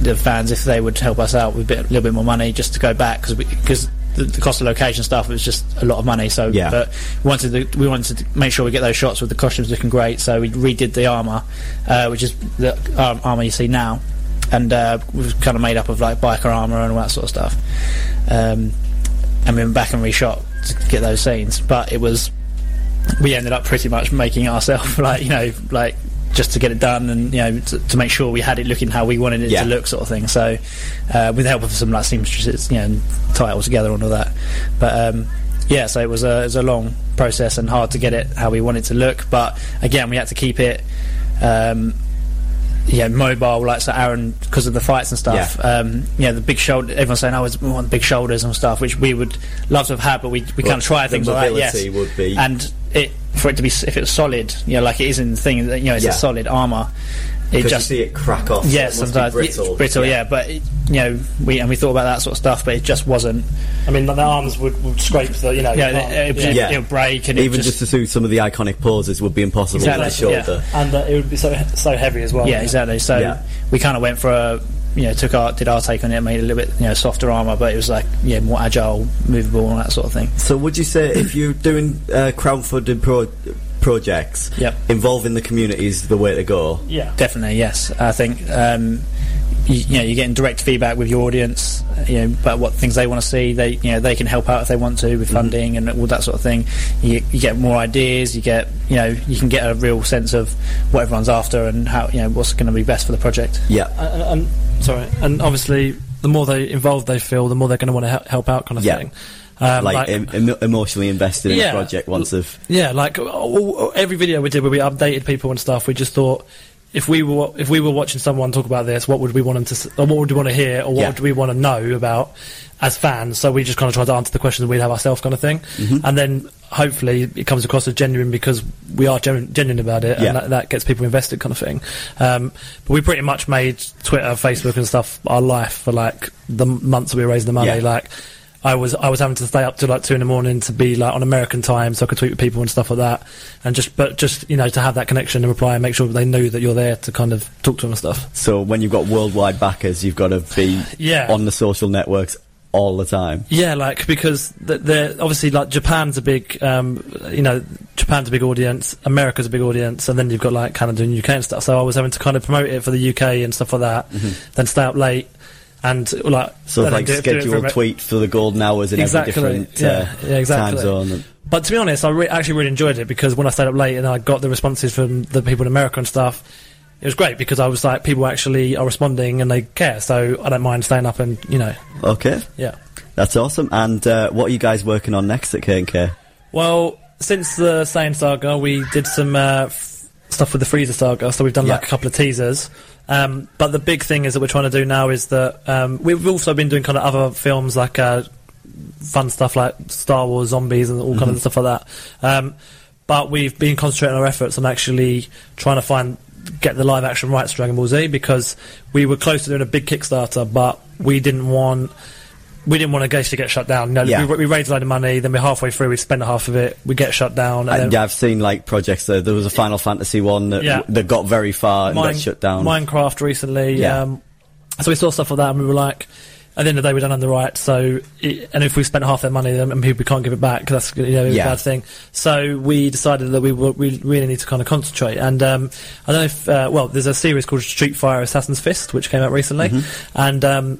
the fans if they would help us out with a bit, little bit more money just to go back because because the, the cost of location stuff was just a lot of money. So, Yeah. but we wanted to, we wanted to make sure we get those shots with the costumes looking great. So we redid the armor, uh, which is the um, armor you see now, and uh, was kind of made up of like biker armor and all that sort of stuff. Um, and we went back and reshot to get those scenes, but it was we ended up pretty much making it ourselves, like you know, like just to get it done and you know to, to make sure we had it looking how we wanted it Yeah. to look, sort of thing. So, uh, with the help of some like seamstresses, you know, and tie it all together and all that. But um, yeah, so it was a it was a long process and hard to get it how we wanted to look. But again, we had to keep it. Um, yeah, mobile, like so Aaron, because of the fights and stuff. Yeah. Um, yeah, the big shoulder. Everyone's saying, "Oh, it's- we want the big shoulders and stuff," which we would love to have had, but we we Well, kind of try things like that. Yes, would be- and it for it to be if it's solid, you know, like it is in the thing, that, you know, it's Yeah. a solid armor. It just you see it crack off. so Yes, it must be sometimes brittle. It's brittle, yeah. But it, you know, we and we thought about that sort of stuff, but it just wasn't. I mean, the arms would, would scrape the, you know. Yeah, the palm. it, it, Yeah. it'll break and Even just, to do some of the iconic poses would be impossible Exactly, with the shoulder. and uh, it would be so so heavy as well. Yeah, exactly. So Yeah. we kind of went for a, you know, took our did our take on it, made it a little bit, you know, softer armor, but it was like, yeah, more agile, movable, and that sort of thing. So would you say if you're doing uh, crowdfunding pro- projects, Yep. involving the community is the way to go? Yeah. Definitely, yes. I think um, you, you know you're getting direct feedback with your audience, you know, about what things they want to see. They you know they can help out if they want to with funding and all that sort of thing. You, you get more ideas. You get you know you can get a real sense of what everyone's after and how you know what's going to be best for the project. Yeah. And, and sorry, and obviously, the more they involved they feel, the more they're going to want to help, help out, kind of Yeah. thing. Um, like, em- em- emotionally invested in Yeah. a project once they've... Yeah, like oh, oh, every video we did where we updated people and stuff, we just thought if we were if we were watching someone talk about this, what would we want them to, or what would we want to hear, or what Yeah. would we want to know about as fans? So we just kind of tried to answer the questions we'd have ourselves, kind of thing, Mhm. and then hopefully it comes across as genuine because we are genu- genuine about it, Yeah. and that, that gets people invested, kind of thing. Um, but we pretty much made Twitter, Facebook, and stuff our life for like the months we were raising the money, Yeah. like. I was I was having to stay up till like two in the morning to be like on American time so I could tweet with people and stuff like that, and just but just you know to have that connection and reply and make sure that they knew that you're there to kind of talk to them and stuff. So when you've got worldwide backers, you've got to be Yeah. on the social networks all the time. Yeah, like because they're obviously like Japan's a big, um, you know, Japan's a big audience, America's a big audience, and then you've got like Canada and UK and stuff. So I was having to kind of promote it for the UK and stuff like that, then stay up late and like So like do do schedule Amer- tweet for the golden hours in Exactly, every different yeah, uh, yeah, exactly. time zone. And, But to be honest, I re- actually really enjoyed it because when I stayed up late and I got the responses from the people in America and stuff, it was great because I was like, people actually are responding and they care. So I don't mind staying up and you know, okay, yeah. that's awesome. And uh, what are you guys working on next at K&K? Well, since the Saiyan saga, we did some uh, f- stuff with the Frieza saga, so we've done Yeah. like a couple of teasers. Um, but the big thing is that we're trying to do now is that um, we've also been doing kind of other films like uh, fun stuff like Star Wars, zombies, and all kind of Mhm. stuff like that. Um, but we've been concentrating our efforts on actually trying to find get the live action rights to Dragon Ball Z because we were close to doing a big Kickstarter, but we didn't want we didn't want to Geisha get shut down. No, Yeah. we, we raised a lot of money, then we're halfway through, we spend half of it, we get shut down, and And yeah, I've seen like projects. There, there was a Final Fantasy one that, Yeah. that got very far and Mine- got shut down. Minecraft recently. Yeah. Um, so we saw stuff like that, and we were like, at the end of the day, we don't underwrite. So, it, and if we spent half their money, then and people can't give it back, that's you know, a bad thing. So we decided that we were, we really need to kind of concentrate. And um, I don't know if uh, well, there's a series called Street Fighter Assassin's Fist, which came out recently, Mm-hmm. and um,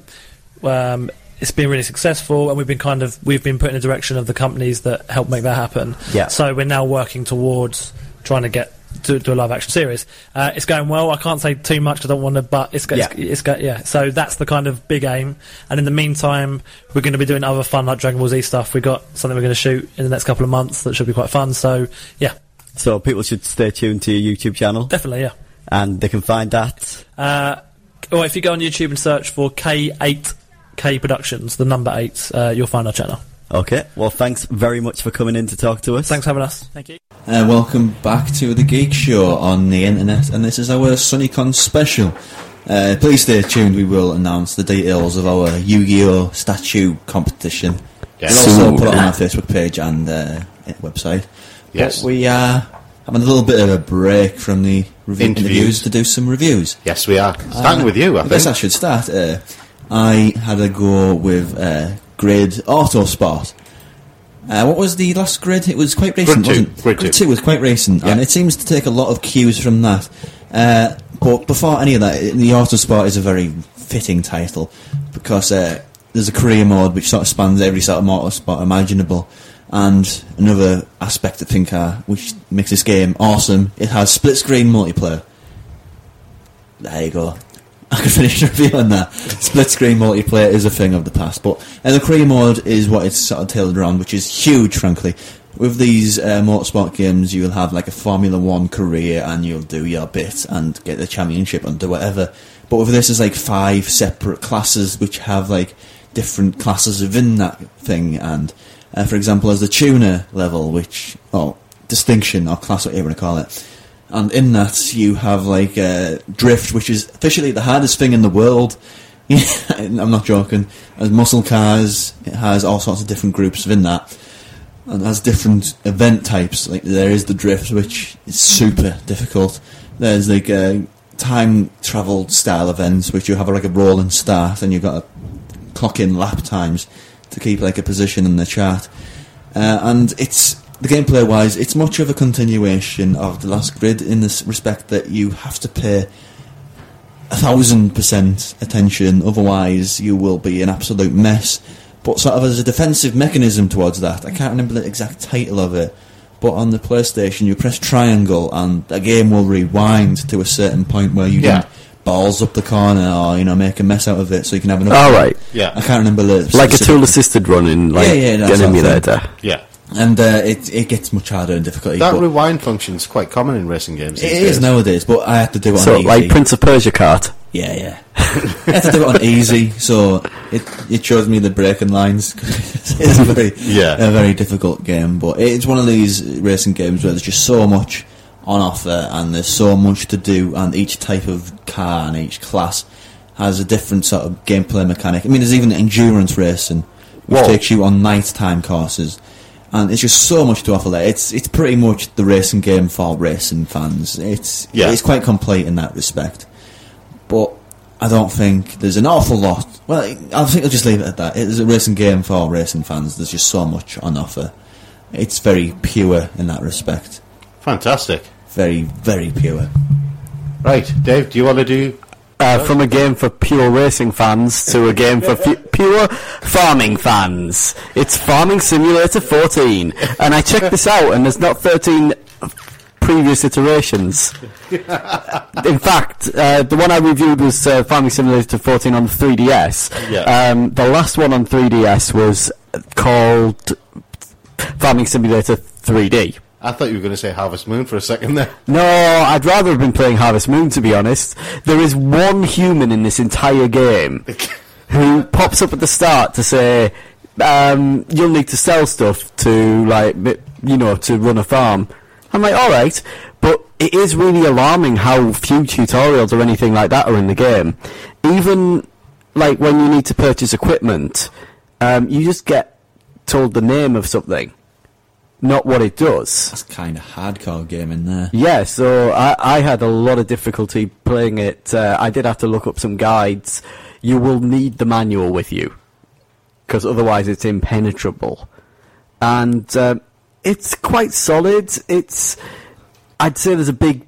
um, it's been really successful, and we've been kind of we've been put in the direction of the companies that help make that happen. Yeah. So we're now working towards trying to get to, to a live action series. Uh, it's going well. I can't say too much. I don't want to, but it's, Yeah. it's go, yeah. So that's the kind of big aim. And in the meantime, we're going to be doing other fun like Dragon Ball Z stuff. We got something we're going to shoot in the next couple of months that should be quite fun. So yeah, So people should stay tuned to your YouTube channel. definitely yeah. And they can find that. Uh, or if you go on YouTube and search for K8K Productions, the number eight, uh, you'll find our channel. Okay. Well, thanks very much for coming in to talk to us. Thanks for having us. Thank you. Uh, welcome back to the Geek Show on the internet, and this is our SunnyCon special. Uh, please stay tuned. We will announce the details of our Yu-Gi-Oh statue competition. Yes. We'll also put it on our Facebook page and uh, website. Yes. But we are having a little bit of a break from the review Interviews. interviews to do some reviews. Yes, we are. Starting with you, I guess think. I should start. I had a go with uh, Grid Autosport. Uh, what was the last grid? It was quite recent, Grid wasn't it? Grid two. was quite recent, and it seems to take a lot of cues from that. Uh, but before any of that, the Autosport is a very fitting title because uh, there's a career mode which sort of spans every sort of motorsport imaginable. And another aspect I think uh, which makes this game awesome, it has split screen multiplayer. There you go. I could finish on that. Split screen multiplayer is a thing of the past, but and the career mode is what it's sort of tailored around, which is huge, frankly. With these uh, motorsport games, you'll have like a Formula One career, and you'll do your bit and get the championship and do whatever. But with this, is like five separate classes, which have like different classes within that thing. And uh, for example, as the tuner level, which or distinction or class, whatever you want to call it. And in that, you have like uh, drift, which is officially the hardest thing in the world. I'm not joking. As muscle cars, it has all sorts of different groups within that, and has different event types. Like there is the drift, which is super difficult. There's like uh, time trial style events, which you have like a roll and start, and you've got to clock in lap times to keep like a position in the chart. Uh, and it's the gameplay wise, it's much of a continuation of the last grid in this respect that you have to pay a thousand percent attention, otherwise you will be an absolute mess. But sort of as a defensive mechanism towards that, I can't remember the exact title of it. But on the PlayStation, you press triangle, and the game will rewind to a certain point where you Yeah. balls up the corner, or you know, make a mess out of it, so you can have enough. All right. Yeah. I can't remember the Like a tool assisted running, like yeah, yeah, that's an sort of thing. emulator. Yeah. And uh, it it gets much harder in difficulty. That rewind function is quite common in racing games. it these is nowadays, but I have to do it So, on easy. like Prince of Persia kart. yeah, yeah. I have to do it on easy, so it it shows me the braking lines. it's a very Yeah. a very difficult game, but it's one of these racing games where there's just so much on offer, and there's so much to do, and each type of car and each class has a different sort of gameplay mechanic. I mean, there's even endurance racing, which Whoa. takes you on nighttime courses. And it's just so much to offer there. It's it's pretty much the racing game for racing fans. It's Yeah. it's quite complete in that respect. But I don't think there's an awful lot. Well, I think I'll just leave it at that. It is a racing game for racing fans. There's just so much on offer. It's very pure in that respect. Fantastic. Very, very pure. Right, Dave, do you want to do? Uh, from a game for pure racing fans to a game for fu- pure farming fans. It's Farming Simulator 14. And I checked this out, and there's not 13 previous iterations. In fact, uh, the one I reviewed was uh, Farming Simulator 14 on 3DS. Yeah. Um, the last one on 3DS was called Farming Simulator 3D. I thought you were going to say Harvest Moon for a second there. No, I'd rather have been playing Harvest Moon to be honest. There is one human in this entire game who pops up at the start to say, um, "You'll need to sell stuff to like, you know, to run a farm." I'm like, "All right," but it is really alarming how few tutorials or anything like that are in the game. Even like when you need to purchase equipment, um, you just get told the name of something, not what it does. That's kind of hardcore game in there. Yeah, so I, I had a lot of difficulty playing it. Uh, I did have to look up some guides. You will need the manual with you, because otherwise it's impenetrable. And um it's quite solid. It's, I'd say there's a big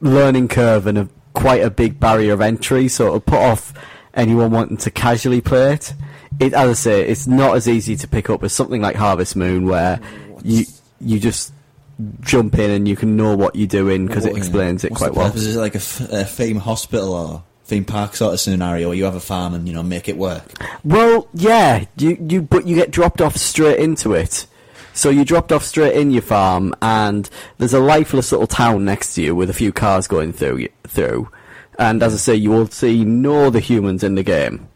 learning curve and a quite a big barrier of entry, so it'll put off anyone wanting to casually play it. It, as I say, it's not as easy to pick up as something like Harvest Moon, where you you just jump in and you can know what you're doing because it explains it what's quite the well. purpose? Is it like a, f- a theme hospital or theme park sort of scenario where you have a farm and you know make it work? Well, yeah, you you but you get dropped off straight into it. So you dropped off straight in your farm, and there's a lifeless little town next to you with a few cars going through y- through. And as I say, you will see no other humans in the game.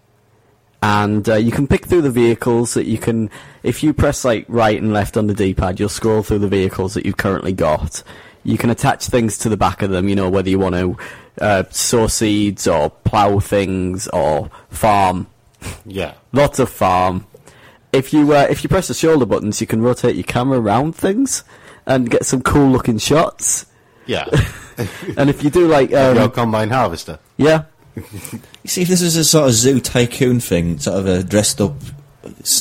And uh, you can pick through the vehicles that you can. If you press like right and left on the D-pad, you'll scroll through the vehicles that you've currently got. You can attach things to the back of them. You know whether you want to uh, sow seeds or plough things or farm. Yeah. Lots of farm. If you uh, if you press the shoulder buttons, you can rotate your camera around things and get some cool looking shots. Yeah. and if you do like um, Your combine harvester. yeah, You see, if this is a sort of zoo tycoon thing, sort of a dressed up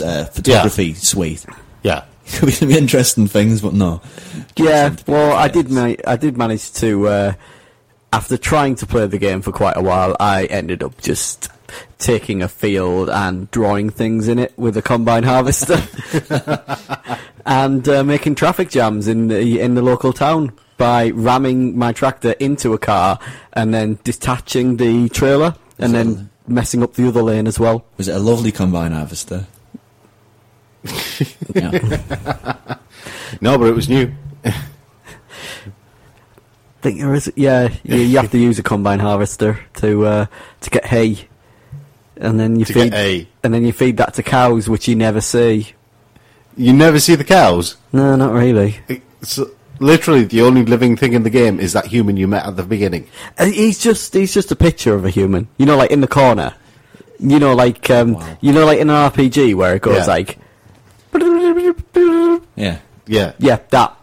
uh, photography suite, Yeah. could be some interesting things, but no. yeah. Well, I did ma- I did manage to uh, after trying to play the game for quite a while, I ended up just taking a field and drawing things in it with a combine harvester and uh, making traffic jams in the in the local town by ramming my tractor into a car and then detaching the trailer and then messing up the other lane as well. Was it a lovely combine harvester? yeah. No, but it was new. I think there is, yeah, you, you have to use a combine harvester to uh, to get hay, and then you To feed hay. and then you feed that to cows, which you never see. You never see the cows. No, not really. It's literally the only living thing in the game is that human you met at the beginning. Uh, He's just he's just a picture of a human. You know, like in the corner. You know, like um, you know, like in an RPG where it goes Yeah. like Yeah. Yeah. yeah, that.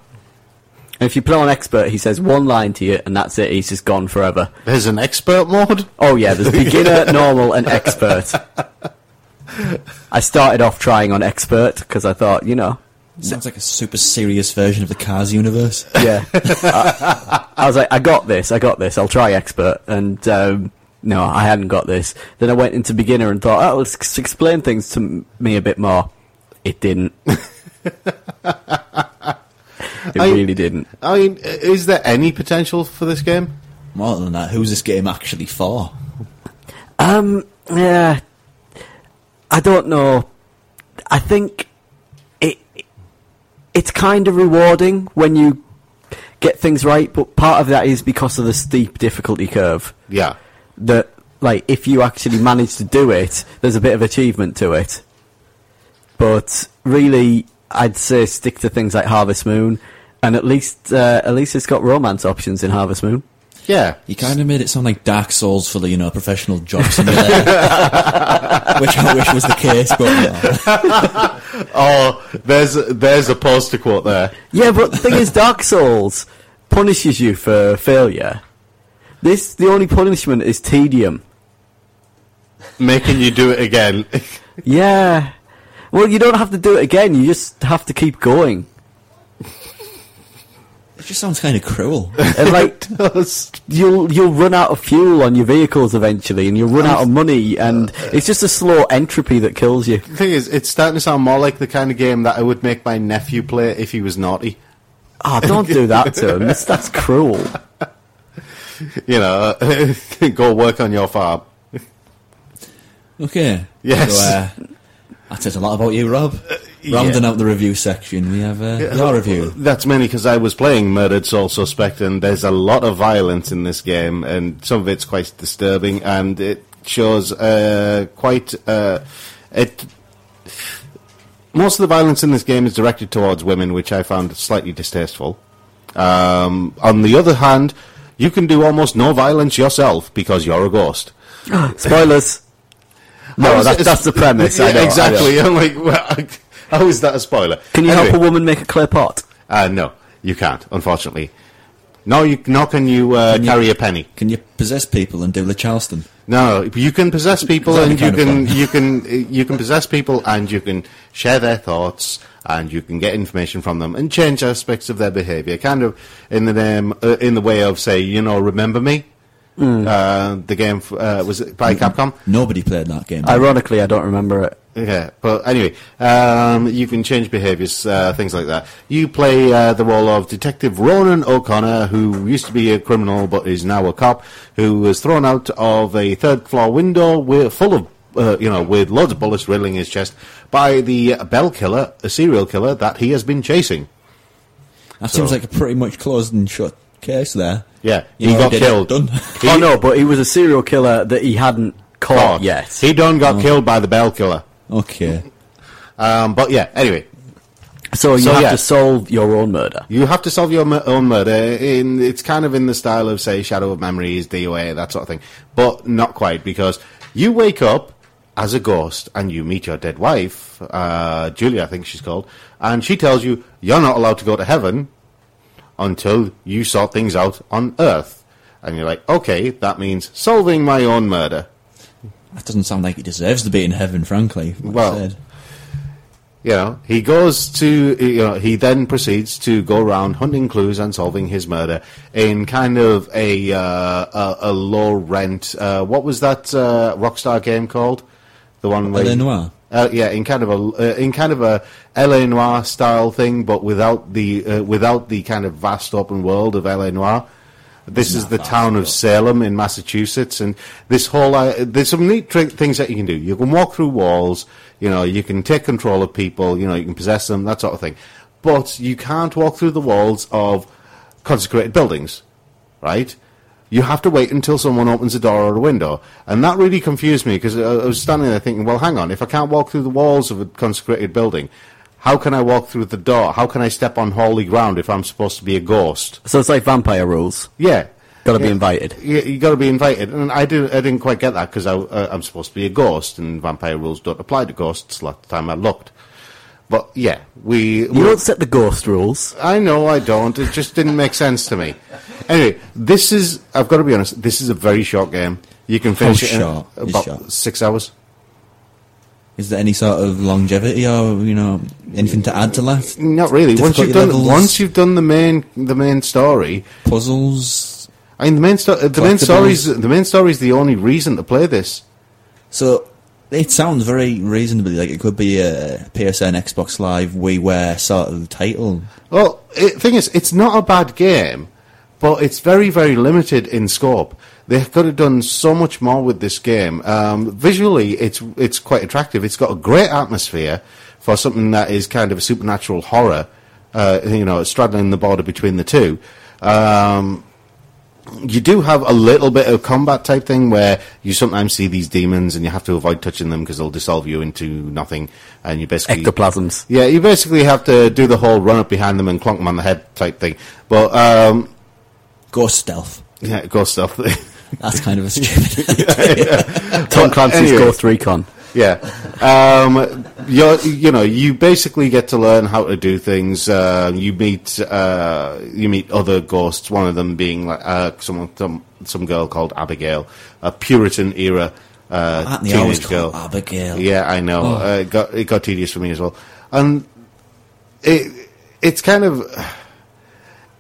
And if you put on expert, he says one line to you, and that's it. He's just gone forever. There's an expert mode. Oh yeah, there's beginner, normal, and expert. I started off trying on expert because I thought, you know, Sounds like a super serious version of the Cars universe. yeah. I, I was like, I got this, I got this. I'll try expert, and um, no, I hadn't got this. Then I went into beginner and thought, oh, let's explain things to me a bit more. It didn't. It I- really didn't. I mean, is there any potential for this game? More than that, who's this game actually for? Um, yeah, I don't know. I think it it's kind of rewarding when you get things right, but part of that is because of the steep difficulty curve. Yeah. That like if you actually manage to do it, there's a bit of achievement to it. But really, I'd say stick to things like Harvest Moon, and at least uh, at least it's got romance options in Harvest Moon. Yeah. He kind of made it sound like Dark Souls for the, you know, professional job simulator. Which I wish was the case, but no. Oh, there's there's a poster quote there. Yeah, but the thing is, Dark Souls punishes you for failure. This, the only punishment is tedium. Making you do it again. Yeah. Well, you don't have to do it again. You just have to keep going. It just sounds kind of cruel. And like, you'll you'll run out of fuel on your vehicles eventually, and you'll run out of money, and it's just a slow entropy that kills you. the thing is, it's starting to sound more like the kind of game that I would make my nephew play if he was naughty. Oh, don't do that to him. That's, that's cruel. You know, go work on your farm. Okay. Yes. So, uh, that says a lot about you, Rob. Rounding out the review section, we have uh, your review. That's mainly because I was playing Murdered Soul Suspect, and there's a lot of violence in this game, and some of it's quite disturbing, and it shows uh, quite uh, it. Most of the violence in this game is directed towards women, which I found slightly distasteful. Um, on the other hand, you can do almost no violence yourself because you're a ghost. Spoilers. No, How is that- it a- that's the premise, I Yeah, know, I exactly. know. I'm like, well, how is that a spoiler? Can you Anyway. help a woman make a clay pot? Uh, no, you can't, unfortunately. No, you, nor can you uh, Can you- carry a penny. Can you possess people and do the Charleston? No, you can possess people, and you can you can you can possess people, and you can share their thoughts, and you can get information from them, and change aspects of their behaviour, kind of in the name uh, in the way of say, you know, remember me. Mm. Uh, the game uh, was it by Capcom. Nobody played that game. Ironically, I don't remember it. Yeah, but anyway, um, you can change behaviours, uh, things like that. You play uh, the role of Detective Ronan O'Connor, who used to be a criminal but is now a cop, who was thrown out of a third floor window with, full of, uh, you know, with loads of bullets riddling his chest by the Bell Killer, a serial killer that he has been chasing. That So- seems like a pretty much closed and shut case there. Yeah, You he know, got killed. done. oh no, but he was a serial killer that he hadn't caught, Caught. yet. He done got Oh. killed by the Bell Killer. Okay. Um, but yeah, anyway. So you So, have yeah. to solve your own murder. You have to solve your mu- own murder. In it's kind of in the style of say Shadow of Memories, DOA, that sort of thing, but not quite because you wake up as a ghost and you meet your dead wife, uh, Julia, I think she's called, and she tells you you're not allowed to go to heaven until you sort things out on Earth, and you're like, okay, that means solving my own murder. That doesn't sound like he deserves to be in heaven, frankly. Well. You know, he goes to, you know, he then proceeds to go around hunting clues and solving his murder in kind of a, uh, a, a low rent, uh, what was that, uh, Rockstar game called? The one where. LA Noire? Uh, yeah, in kind of a, uh, in kind of a LA Noire style thing, but without the, uh, without the kind of vast open world of LA Noire. This is the town of Salem in Massachusetts, and this whole uh, there's some neat tri- things that you can do. You can walk through walls, you know, you can take control of people, you know, you can possess them, that sort of thing. But you can't walk through the walls of consecrated buildings, right? You have to wait until someone opens a door or a window, and that really confused me because I I was standing there thinking, well, hang on, if I can't walk through the walls of a consecrated building, how can I walk through the door? How can I step on holy ground if I'm supposed to be a ghost? So it's like vampire rules. Yeah. Got to be invited. You, you got to be invited, and I didn't. I didn't quite get that because uh, I'm supposed to be a ghost, and vampire rules don't apply to ghosts. Last time I looked, but yeah, we. You don't set the ghost rules. I know I don't. It just didn't make sense to me. Anyway, this is. I've got to be honest. This is a very short game. You can finish it short in is about short? six hours. Is there any sort of longevity or, you know, anything to add to that? Not really. Once you've done levels? once you've done the main the main story, puzzles. I mean, the main sto- the main story is the main story is the only reason to play this. So it sounds very reasonably like it could be a PSN, Xbox Live, WiiWare sort of title. Well, it, thing is, it's not a bad game, but it's very, very limited in scope. They could have done so much more with this game. Um, visually, it's it's quite attractive. It's got a great atmosphere for something that is kind of a supernatural horror. Uh, you know, straddling the border between the two. Um, you do have a little bit of combat type thing where you sometimes see these demons and you have to avoid touching them because they'll dissolve you into nothing, and you basically Ectoplasms. yeah, you basically have to do the whole run up behind them and clonk them on the head type thing. But um, ghost stealth. Yeah, ghost stealth. That's kind of a stupid idea. Tom But Clancy's anyway. Ghost Recon. Yeah, um, you're, you know, you basically get to learn how to do things. Uh, you meet uh, you meet other ghosts. One of them being like uh, someone, some some girl called Abigail, a Puritan era uh, Aren't they always teenage girl. Abigail? Yeah, I know. Oh. Uh, it got it got tedious for me as well, and it it's kind of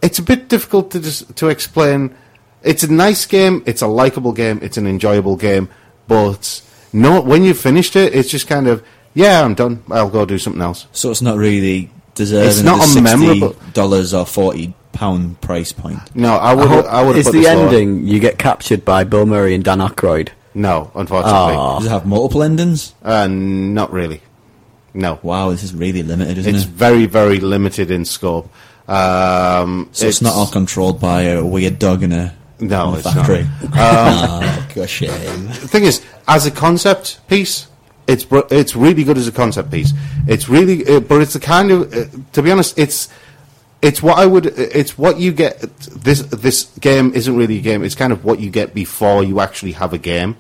it's a bit difficult to just to explain. It's a nice game. It's a likable game. It's an enjoyable game. But no, when you've finished it, it's just kind of yeah, I'm done. I'll go do something else. So it's not really deserving It's not of the a memorable- sixty dollars or forty pound price point. No, I would. hope- I would. Is the ending you get captured by Bill Murray and Dan Aykroyd? No, unfortunately. Aw. Does it have multiple endings? Uh, not really. No. Wow, this is really limited, isn't It's it? It's very, very limited in scope. Um, So it's, not all controlled by a weird dog in a, No, in a it's not. factory. Um, oh, gosh, shame. The thing is, as a concept piece, it's it's really good as a concept piece. It's really, uh, but it's the kind of, uh, to be honest, it's it's what I would, it's what you get. This this game isn't really a game. It's kind of what you get before you actually have a game.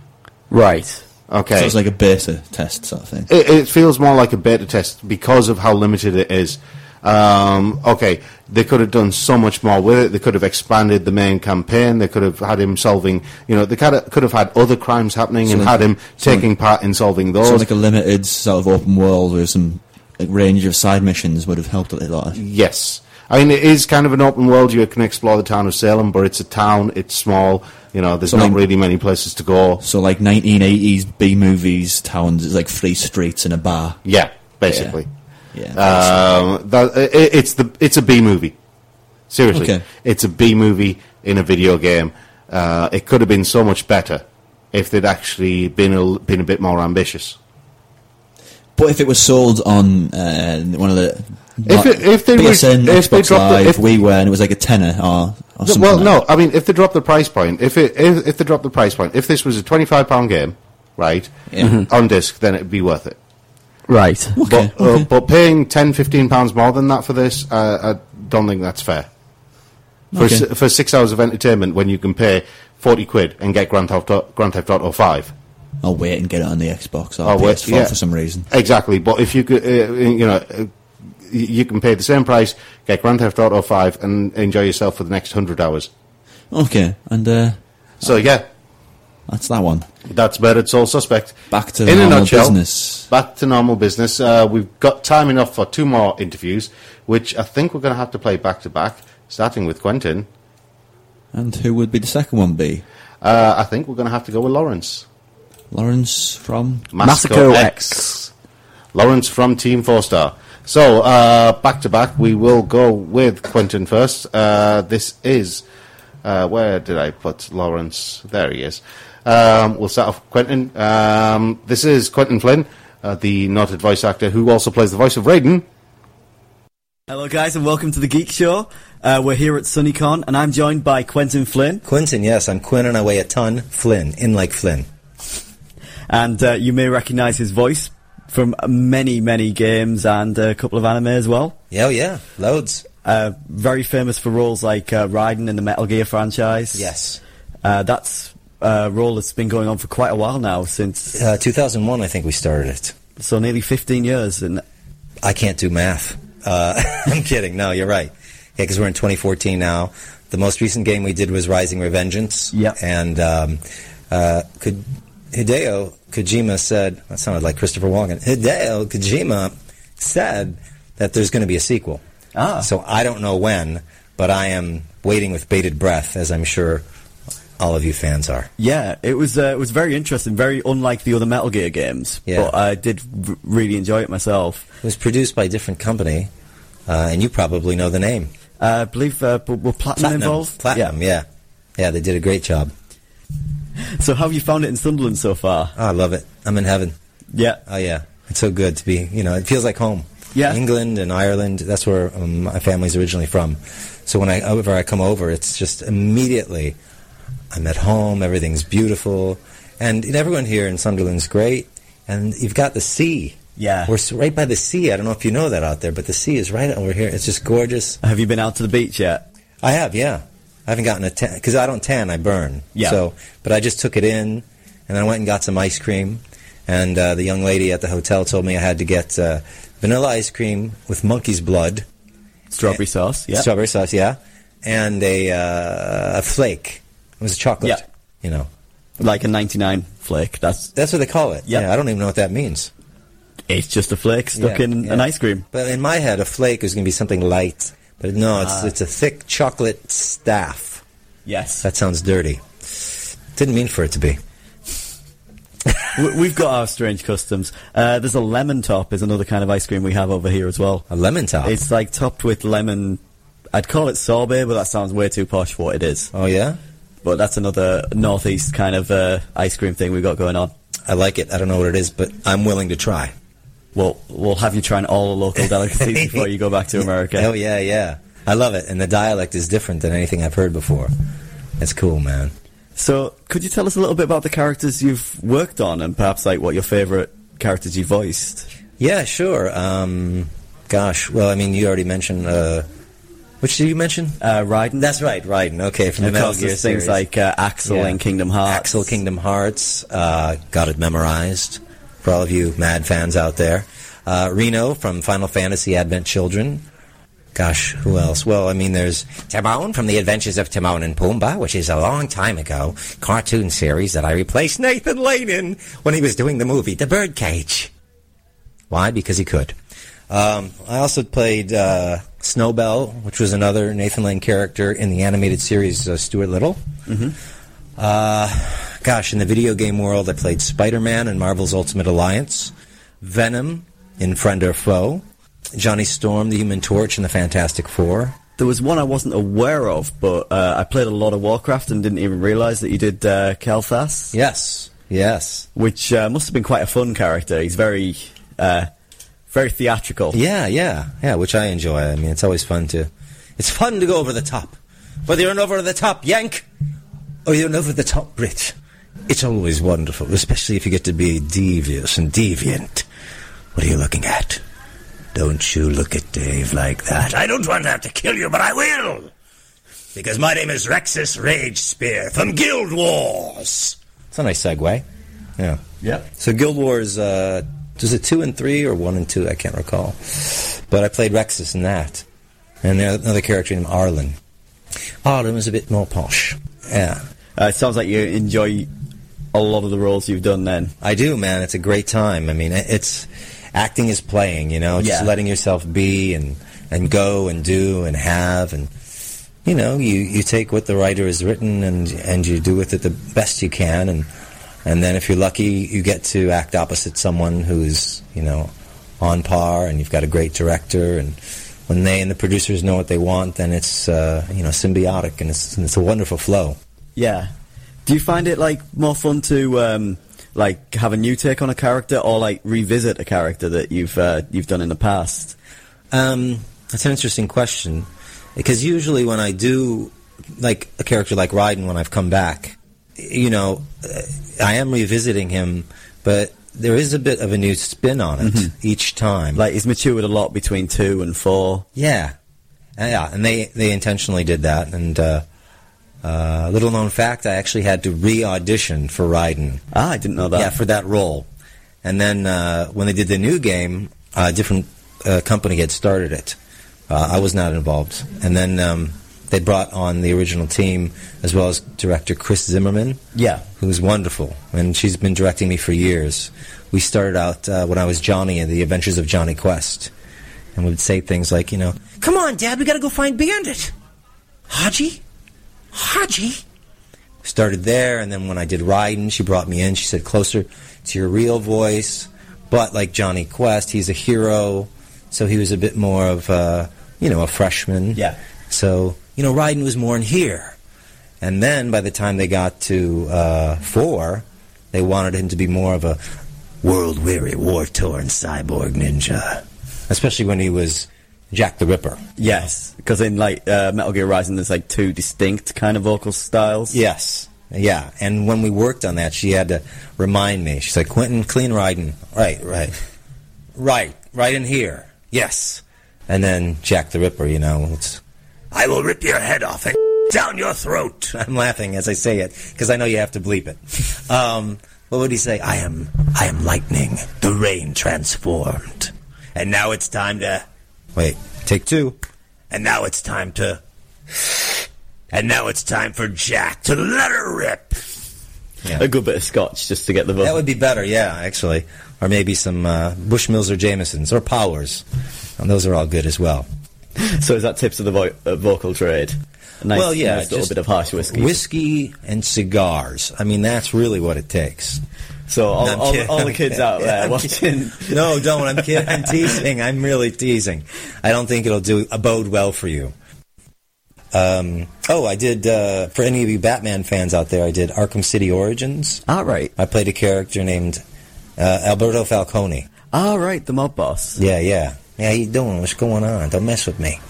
Right. Okay. So it's like a beta test sort of thing. It, it feels more like a beta test because of how limited it is. Um, okay, they could have done so much more with it. They could have expanded the main campaign. They could have had him solving, you know, they could have, could have had other crimes happening So and like- had him so taking part in solving So those. like a limited sort of open world with some like, range of side missions would have helped a lot. Yes. I mean, it is kind of an open world. You can explore the town of Salem, but it's a town. It's small. You know, there's So not like- really many places to go. So like 1980s B movies towns, it's like three streets and a bar. Yeah, basically. Yeah. Um, that, i it's the it's a B movie. Seriously, Okay. it's a B movie in a video game. Uh, it could have been so much better if they'd actually been a, been a bit more ambitious. But if it was sold on uh, one of the If it- if they re- PSN, if they Xbox dropped the- Live, if- WiiWare, and it was like a tenner or, or something. well, like no, I mean, if they dropped the price point, if it if, if they dropped the price point, if this was a twenty five pound game, right, Yeah. Mhm. on disc, then it'd be worth it. Right. but, Uh, but paying 10, 15 pounds more than that for this, uh, I don't think that's fair. For, Okay. s- for six hours of entertainment when you can pay 40 quid and get Grand Theft, Au- Grand Theft Auto 5. I'll wait and get it on the Xbox or Oh, wait, PS4 yeah. for some reason. Exactly, but if you could, uh, you know, uh, you can pay the same price, get Grand Theft Auto 5 and enjoy yourself for the next 100 hours. Okay, and uh, So, yeah, that's that one. that's where it's all Suspect. Back to In a normal nutshell, business. Back to normal business. Uh, we've got time enough for two more interviews, which I think we're going to have to play back to back, starting with Quintin. And who would be the second one be? Uh, I think we're going to have to go with Lawrence. Lawrence from Masako X. Lawrence from Team Four Star. So, uh, back to back, we will go with Quintin first. Uh, this is. Uh, where did I put Lawrence? There he is. Um, we'll start off with Quintin. Um, this is Quintin Flynn, uh, the noted voice actor who also plays the voice of Raiden. Hello, guys, and welcome to the Geek Show. Uh, we're here at SunnyCon, and I'm joined by Quintin Flynn. Quintin, yes, I'm Quinn and I weigh a ton. Flynn, in like Flynn. And uh, you may recognise his voice from many, many games and a couple of anime as well. Yeah, oh yeah, loads. Uh, very famous for roles like uh, Raiden in the Metal Gear franchise. Yes. Uh, that's a role that's been going on for quite a while now, since Uh, 2001, I think we started it. so nearly 15 years. And I can't do math. Uh, I'm kidding. No, you're right. Yeah, because we're in 2014 now. The most recent game we did was Rising Revengeance. Yeah. And um, uh, could Hideo Kojima said that sounded like Christopher Walken. Hideo Kojima said that there's going to be a sequel. Ah. So I don't know when, but I am waiting with bated breath, as I'm sure all of you fans are. yeah, it was uh, it was very interesting, very unlike the other Metal Gear games. Yeah. But I did r- really enjoy it myself. It was produced by a different company, uh, and you probably know the name. Uh, I believe uh, were Platinum, involved. Platinum, yeah. yeah. they did a great job. So how have you found it in Sunderland so far? Oh, I love it. I'm in heaven. Yeah. Oh, yeah. It's so good to be, you know, it feels like home. Yeah. England and Ireland, that's where um, my family's originally from. So when I, whenever I come over, it's just immediately, I'm at home, everything's beautiful. And everyone here in Sunderland's great. And you've got the sea. Yeah. We're right by the sea. I don't know if you know that out there, but the sea is right over here. It's just gorgeous. Have you been out to the beach yet? I have, yeah. I haven't gotten a tan because I don't tan, I burn. Yeah. So, but I just took it in, and I went and got some ice cream, and uh, the young lady at the hotel told me I had to get uh, vanilla ice cream with monkey's blood, Strawberry sauce. Yeah. strawberry sauce, yeah, and a uh, a flake. It was a chocolate. Yeah. You know, Like a 99 flake. That's that's what they call it. Yeah. Yeah. I don't even know what that means. it's just a flake stuck Yeah, in yeah. an ice cream. But in my head, a flake is going to be something light. But no, it's Ah. it's a thick chocolate staff. Yes. That sounds dirty. Didn't mean for it to be. We- We've got our strange customs. Uh, there's a lemon top is another kind of ice cream we have over here as well. A lemon top. It's like topped with lemon. I'd call it sorbet, but that sounds way too posh for what it is. Oh yeah. But that's another northeast kind of uh, ice cream thing we've got going on. I like it. I don't know what it is, but I'm willing to try. Well, we'll have you trying all the local delicacies before you go back to America. Oh yeah, yeah. I love it, and the dialect is different than anything I've heard before. It's cool, man. So, could you tell us a little bit about the characters you've worked on, and perhaps like what your favourite characters you voiced? Yeah, sure. Um, gosh, well, I mean, you already mentioned uh, Which did you mention? Uh, Raiden. That's right, Raiden. Okay, from the Metal Gear there's things series. like uh, Axel Yeah. in Kingdom Hearts. Axel Kingdom Hearts. Uh, got it memorized for all of you mad fans out there. Uh, Reno from Final Fantasy Advent Children. Gosh, who else? Well, I mean, there's Timon from The Adventures of Timon and Pumbaa, which is a long time ago cartoon series that I replaced Nathan Lane in when he was doing the movie The Birdcage. Why? Because he could. Um, I also played uh, Snowbell, which was another Nathan Lane character in the animated series uh, Stuart Little. Mhm. Uh, gosh, in the video game world, I played Spider-Man in Marvel's Ultimate Alliance, Venom in Friend or Foe, Johnny Storm, the Human Torch in the Fantastic Four. There was one I wasn't aware of, but uh, I played a lot of Warcraft and didn't even realise that you did uh, Kael'thas. Yes, yes. Which uh, must have been quite a fun character. He's very, uh, very theatrical. Yeah, yeah, yeah, which I enjoy. I mean, it's always fun to, it's fun to go over the top. Whether you're an over the top Yank or you're an over the top Brit, it's always wonderful, especially if you get to be devious and deviant. What are you looking at? Don't you look at Dave like that. I don't want to have to kill you, but I will. Because my name is Rexus Rage Spear from Guild Wars. It's a nice segue. Yeah. Yep. So Guild Wars, uh, was it two and three or one and two? I can't recall. But I played Rexus in that. And there's another character named Arlen. Arlen was a bit more posh. Yeah. Uh, it sounds like you enjoy a lot of the roles you've done then. I do, man. It's a great time. I mean, it's acting is playing. You know, just Yeah. letting yourself be and and go and do and have and you know, you you take what the writer has written and and you do with it the best you can and and then if you're lucky, you get to act opposite someone who's you know on par and you've got a great director and when they and the producers know what they want, then it's uh, you know symbiotic and it's it's a wonderful flow. Yeah. Do you find it like more fun to um, like have a new take on a character or like revisit a character that you've uh, you've done in the past? Um, that's an interesting question because usually when I do like a character like Raiden, when I've come back, you know, I am revisiting him, but there is a bit of a new spin on it Mhm. each time. Like he's matured a lot between two and four. Yeah, Uh, yeah, and they they intentionally did that. And uh, uh, little known fact, I actually had to re-audition for Raiden. Ah, I didn't know that. Yeah, for that role. And then uh, when they did the new game, a different uh, company had started it. Uh, I was not involved. And then um, they brought on the original team as well as director Kris Zimmerman. Yeah. Who's wonderful. And she's been directing me for years. We started out uh, when I was Jonny in The Adventures of Jonny Quest. And we'd say things like, you know, Come on, Dad, we gotta go find Bandit. Hadji? Hadji? Started there, and then when I did Raiden, she brought me in. She said, closer to your real voice. But like Jonny Quest, he's a hero, so he was a bit more of, uh, you know, a freshman. Yeah. So, you know, Raiden was more in here. And then by the time they got to uh, four, they wanted him to be more of a world weary, war torn cyborg ninja. Especially when he was Jack the Ripper. Yes, because in like uh, Metal Gear Rising, there's like two distinct kind of vocal styles. Yes. Yeah. And when we worked on that, she had to remind me. She's like, Quintin, clean Raiden. Right, right. Right. Right in here. Yes. And then Jack the Ripper, you know, it's, I will rip your head off and down your throat. I'm laughing as I say it because I know you have to bleep it. Um, what would he say? I am, I am lightning, the rain transformed. And now it's time to, wait, take two. And now it's time to, and now it's time for Jack to let her rip. A good bit of scotch just to get the vocal. That would be better, yeah, actually. Or maybe some uh, Bushmills or Jamesons or Powers. And those are all good as well. so is that tips of the vo- uh, vocal trade? A nice, well, yeah, nice little bit of harsh whiskey. Whiskey and cigars. I mean, that's really what it takes. So all, No, all, the kids out there I'm watching. No, don't. I'm kidding. I'm teasing. I'm really teasing. I don't think it'll do abode well for you. Um, oh, I did uh, for any of you Batman fans out there. I did Arkham City Origins. All right. I played a character named uh, Alberto Falcone. All right, the mob boss. Yeah, yeah, yeah. How you doing? What's going on? Don't mess with me.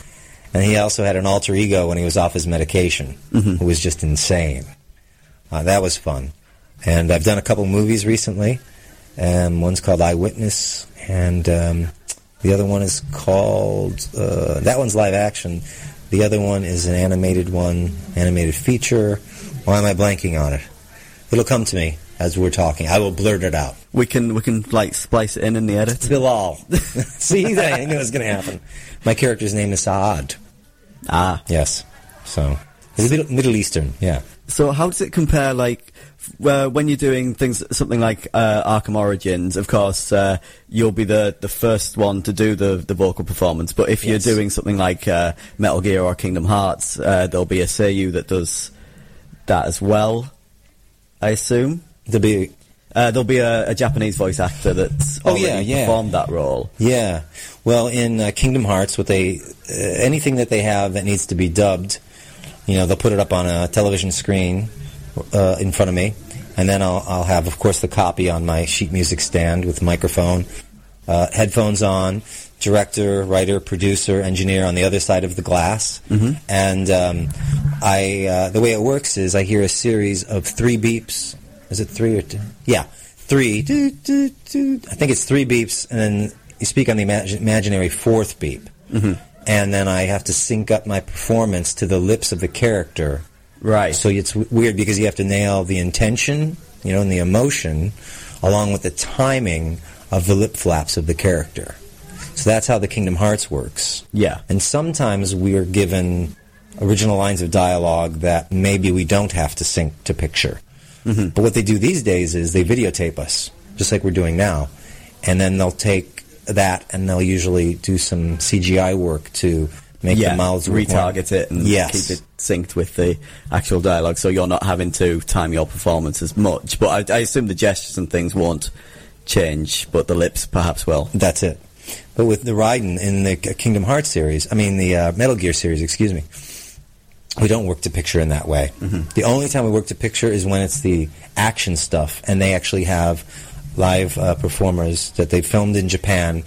And he also had an alter ego when he was off his medication, who was just insane. Uh, that was fun. And I've done a couple movies recently. Um, one's called Eyewitness, and um, the other one is called uh, that one's live action. The other one is an animated one, animated feature. Why am I blanking on it? It'll come to me as we're talking. I will blurt it out. We can we can like splice it in in the edit. Bilal. See, I knew it was going to happen. My character's name is Saad. Ah, Yes. So, it's Middle, Middle Eastern, yeah. So how does it compare, like, uh, when you're doing things, something like uh, Arkham Origins? Of course, uh, you'll be the the first one to do the the vocal performance. But if Yes. you're doing something like uh, Metal Gear or Kingdom Hearts, uh, there'll be a Seiyu that does that as well. I assume there'll be uh, there'll be a, a Japanese voice actor that's Oh, already yeah, yeah. performed that role. Yeah. Well, in uh, Kingdom Hearts, what they uh, anything that they have that needs to be dubbed, you know, they'll put it up on a television screen uh, in front of me, and then I'll, I'll have, of course, the copy on my sheet music stand with microphone, uh, headphones on, director, writer, producer, engineer on the other side of the glass, Mhm. and um, I uh, the way it works is I hear a series of three beeps. Is it three or two? Yeah, three. Doo, doo, doo. I think it's three beeps, and then you speak on the imag- imaginary fourth beep, Mhm. and then I have to sync up my performance to the lips of the character. Right. So it's w- weird because you have to nail the intention, you know, and the emotion, along with the timing of the lip flaps of the character. So that's how the Kingdom Hearts works. Yeah. And sometimes we are given original lines of dialogue that maybe we don't have to sync to picture. Mhm. But what they do these days is they videotape us, just like we're doing now, and then they'll take that and they'll usually do some CGI work to make yeah, the mouths work more- retarget it and yes. keep it synced with the actual dialogue, so you're not having to time your performance as much. But I, I assume the gestures and things won't change, but the lips perhaps will. That's it. But with the Raiden in the Kingdom Hearts series, I mean the uh, Metal Gear series, excuse me, we don't work to picture in that way. The only time we work to picture is when it's the action stuff, and they actually have live uh, performers that they filmed in Japan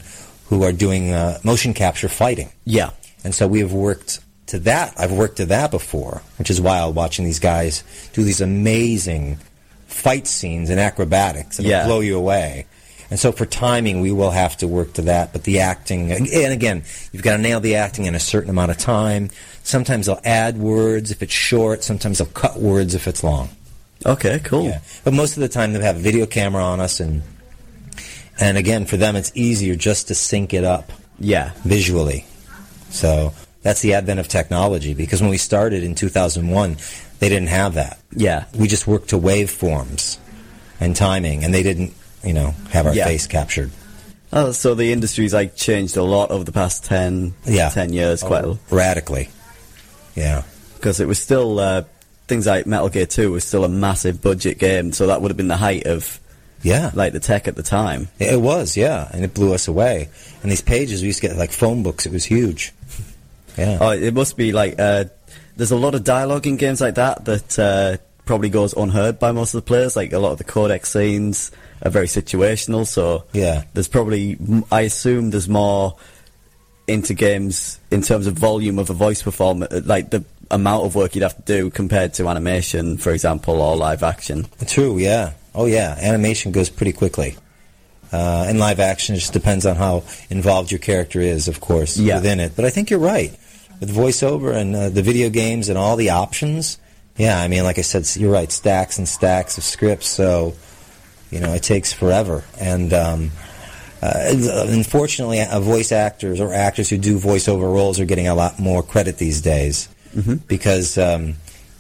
who are doing uh, motion capture fighting. Yeah. And so we have worked to that. I've worked to that before, which is wild watching these guys do these amazing fight scenes and acrobatics and Yeah. blow you away. And so for timing, we will have to work to that. But the acting, and again, you've got to nail the acting in a certain amount of time. Sometimes they'll add words if it's short. Sometimes they'll cut words if it's long. Okay, cool. Yeah. But most of the time, they'll have a video camera on us, and and again, for them, it's easier just to sync it up. Yeah. Visually. So that's the advent of technology. Because when we started in 2001, they didn't have that. Yeah. We just worked to waveforms and timing, and they didn't, you know, have our Yeah. face captured. Oh, so the industry's like changed a lot over the past 10, Yeah. 10 years, quite Oh, radically. Yeah. Because it was still uh, things like Metal Gear Two was still a massive budget game, so that would have been the height of yeah, like the tech at the time. It was, yeah, and it blew us away. And these pages, we used to get like phone books. It was huge. Yeah. Oh, it must be like uh, there's a lot of dialogue in games like that that uh, probably goes unheard by most of the players. Like a lot of the codex scenes are very situational, so Yeah. there's probably I assume there's more into games in terms of volume of a voice performance, like the amount of work you'd have to do compared to animation, for example, or live action. True, yeah. Oh, yeah. Animation goes pretty quickly. Uh, and live action just depends on how involved your character is, of course, Yeah. within it. But I think you're right. With voiceover and uh, the video games and all the options, yeah, I mean, like I said, you're right. Stacks and stacks of scripts, so, you know, it takes forever. And, um, uh, unfortunately, uh, voice actors or actors who do voiceover roles are getting a lot more credit these days because um,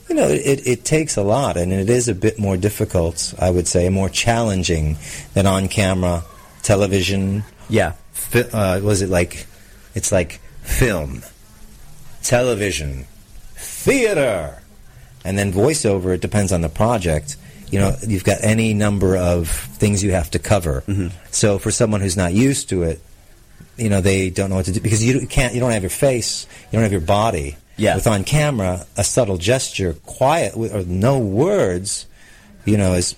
you know it, it takes a lot and it is a bit more difficult. I would say more challenging than on-camera television. Yeah, Fi- uh, was it like it's like film, television, theater, and then voiceover. It depends on the project. You know, you've got any number of things you have to cover. So for someone who's not used to it, you know, they don't know what to do because you can't. You don't have your face. You don't have your body. Yeah. With on camera, a subtle gesture, quiet or no words, you know, is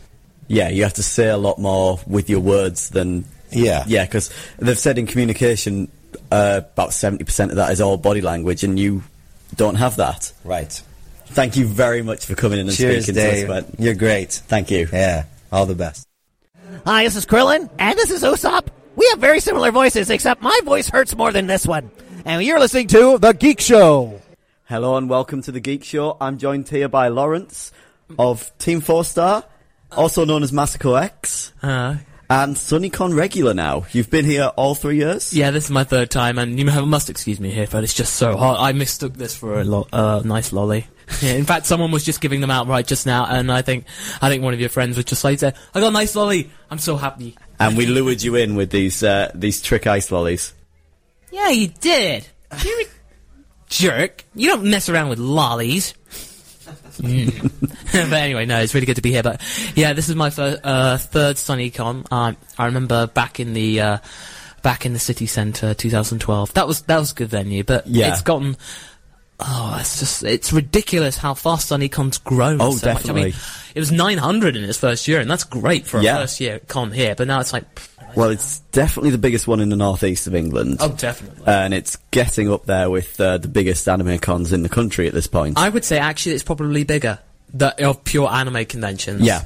Yeah, you have to say a lot more with your words than yeah, yeah. Because they've said in communication, uh, about seventy percent of that is all body language, and you don't have that. Right. Thank you very much for coming in and Cheers, speaking Dave. to us. But You're great. Thank you. Yeah. All the best. Hi, this is Krillin, and this is Usopp. We have very similar voices, except my voice hurts more than this one. And you're listening to The Geek Show. Hello and welcome to the Geek Show. I'm joined here by Lawrence of Team Four Star, also known as Masako X, Uh, and SunnyCon regular now. You've been here all three years. yeah, this is my third time, and you must excuse me here, but it's just so hot. I mistook this for a lo- uh, nice lolly. Yeah, in fact, someone was just giving them out right just now, and I think I think one of your friends was just like, "I got a nice lolly. I'm so happy." And we lured you in with these uh, these trick ice lollies. Yeah, you did. You're a jerk. You don't mess around with lollies. Mm. but anyway, no, it's really good to be here. But yeah, this is my uh, third SunnyCon. Um, I remember back in the uh, back in the city centre, 2012. That was that was a good venue, but Yeah. it's gotten. Oh, it's just it's ridiculous how fast SunnyCon's grown. Oh, so Much. I mean, it was 900 in its first year, and that's great for a Yeah. first year con here. But now it's like, Well, it's definitely the biggest one in the northeast of England. oh, definitely. And it's getting up there with uh, the biggest anime cons in the country at this point. I would say actually it's probably bigger the, of pure anime conventions. yeah.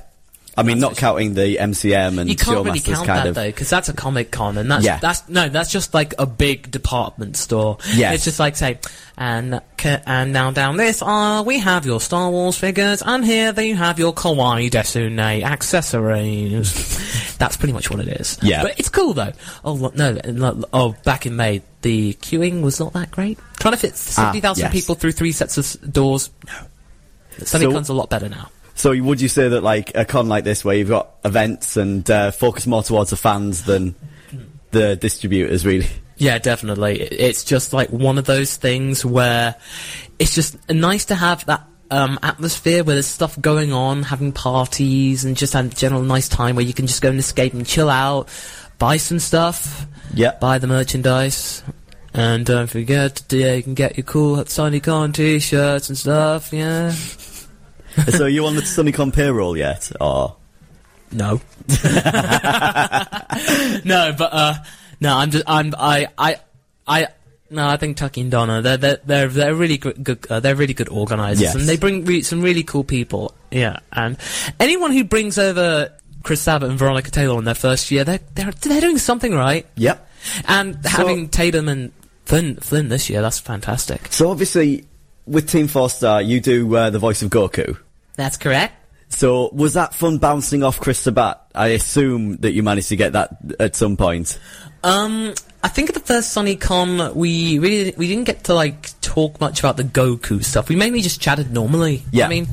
I mean, not counting the MCM and You can't really count kind that of. though, because that's a comic con, and that's Yeah. that's no, that's just like a big department store. Yeah, it's just like say, and and now down this, uh, we have your Star Wars figures, and here they have your Kawaii Desune accessories. that's pretty much what it is. Yeah. but it's cool though. Oh no, oh back in May, the queuing was not that great. Trying to fit seventy thousand Ah, yes. people through three sets of doors. No, SunnyCon's a lot better now. So would you say that like a con like this, where you've got events and uh, focus more towards the fans than the distributors, really? Yeah, definitely. It's just like one of those things where it's just nice to have that um, atmosphere where there's stuff going on, having parties, and just have a general nice time where you can just go and escape and chill out, buy some stuff, yeah, buy the merchandise. And don't forget, yeah, you can get your cool SunnyCon t-shirts and stuff, yeah. so are you on the SunnyCon payroll yet, or no? no, but uh, no, I'm just I'm I I I. No, I think Tucky and Donna, they're they're they're, they're really good, good uh, they're really good organisers, Yes. and they bring re- some really cool people. Yeah, and anyone who brings over Chris Sabat and Veronica Taylor in their first year, they're they're they're doing something right. Yep. And having Tatum and Flynn Flynn this year, that's fantastic. So obviously, with Team Four Star, you do uh, the voice of Goku. That's correct. So was that fun bouncing off Chris Sabat? I assume that you managed to get that at some point. Um, I think at the first SunnyCon we really we didn't get to like talk much about the Goku stuff. We mainly just chatted normally. Yeah. I mean,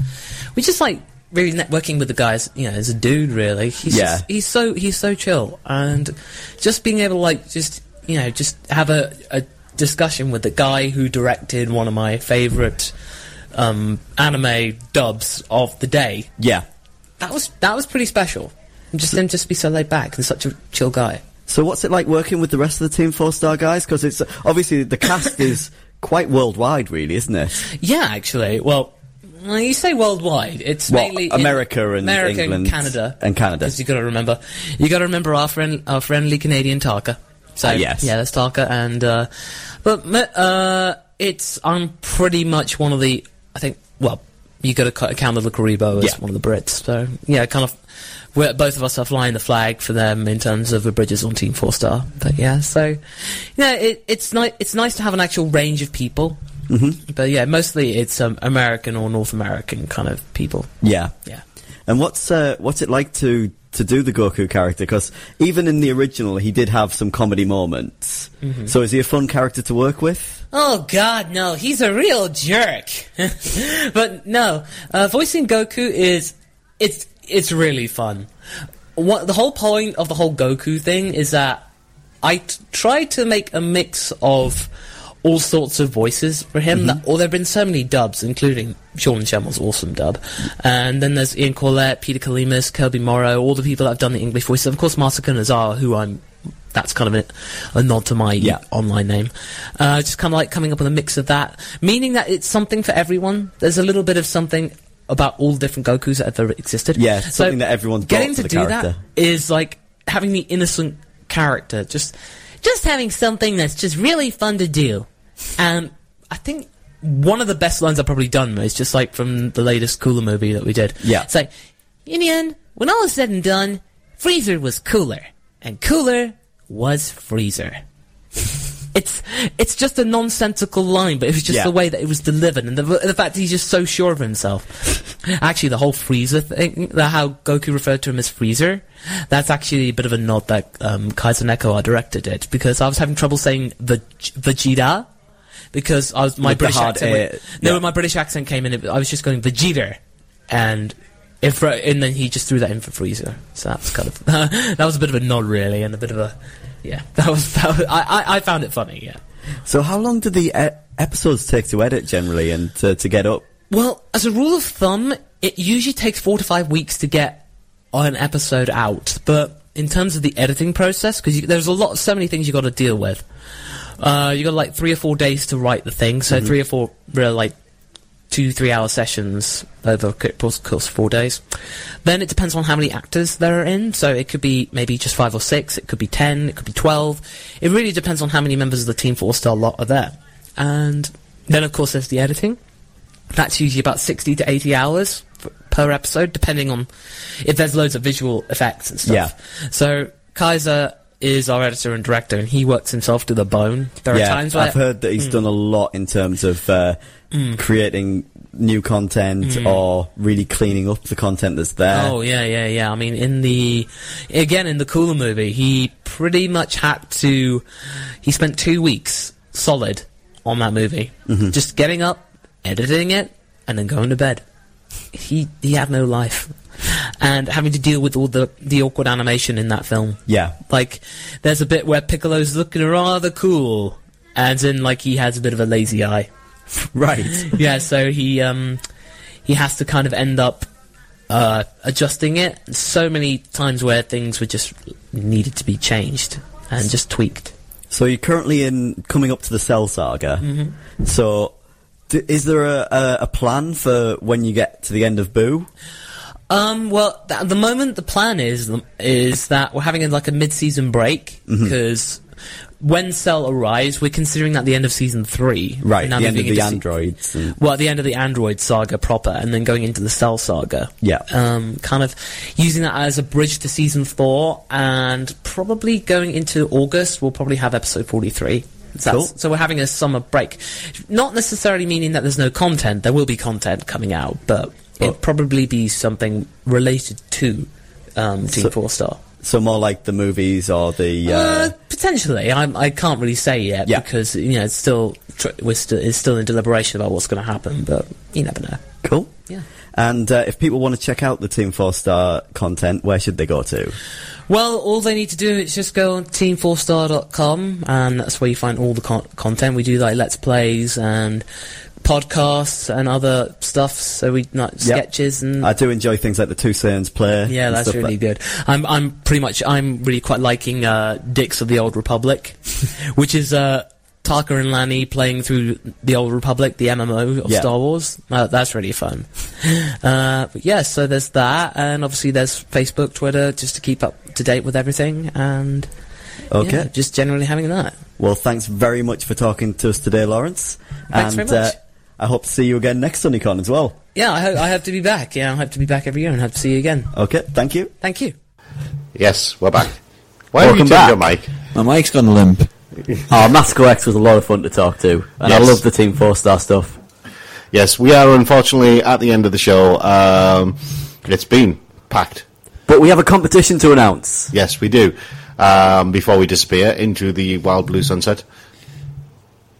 we just like really networking with the guys. You know, as a dude, really. He's Yeah. just- he's so he's so chill, and just being able to like just you know just have a a discussion with the guy who directed one of my favorite um anime dubs of the day. Yeah. That was that was pretty special. And just him just be so laid back and such a chill guy. So what's it like working with the rest of the Team Four Star guys? Because it's obviously the cast is quite worldwide, really, isn't it? Yeah, actually. Well, well, you say worldwide. It's Well, mainly in America and America England and Canada. and Canada. Because you got to remember, you got to remember our friend, our friendly Canadian Taka. So Ah, yes. yeah, that's Taka, and uh, but uh, it's I'm pretty much one of the I think well you got to count of the Karibo as Yeah. one of the Brits. So yeah, kind of. We're, both of us are flying the flag for them in terms of the bridges on Team Four Star. But yeah, so yeah, it, it's nice. It's nice to have an actual range of people. Mm-hmm. But yeah, mostly it's um, American or North American kind of people. Yeah. Yeah. And what's uh, what's it like to to do the Goku character? Because even in the original, he did have some comedy moments. Mhm. So is he a fun character to work with? Oh God, no! He's a real jerk. but no, uh, voicing Goku is it's it's really fun. What the whole point of the whole Goku thing is that I t- try to make a mix of all sorts of voices for him. That, or there have been so many dubs, including Sean Schemmel's awesome dub, and then there's Ian Corlett, Peter Kelamis, Kirby Morrow, all the people that have done the English voices. Of course, Masako Nozawa, who I'm. That's kind of a, a nod to my online name. Uh, just kind of like coming up with a mix of that, meaning that it's something for everyone. There's a little bit of something about all the different Gokus that have ever existed. Yeah, So something that everyone's getting to do character. that is like having the innocent character, just just having something that's just really fun to do. And I think one of the best lines I've probably done is just like from the latest Cooler movie that we did. Yeah. It's like, in the end, when all is said and done, Freezer was cooler, and cooler was Freezer. it's it's just a nonsensical line, but it was just Yeah. the way that it was delivered, and the, the fact that he's just so sure of himself. actually, the whole Freezer thing, the, how Goku referred to him as Freezer, that's actually a bit of a nod that um, Kaiser Neko, our director, did because I was having trouble saying the Vegeta because I was my With British accent. Went- no, yeah. my British accent came in, it, I was just going Vegeta, and. If, and then he just threw that in for Freezer, so that was kind of that was a bit of a nod, really, and a bit of a yeah. That was, that was I, I I found it funny, yeah. So how long do the e- episodes take to edit generally and to, to get up? Well, as a rule of thumb, it usually takes four to five weeks to get an episode out. But in terms of the editing process, because there's a lot, so many things you've got to deal with. Uh, you got like three or four days to write the thing, so Mhm. three or four, really like two, three hour sessions over course course of four days. Then it depends on how many actors there are in, so it could be maybe just five or six, it could be ten, it could be twelve. It really depends on how many members of the Team Four Star lot are there. And then of course there's the editing. That's usually about 60 to 80 hours per episode, depending on if there's loads of visual effects and stuff. Yeah. So Kaiser is our editor and director, and he works himself to the bone. There yeah, are times where I've heard that he's Mm. done a lot in terms of uh, Mm. creating new content Mm. or really cleaning up the content that's there. Oh yeah, yeah, yeah. I mean, in the again in the Cooler movie, he pretty much had to. He spent two weeks solid on that movie, Mhm. just getting up, editing it, and then going to bed. He he had no life, and having to deal with all the the awkward animation in that film. Yeah. Like, there's a bit where Piccolo's looking rather cool, and then like he has a bit of a lazy eye. right. yeah, so he um he has to kind of end up uh adjusting it. So many times where things were just needed to be changed and just tweaked. So you're currently in coming up to the Cell Saga. Mhm. So d- is there a, a, a plan for when you get to the end of Buu? Um, well, th- at the moment, the plan is is that we're having a, like a mid-season break because when Cell arrives, we're considering that the end of season three. Right, now the end of the into se- androids. And, well, at the end of the Android saga proper, and then going into the Cell saga. yeah. Um, kind of using that as a bridge to season four, and probably going into August, we'll probably have episode forty-three. So, Cool. so we're having a summer break, not necessarily meaning that there's no content. There will be content coming out, but it'll probably be something related to um, Team So- Four Star. So more like the movies or the. Uh, Uh, potentially, I'm, I can't really say yet Yeah. because you know it's still tr- we're still it's still in deliberation about what's going to happen, but you never know. cool. Yeah. And uh, if people want to check out the Team Four Star content, where should they go to? Well, all they need to do is just go on team4star.com, and that's where you find all the con- content. We do like let's plays and podcasts and other stuff. So we like Yep. sketches and I do enjoy things like the Two Saiyans play. yeah, that's really like- good. I'm I'm pretty much I'm really quite liking uh, Dicks of the Old Republic, which is uh, Taka and Lani playing through the Old Republic, the MMO of Yeah. Star Wars. Uh, that's really fun. Uh, but yeah, so there's that, and obviously there's Facebook, Twitter, just to keep up to date with everything, and Okay. yeah, just generally having that. Well, thanks very much for talking to us today, Lawrence. Thanks and very much. I hope to see you again next SunnyCon as well. Yeah, I hope I hope to be back. Yeah, I hope to be back every year and hope to see you again. Okay, thank you. Thank you. Yes, we're back. Why have you Welcome back. your mic? My mic's gone limp. oh, Masako X was a lot of fun to talk to, and I love the Team Four Star stuff. Yes, we are unfortunately at the end of the show. Um, it's been packed. But we have a competition to announce. Yes, we do. Um, before we disappear into the wild blue sunset.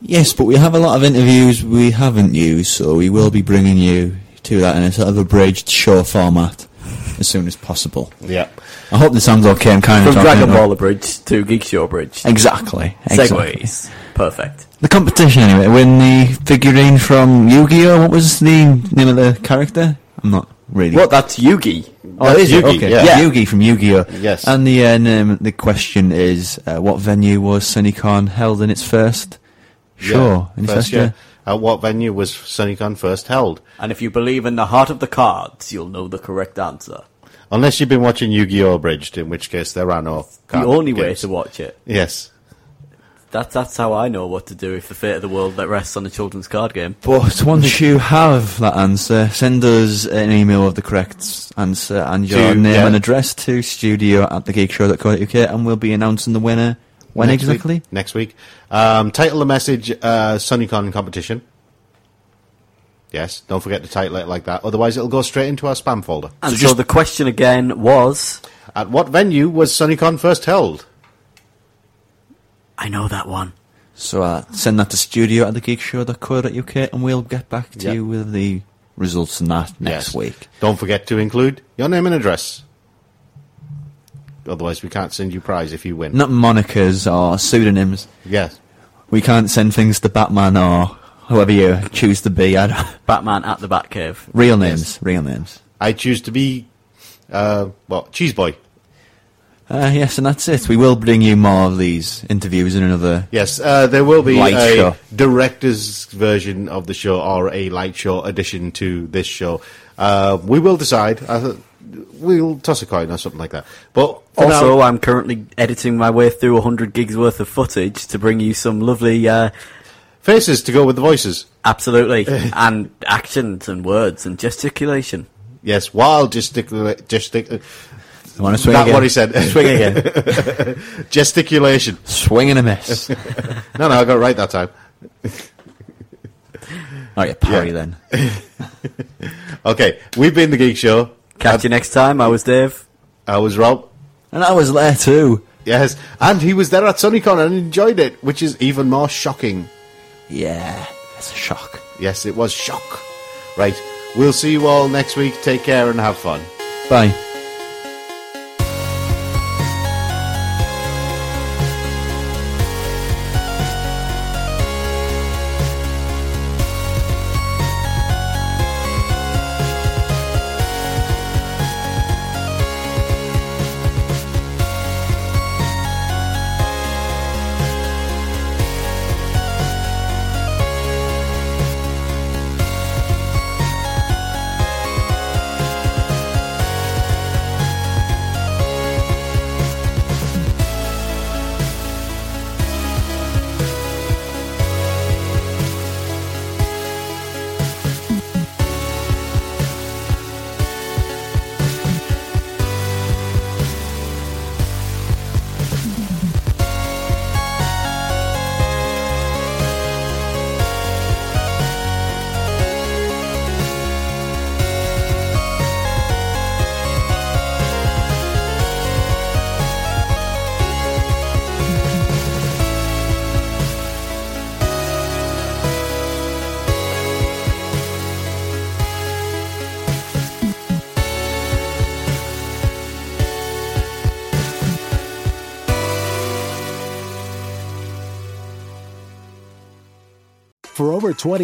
Yes, but we have a lot of interviews we haven't used, so we will be bringing you to that in a sort of abridged show format as soon as possible. Yeah. I hope this sounds okay. I'm kind of From Dragon Ball Bridge to Geek Show Bridge. Exactly. exactly. Segways. Perfect. The competition anyway. Win the figurine from Yu-Gi-Oh. What was the name of the character? I'm not really. What? That's Yugi. Oh, is it? Yugi, Okay. yeah. Yugi from Yu-Gi-Oh. Yes. And the uh, name, the question is, uh, what venue was SunnyCon held in its first show? in its First year. At what venue was SunnyCon first held? And if you believe in the heart of the cards, you'll know the correct answer. Unless you've been watching Yu-Gi-Oh! Abridged, in which case there are no. The card only way to watch it. Yes. That's that's how I know what to do if the fate of the world that rests on a children's card game. But once you have that answer, send us an email of the correct answer and your To- name yeah. and address to studio at thegeekshow.co.uk and we'll be announcing the winner When Next exactly? Week, next week. Um, title the message uh, SunnyCon competition. Yes, don't forget to title it like that. Otherwise, it'll go straight into our spam folder. And so, the question again was At what venue was SunnyCon first held? I know that one. So uh, send that to studio at thegeekshow.co.uk and we'll get back to Yep. you with the results and that next Yes. week. Don't forget to include your name and address. Otherwise, we can't send you prize if you win. Not monikers or pseudonyms. Yes. We can't send things to Batman or whoever you choose to be. I don't- Batman at the Batcave. real names. Real names. I choose to be, uh, what, Cheese Boy. Uh, yes, and that's it. We will bring you more of these interviews in another. Yes, uh, there will be Light a show. director's version of the show or a light show addition to this show. Uh, we will decide. I th- we'll toss a coin or something like that. But for Also, now, I'm currently editing my way through 100 gigs worth of footage to bring you some lovely uh, faces to go with the voices. Absolutely. and actions and words and gesticulation. Yes, while gesticula- gestic- wanna swing Not again? what he said. Swing again. Gesticulation. Swing and a miss. no, no, I got it right that time. Oh, yeah, parry Yeah. then. Okay, we've been the Geek Show. Catch you next time. I was Dave. I was Rob. And I was there too. Yes, and he was there at SunnyCon and enjoyed it, which is even more shocking. Yeah, it's a shock. Yes, it was shock. Right, we'll see you all next week. Take care and have fun. Bye.